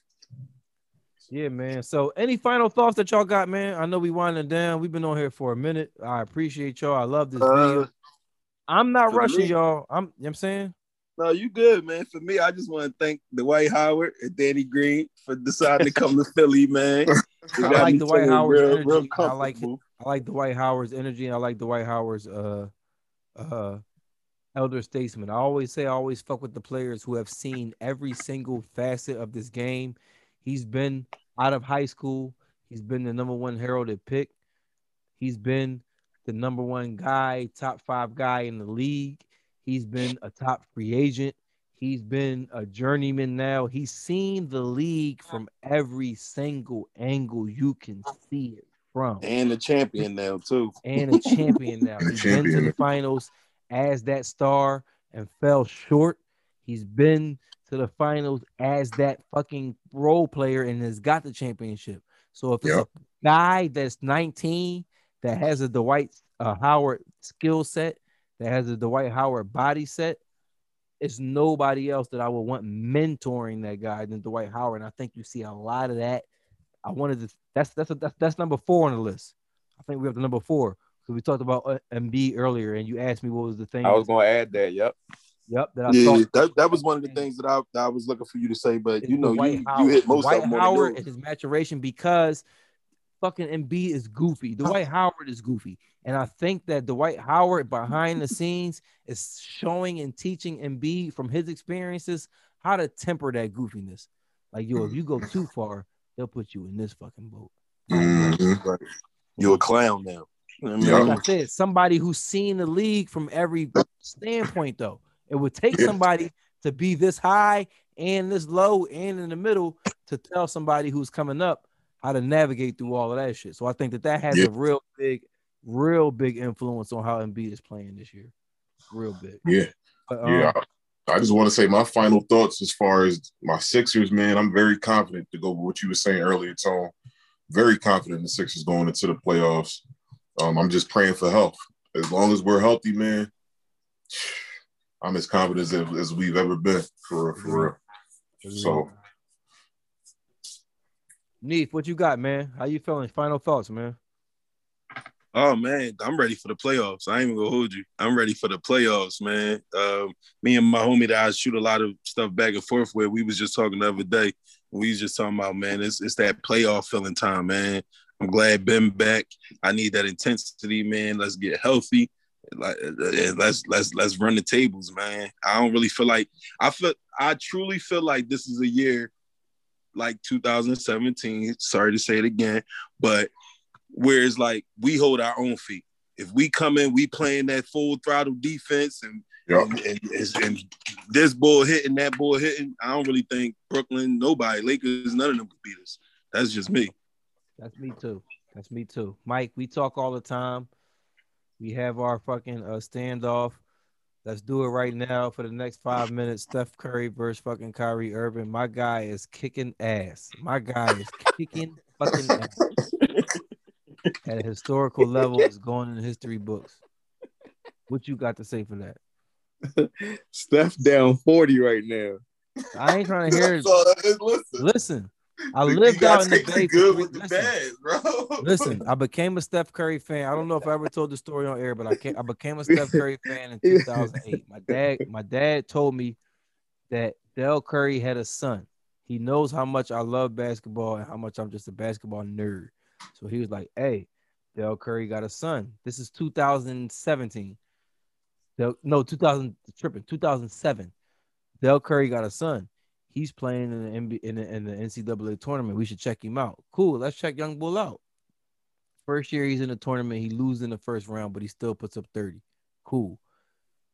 Yeah, man. So, any final thoughts that y'all got, man? I know we winding down. We've been on here for a minute. I appreciate y'all. I love this video. Uh, I'm not rushing me- y'all. I'm. You know what I'm saying. no, you good, man. For me, I just want to thank Dwight Howard and Danny Green for deciding to come to Philly, man. I like me Dwight feeling Howard's real, energy. real I like comfortable. I like Dwight Howard's energy. And I like Dwight Howard's uh uh elder statesman. I always say I always fuck with the players who have seen every single facet of this game. He's been out of high school. He's been the number one heralded pick. He's been the number one guy, top five guy in the league. He's been a top free agent. He's been a journeyman now. He's seen the league from every single angle you can see it from And the champion now, too. and a champion now. A He's been to champion. the finals as that star and fell short. He's been to the finals as that fucking role player and has got the championship. So if it's Yep. a guy that's 19 that has a Dwight uh, Howard skill set, that has a Dwight Howard body set, it's nobody else that I would want mentoring that guy than Dwight Howard. And I think you see a lot of that. I wanted to. That's that's a, that's, that's number four on the list. I think we have the number four we talked about uh, Embiid earlier, and you asked me what was the thing. I was gonna add that. Yep. Yep, that I Yeah, that, that was one of the things that I, that I was looking for you to say, but you know, Dwight you, you Howard. hit most Dwight of them Howard and his maturation because fucking Embiid is goofy. Dwight Howard is goofy, and I think that Dwight Howard behind the scenes is showing and teaching Embiid from his experiences how to temper that goofiness. Like yo, if you go too far, they'll put you in this fucking boat. Mhm. Right. You a clown now. You know what I mean? Yeah. Like I said, somebody who's seen the league from every standpoint, though. It would take Yeah. somebody to be this high and this low and in the middle to tell somebody who's coming up how to navigate through all of that shit. So I think that that has Yeah. a real big, real big influence on how Embiid is playing this year. Real big. Yeah. But, um, Yeah. I just want to say my final thoughts as far as my Sixers, man. I'm very confident to go with what you were saying earlier, Tone. Very confident the Sixers going into the playoffs. Um, I'm just praying for health. As long as we're healthy, man, I'm as confident as, as we've ever been for real, for real. So Neef, what you got, man? How you feeling? Final thoughts, man. Oh man, I'm ready for the playoffs. I ain't even gonna hold you. I'm ready for the playoffs, man. Um, me and my homie that I shoot a lot of stuff back and forth with, we was just talking the other day. We was just talking about, man, it's it's that playoff feeling time, man. I'm glad Ben back. I need that intensity, man. Let's get healthy. Like, uh, let's let's let's run the tables, man. I don't really feel like I feel. I truly feel like this is a year like 2017. Sorry to say it again, but where it's like we hold our own feet. If we come in, we playing that full throttle defense, and yeah. and, and, and this ball hitting, that ball hitting. I don't really think Brooklyn, nobody, Lakers, none of them could beat us. That's just me. That's me too. That's me too. Mike, we talk all the time. We have our fucking uh, standoff. Let's do it right now for the next five minutes. Steph Curry versus fucking Kyrie Irving. My guy is kicking ass. My guy is kicking fucking ass. At a historical level, is going in the history books. What you got to say for that? Steph down 40 right now. I ain't trying to hear it. So, uh, listen, Listen, I lived out in the Bay. the good with the listen, bad, bro. Listen, I became a Steph Curry fan. I don't know if I ever told the story on air, but I can I became a Steph Curry fan in 2008. My dad, my dad told me that Dell Curry had a son. He knows how much I love basketball and how much I'm just a basketball nerd. So he was like, "Hey, Dell Curry got a son. This is 2017. Dell, no, 2000 tripping 2007. Dell Curry got a son. He's playing in the in the, in the NCAA tournament. We should check him out. Cool. Let's check Young Bull out. First year he's in the tournament, he loses in the first round, but he still puts up 30. Cool.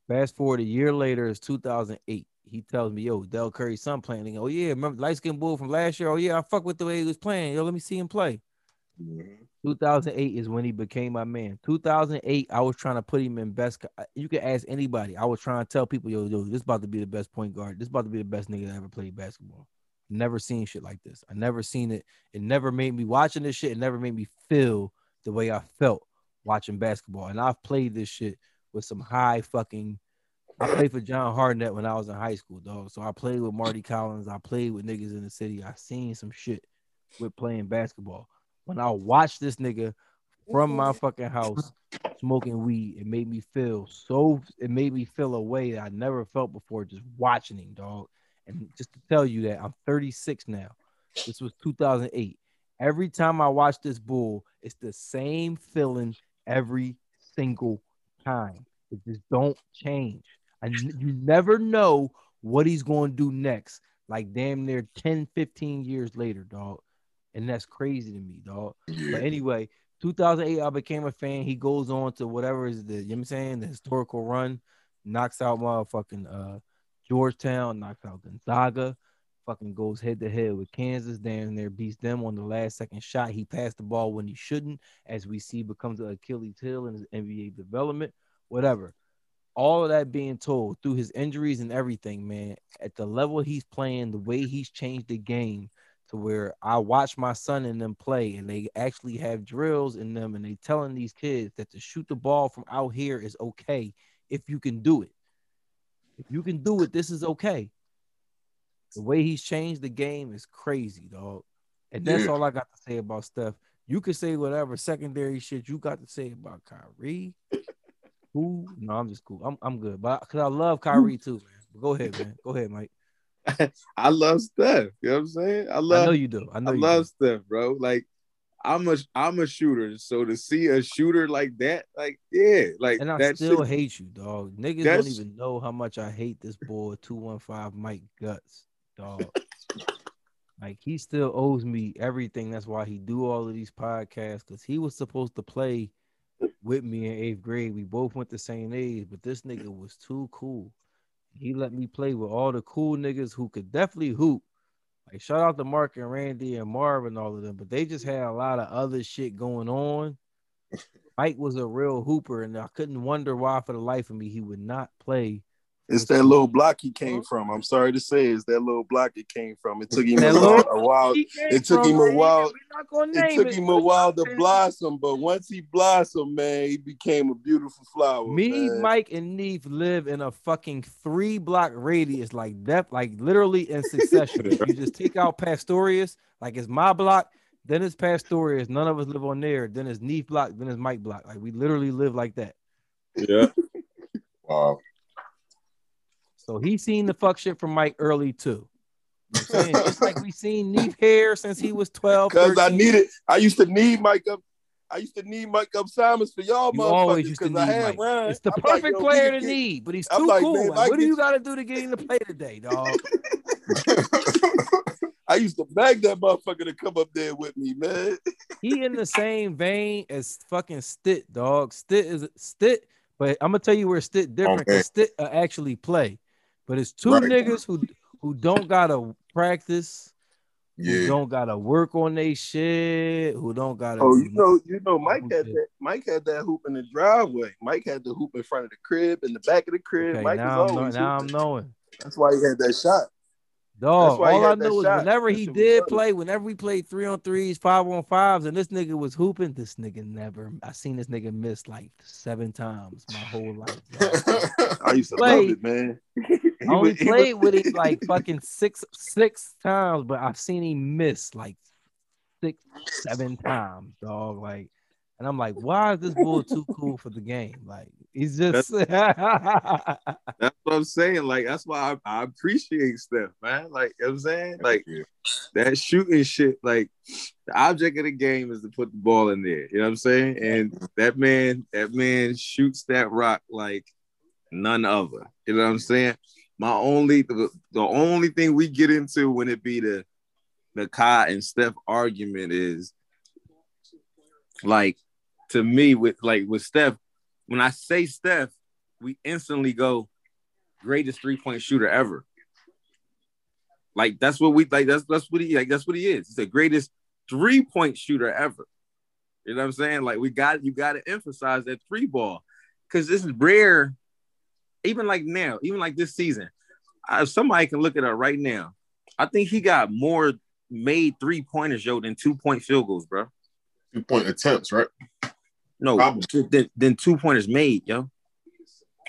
Fast forward a year later, it's 2008. He tells me, yo, Dell Curry's son playing. Go, oh, yeah, remember light skinned bull from last year? Oh, yeah, I fuck with the way he was playing. Yo, let me see him play. 2008 is when he became my man. 2008, I was trying to put him in best. You can ask anybody. I was trying to tell people, yo, yo, this about to be the best point guard. This about to be the best nigga that ever played basketball. Never seen shit like this. I never seen it. It never made me watching this shit. It never made me feel the way I felt watching basketball. And I've played this shit with some high fucking. I played for John Hardnett when I was in high school, dog. So I played with Marty Collins. I played with niggas in the city. I seen some shit with playing basketball. When I watched this nigga from my mm-hmm. fucking house smoking weed, it made me feel so. It made me feel a way that I never felt before just watching him, dog. And just to tell you that I'm 36 now. This was 2008. Every time I watch this bull, it's the same feeling every single time. It just don't change. And you never know what he's going to do next. Like damn near 10, 15 years later, dog. And that's crazy to me, dog. But anyway, 2008, I became a fan. He goes on to whatever is the, you know what I'm saying, the historical run, knocks out motherfucking uh, Georgetown, knocks out Gonzaga, fucking goes head to head with Kansas down there, beats them on the last second shot. He passed the ball when he shouldn't, as we see, becomes an Achilles heel in his NBA development, whatever. all of that being told through his injuries and everything, man, at the level he's playing, the way he's changed the game to where I watch my son and them play and they actually have drills in them and they telling these kids that to shoot the ball from out here is okay if you can do it. If you can do it, this is okay. The way he's changed the game is crazy, dog. And that's all I got to say about Steph. You can say whatever secondary shit you got to say about Kyrie. Who? No, I'm just cool. I'm I'm good. But because I love Kyrie too, man. But go ahead, man. Go ahead, Mike. I love Steph. You know what I'm saying? I I love know you do. I know I love do. Steph, bro. Like I'm a I'm a shooter, so to see a shooter like that, like yeah, like And I that still shit- hate you, dog. Niggas don't even know how much I hate this boy 215 Mike Guts, dog. like he still owes me everything. That's why he do all of these podcasts because he was supposed to play with me in eighth grade. We both went the same age, but this nigga was too cool. He let me play with all the cool niggas who could definitely hoop. Like shout out to Mark and Randy and Marv and all of them, but they just had a lot of other shit going on. Mike was a real hooper, and I couldn't wonder why for the life of me he would not play. It's that mm-hmm. little block he came from. I'm sorry to say, it's that little block it came from. It took him a, while- little- a while. It took him a while. We're It took him a while to blossom, but once he blossomed, man, he became a beautiful flower. Me, man. Mike, and Neve live in a fucking three block radius, like depth, like literally in succession. You just take out Pastorius, like it's my block, then it's Pastorius. None of us live on there. Then it's Neve block, then it's Mike block. Like we literally live like that. Yeah. Wow. So he seen the fuck shit from Mike early too. You know I'm saying? Just like we seen Neve hair since he was 12. Because I 13. needed, I used to need Mike up. I used to need Mike up Simons for y'all You always used to because need I had Mike. Ryan. It's the I'm perfect yo, we player to get- need, but he's too like, cool. man, Like, what do you got to do to get him to play today, dog? I used to beg that motherfucker to come up there with me, man. he in the same vein as fucking Stitt, dog. Stitt is Stitt, but I'm gonna tell you where Stitt different. Okay. Cause Stitt uh, actually play, but it's two Right. niggas who who don't gotta practice, who don't gotta work on they shit, who don't gotta. Oh, you know, you know, Mike had shit. that. Mike had that hoop in the driveway. Mike had the hoop in front of the crib, in the back of the crib. Okay, Mike now, was I'm know, always now I'm knowing. That's why he had that shot. Dog, all I know is shot. whenever he did play, whenever we played three on threes, five on fives, and this nigga was hooping, this nigga never. I seen this nigga miss like seven times my whole life. I used to Play. love it, man. He I only was- he played was- with him like fucking six six times, but I've seen him miss like six, seven times, dog. Like, and I'm like, why is this bull too cool for the game? Like, he's just That's what I'm saying. Like that's why I, I appreciate Steph, man. Like you know what I'm saying, like that shooting shit. Like the object of the game is to put the ball in there. You know what I'm saying? And that man, that man shoots that rock like none other. You know what I'm saying? My only the, the only thing we get into when it be the the Kai and Steph argument is like to me with like with Steph. When I say Steph, we instantly go greatest three point shooter ever. Like that's what we like. That's that's what he like. That's what he is. He's the greatest three point shooter ever. You know what I'm saying? Like we got you got to emphasize that three ball because this is rare. Even like now, even like this season, I, somebody can look at it right now. I think he got more made three pointers, yo, than two point field goals, bro. Two point attempts, right? No, Probably. than, than two pointers made, yo.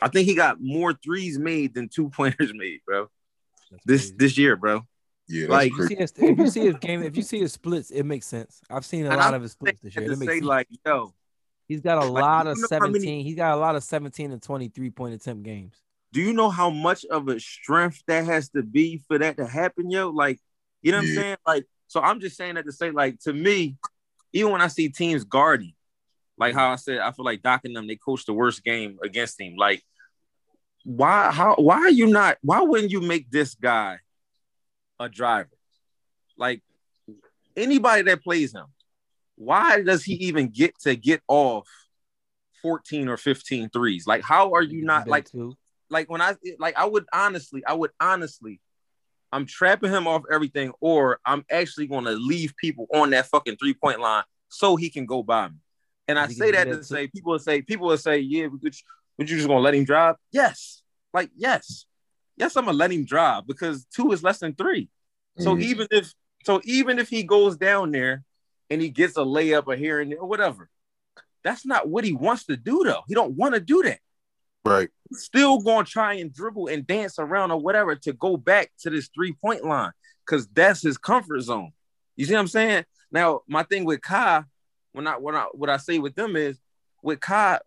I think he got more threes made than two pointers made, bro. This this year, bro. Yeah, Like, If you, see his, if you see his game, if you see his splits, it makes sense. I've seen a And lot I'm of his splits this Had year. to It makes say sense. like, yo, He's got a like, lot you of know how many- 17. He's got a lot of 17 and 23 point attempt games. do you know how much of a strength that has to be for that to happen, yo? Like, you know what I'm saying? Like, so I'm just saying that to say, like, to me, even when I see teams guarding, like how I said, I feel like docking them, they coach the worst game against him. Like, why, how, why are you not, why wouldn't you make this guy a driver? Like, anybody that plays him, why does he even get to get off 14 or 15 threes? Like, how are you not like like when I like I would honestly, I would honestly, I'm trapping him off everything, or I'm actually gonna leave people on that fucking three point line so he can go by me. And I say that that to too. say people will say people will say, yeah, we could But you just gonna let him drive? Yes. Like, yes. Yes, I'm gonna let him drive because two is less than three. So Mhm. even if so even if he goes down there and he gets a layup or here and there whatever, that's not what he wants to do though. He don't want to do that. Right. He's still gonna try and dribble and dance around or whatever to go back to this three-point line because that's his comfort zone. You see what I'm saying? Now, my thing with Kai, when I when I what I say with them is with Kai,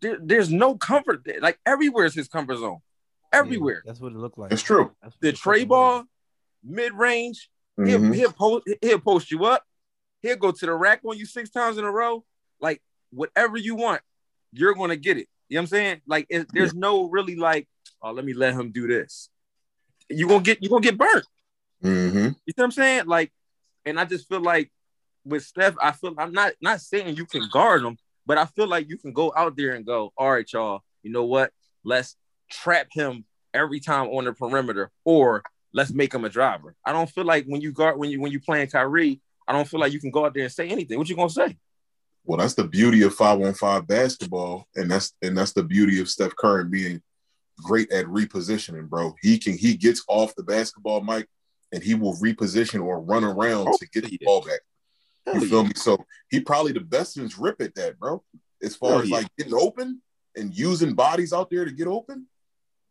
there- there's no comfort there. Like everywhere is his comfort zone. Everywhere. That's what it looked like. It's true. The it tray ball, mid range, he'll, Mhm. he'll post he'll post you up. He'll go to the rack on you six times in a row. Like whatever you want, you're gonna get it. You know what I'm saying? Like it, there's no really like, oh, let me let him do this. You gonna get you gonna get burnt. Mhm. You see what I'm saying? Like, and I just feel like with Steph, I feel I'm not not saying you can guard him, but I feel like you can go out there and go, all right, y'all. You know what? Let's trap him every time on the perimeter, or let's make him a driver. I don't feel like when you guard when you when you playing Kyrie, I don't feel like you can go out there and say anything. What you gonna say? Well, that's the beauty of five on five basketball, and that's and that's the beauty of Steph Curry being great at repositioning, bro. He can he gets off the basketball, Mike, and he will reposition or run around Oh, to get the yeah. ball back. Hell You yeah. feel me? So he probably the best in his rip at that, bro. As far Hell as yeah. like getting open and using bodies out there to get open.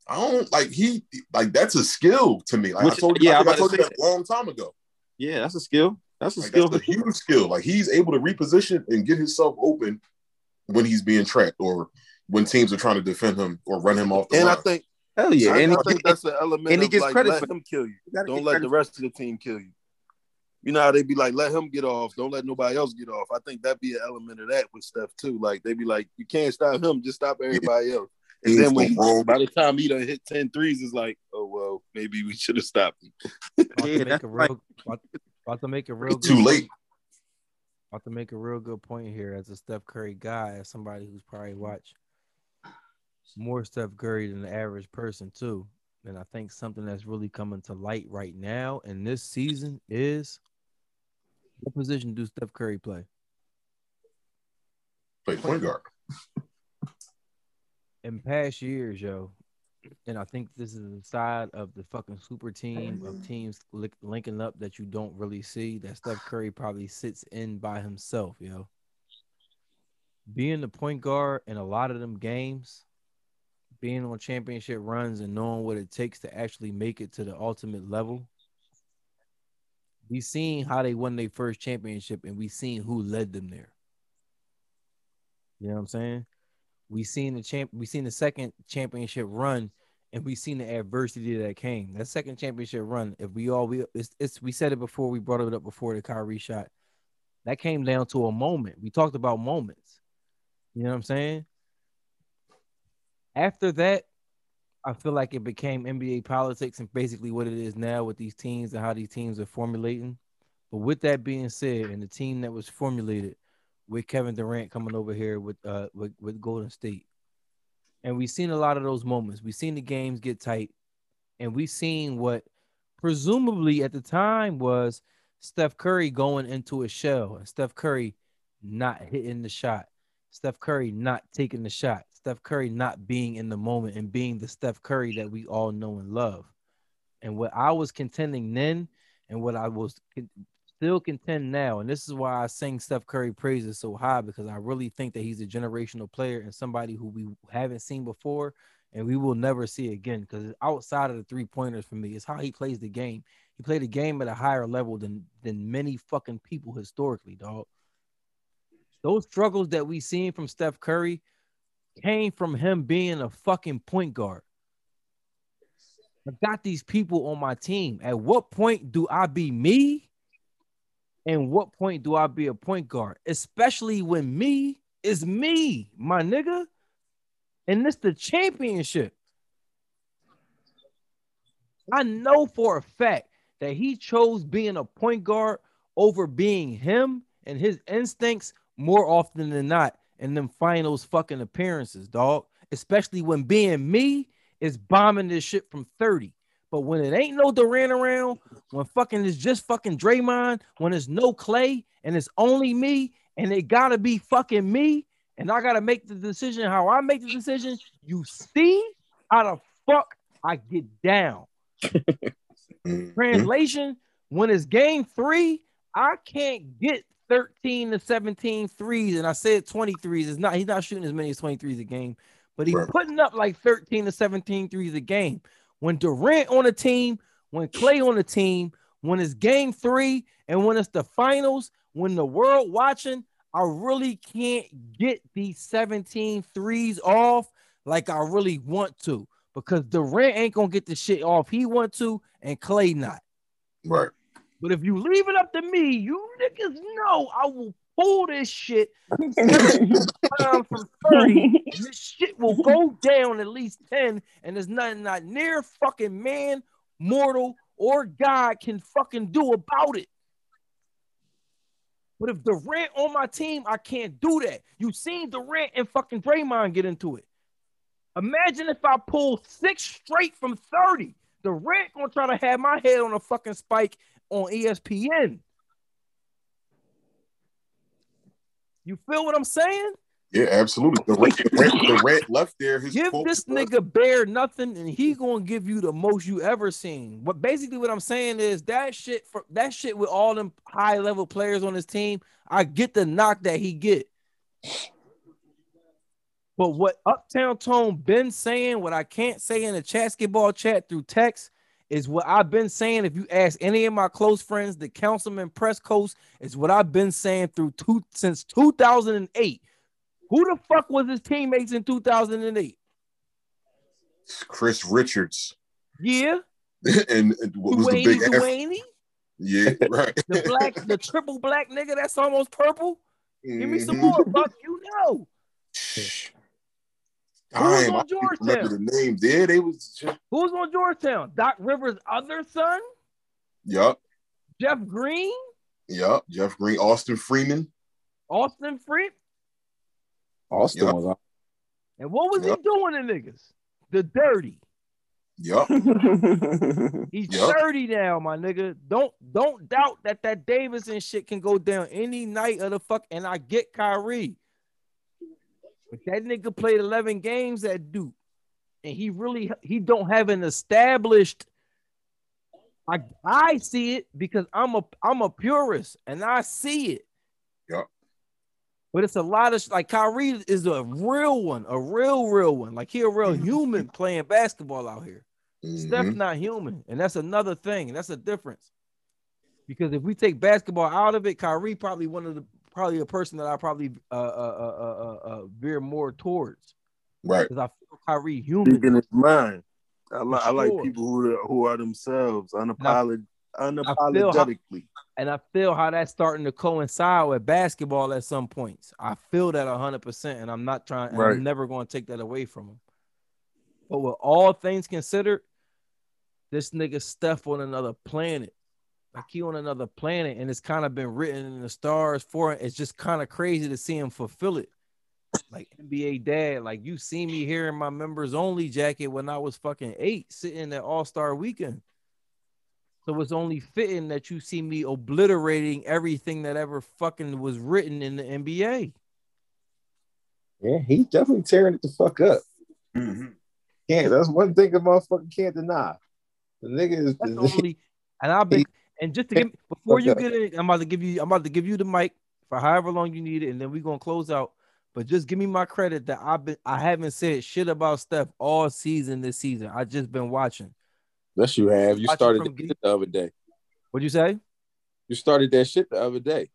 I don't like he like that's a skill to me. Like Which- I told you, yeah, I, I told to you that a long time ago. Yeah, that's a skill. That's a Like skill. that's a huge skill. Like he's able to reposition and get himself open when he's being tracked or when teams are trying to defend him or run him off the And I think Hell yeah, I, and I he- think that's an element and he gets like credit let for- him kill you. gotta Don't let the rest of the team kill you. You know how they'd be like, let him get off. Don't let nobody else get off. I think that'd be an element of that with Steph too. Like they'd be like, you can't stop him, just stop everybody else. And then when so wrong. by the time he done hit 10 threes, it's like, oh well, maybe we should have stopped him. Yeah, make that's a real, about, to make a real It's too late. About to make a real good point here as a Steph Curry guy, as somebody who's probably watched more Steph Curry than the average person too. And I think something that's really coming to light right now in this season is what position do Steph Curry play? Play point guard. in past years, yo, and I think this is the side of the fucking super team of mm-hmm. teams li- linking up that you don't really see. That Steph Curry probably sits in by himself, yo. Being the point guard in a lot of them games, being on championship runs and knowing what it takes to actually make it to the ultimate level. We've seen how they won their first championship, and we've seen who led them there. You know what I'm saying? We seen the champ we seen the second championship run and we seen the adversity that came. That second championship run if we all we it's, it's we said it before we brought it up before the Kyrie shot. That came down to a moment. We talked about moments. You know what i'm saying? After that i feel like it became nba politics and basically what it is now with these teams and how these teams are formulating. But with that being said and the team that was formulated with Kevin Durant coming over here with uh with, with Golden State. And we've seen a lot of those moments. We've seen the games get tight, and we've seen what presumably at the time was Steph Curry going into a shell and Steph Curry not hitting the shot. Steph Curry not taking the shot. Steph Curry not being in the moment and being the Steph Curry that we all know and love. And what I was contending then and what I was still contend now, and this is why I sing Steph Curry praises so high because I really think that he's a generational player and somebody who we haven't seen before and we will never see again. Because outside of the three pointers for me, it's how he plays the game. He played the game at a higher level than than many fucking people historically, dog. Those struggles that we seen from Steph Curry came from him being a fucking point guard. I got these people on my team. At what point do I be me? And what point do I be a point guard? Especially when me is me, my nigga. And this the championship. I know for a fact that he chose being a point guard over being him and his instincts more often than not in them finals fucking appearances, dog. Especially when being me is bombing this shit from 30. But when it ain't no Durant around, when fucking it's just fucking Draymond, when it's no Clay and it's only me, and it gotta be fucking me, and I gotta make the decision how I make the decision. You see how the fuck I get down. Translation: When it's game three, I can't get 13 to 17 threes, and I said 23s. It's not he's not shooting as many as 23s a game, but he's putting up like 13 to 17 threes a game. When Durant on the team, when Clay on the team, when it's game three, and when it's the finals, when the world watching, I really can't get these 17 threes off like I really want to because Durant ain't gonna get the shit off he want to, and Clay not. Right. But if you leave it up to me, you niggas know I will pull this shit from 30. this shit will go down at least 10, and there's nothing not near fucking man, mortal, or God can fucking do about it. But if Durant on my team, I can't do that. You've seen Durant and fucking Draymond get into it. Imagine if I pull six straight from 30. Durant gonna try to have my head on a fucking spike on ESPN. You feel what I'm saying? Yeah, absolutely. The rent, the the left there. His Give this nigga Bear nothing, and he gonna give you the most you ever seen. But basically, what I'm saying is that shit for that shit with all them high level players on his team. I get the knock that he get. But what Uptown Tone been saying, what I can't say in the basketball chat through text, is what I've been saying. If you ask any of my close friends, the councilman press coast, is what I've been saying through two since 2008. Who the fuck was his teammates in 2008? Chris Richards. Yeah, and and what was the Dwayne big F? Dwayne, Yeah, right. the black, the triple black nigga that's almost purple. Give me some Mhm. more, Buck. You know. Who was Damn, on I can't remember Georgetown? the names. Yeah, they was. Who's on Georgetown? Doc Rivers' other son, Yup, Jeff Green, yup. Jeff Green, Austin Freeman. Austin Freed. Austin Yup. was on. And what was Yep. he doing to niggas? The dirty. Yup. He's Yup. 30 now, my nigga. Don't don't doubt that that Davidson shit can go down any night of the fuck. And I get Kyrie, but that nigga played 11 games at Duke, and he really he don't have an established. I I see it because I'm a I'm a purist and I see it. Yup. But it's a lot of like Kyrie is a real one, a real real one. Like he a real human playing basketball out here. Steph Mhm. not human, and that's another thing, and that's a difference. Because if we take basketball out of it, Kyrie probably one of the probably a person that I probably uh uh uh uh, uh, uh veer more towards Right. because I feel Kyrie human. Speaking his mind. I, li- I like people who are, who are themselves, unapolog- unapologetically. And I feel how that's starting to coincide with basketball at some points. I feel that hundred percent, and I'm not trying. and Right. I'm never going to take that away from him. But with all things considered, this nigga Steph on another planet, like he on another planet, and it's kind of been written in the stars for it. It's just kind of crazy to see him fulfill it. Like NBA dad, like you see me here in my members only jacket when I was fucking eight, sitting at All Star Weekend. So it's only fitting that you see me obliterating everything that ever fucking was written in the NBA. Yeah, he's definitely tearing it the fuck up. Mhm. Can't that's one thing a motherfucker can't deny. The nigga is That's the only, and I've been, and just to give before you get in, I'm about to give you, I'm about to give you the mic for however long you need it, and then we're gonna close out. But just give me my credit that I've been, I haven't said shit about Steph all season this season. I just been watching. Yes, you have. You started from the other day. What'd you say? You started that shit the other day.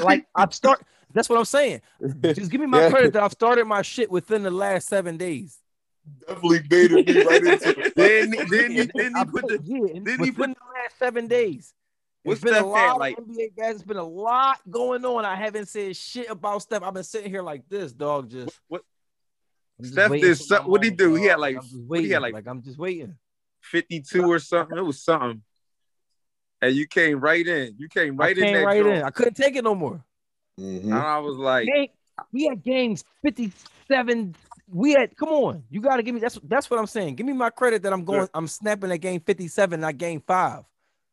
Like I've start. That's what I'm saying. Just give me my Yeah. credit that I've started my shit within the last seven days. Definitely baited me right into it. Then then he then he put the yeah, and didn't he within the last seven days. What's It's been a lot at, of like- NBA guys. It's been a lot going on. I haven't said shit about Steph. I've been sitting here like this, dog. Just what I'm just Steph waiting did for some- my what'd he moment, do? He had, like- I'm just he waiting. have, like, like- I'm just waiting. 52 or something. It was something. And you came right in. You came right I in came that right joint. in. I couldn't take it no more. Mhm. And I was like, Game, we had games 57. We had come on. You got to give me that's that's what I'm saying. Give me my credit that I'm going. Sure. I'm snapping at game 57, not game five.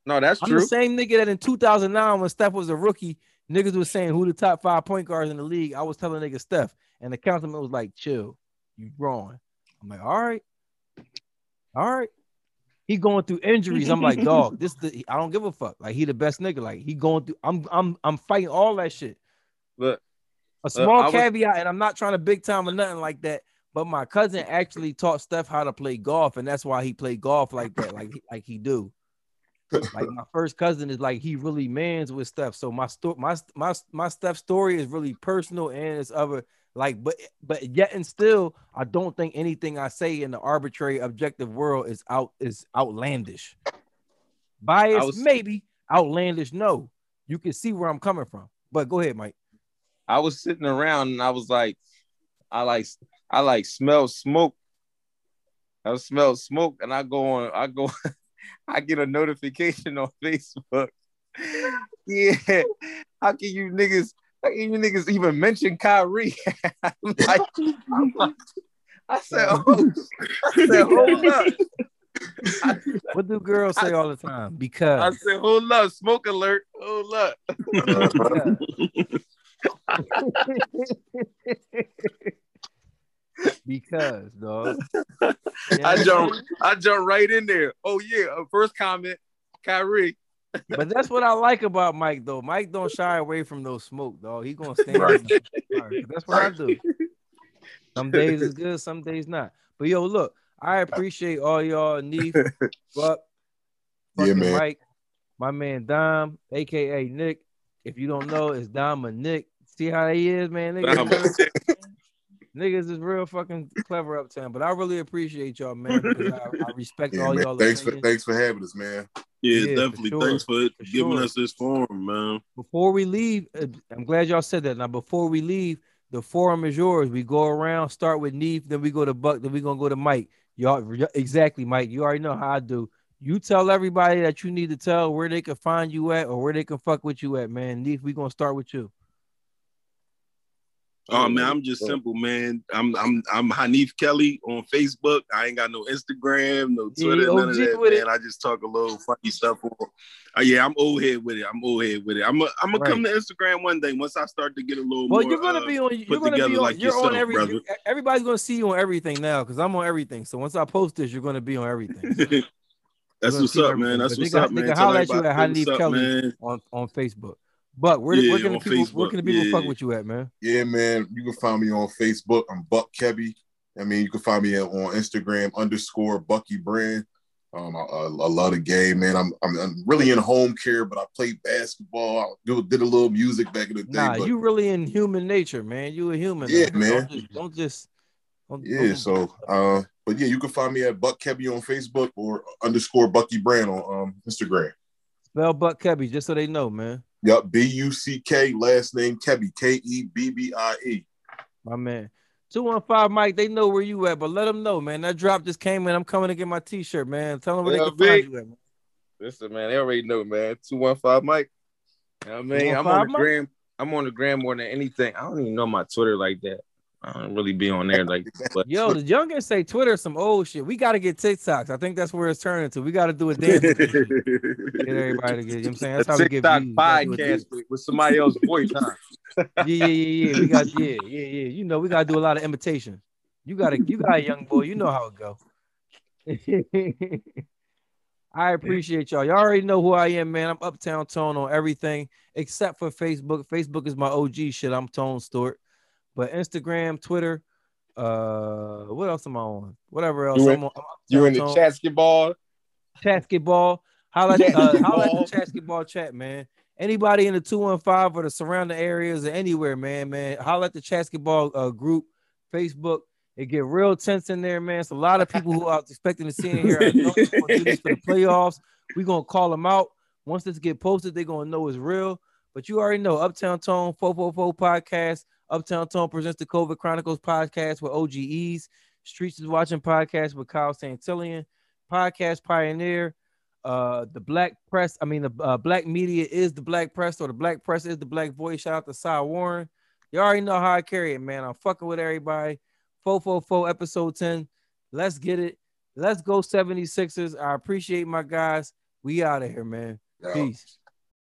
no, that's I'm true. the same nigga that in 2009 when Steph was a rookie, niggas was saying who the top five point guards in the league. I was telling niggas Steph, and the councilman was like, "Chill, you wrong." I'm like, "All right, all right." He going through injuries. I'm like, dog, this the I don't give a fuck. Like he the best nigga. Like he going through. I'm I'm I'm fighting all that shit. Look, A uh, small I was- caveat, and I'm not trying to big time or nothing like that. But my cousin actually taught Steph how to play golf, and that's why he played golf like that, like like he do. Like my first cousin is like he really mans with Steph. So my story, my my my Steph story is really personal and it's other like, but but yet and still, I don't think anything I say in the arbitrary objective world is out is outlandish. Bias, was- maybe outlandish. No, you can see where I'm coming from. But go ahead, Mike. I was sitting around and I was like, I like I like smell smoke. I smell smoke and I go on, I go, I get a notification on Facebook. yeah. How can you niggas, how can you niggas even mention Kyrie? I'm like, I'm like, I said, oh, I said, hold up. What do girls say all the time? Because I said, hold up, smoke alert, hold up. Because dog. I jump, I jump right in there. Oh yeah, uh, first comment, Kyrie. But that's what I like about Mike though. Mike don't shy away from no smoke, dog. He gonna stand. Right. That's what I do. Some days is good, some days not. But yo, look, I appreciate all y'all, Neef, Buck, Yeah, man. Mike, my man Dom, aka Nick. If you don't know, it's Dom or Nick. See how he is, man. Niggas, niggas is real fucking clever uptown. But I really appreciate y'all, man. Because I, I respect Yeah, all man. y'all. Thanks for thanks for having us, man. Yeah, Yeah, for definitely. sure. Thanks for, For giving sure. us this forum, man. before we leave, uh, I'm glad y'all said that. Now, before we leave, the forum is yours. We go around, start with Neef, then we go to Buck, then we gonna go to Mike. Y'all exactly, Mike. You already know how I do. You tell everybody that you need to tell where they can find you at or where they can fuck with you at, man. Neef, we gonna start with you. Oh man, I'm just simple, man. I'm I'm I'm Hanif Kelly on Facebook. I ain't got no Instagram, no Yeah, Twitter, none of that, man. I just talk a little funny stuff. Uh, yeah, I'm old head with it. I'm old head with it. I'm a, I'm gonna come to Instagram one day once I start to get a little Well, more. you're gonna uh, be on. You're gonna together be on. like you're on yourself, every. brother. Everybody's gonna see you on everything now because I'm on everything. So once I post this, you're gonna be on everything. That's what's up, everything. man. That's But they what's up, they man. can holler at you at Hanif Kelly man. on on Facebook. But where, Yeah, where can people where can the people fuck with you at, man? Yeah, man. You can find me on Facebook. I'm Buck Kebby. I mean, you can find me on Instagram underscore Bucky Brand. Um, I, I, I love the game, man. I'm, I'm I'm really in home care, but I played basketball. I do, did a little music back in the day. Nah, but you really in human nature, man. You a human. Yeah, now. man. Don't just don't just don't- yeah, don't- so uh, but yeah, you can find me at Buck Kebby on Facebook or underscore Bucky Brand on um, Instagram. Spell Buck Kebby just so they know, man. Yup, B U C K, last name Kebby, K E B B I E. My man. 215 Mike, they know where you at, but let them know, man. That drop just came in. I'm coming to get my t-shirt, man. Tell them where they Yeah, can find you at, man. Listen, man, they already know, man. Two one five Mike. You know what I mean, I'm on the Mike? gram. I'm on the gram more than anything. I don't even know my Twitter like that. I don't really be on there like. But Yo, the youngins say Twitter some old shit. We got to get TikToks. I think that's where it's turning to. We got to do a dance. get everybody to get. You know what I'm saying? That's a how we get TikTok views. We do a podcast with, with somebody else's voice, huh? yeah, yeah, yeah, yeah. We got yeah, yeah, yeah. You know, we gotta do a lot of imitation. You got to you got a young boy. You know how it go. I appreciate y'all. Y'all already know who I am, man. I'm Uptown Tone on everything except for Facebook. Facebook is my OG shit. I'm Tone Stewart. But Instagram, Twitter, uh, what else am I on? Whatever else. You I'm on, I'm You in the basketball? Basketball. Holla, at- uh, holla at the basketball chat, man. Anybody in the 215 or the surrounding areas or anywhere, man, man, holla at the basketball uh, group, Facebook. It get real tense in there, man. It's a lot of people who I was expecting to see in here. I know gonna do this for the playoffs. We're gonna call them out. Once this get posted, they're gonna know it's real. But you already know Uptown Tone 444 podcast. Uptown Tone presents the COVID Chronicles podcast with OGEs. Streets is watching podcast with Kyle Santillian. Podcast Pioneer. Uh, the Black Press. I mean, the uh, Black Media is the Black Press, or the Black Press is the Black Voice. Shout out to Cy Warren. You already know how I carry it, man. I'm fucking with everybody. 444 episode 10. Let's get it. Let's go 76ers. I appreciate my guys. We out of here, man. Yeah. Peace.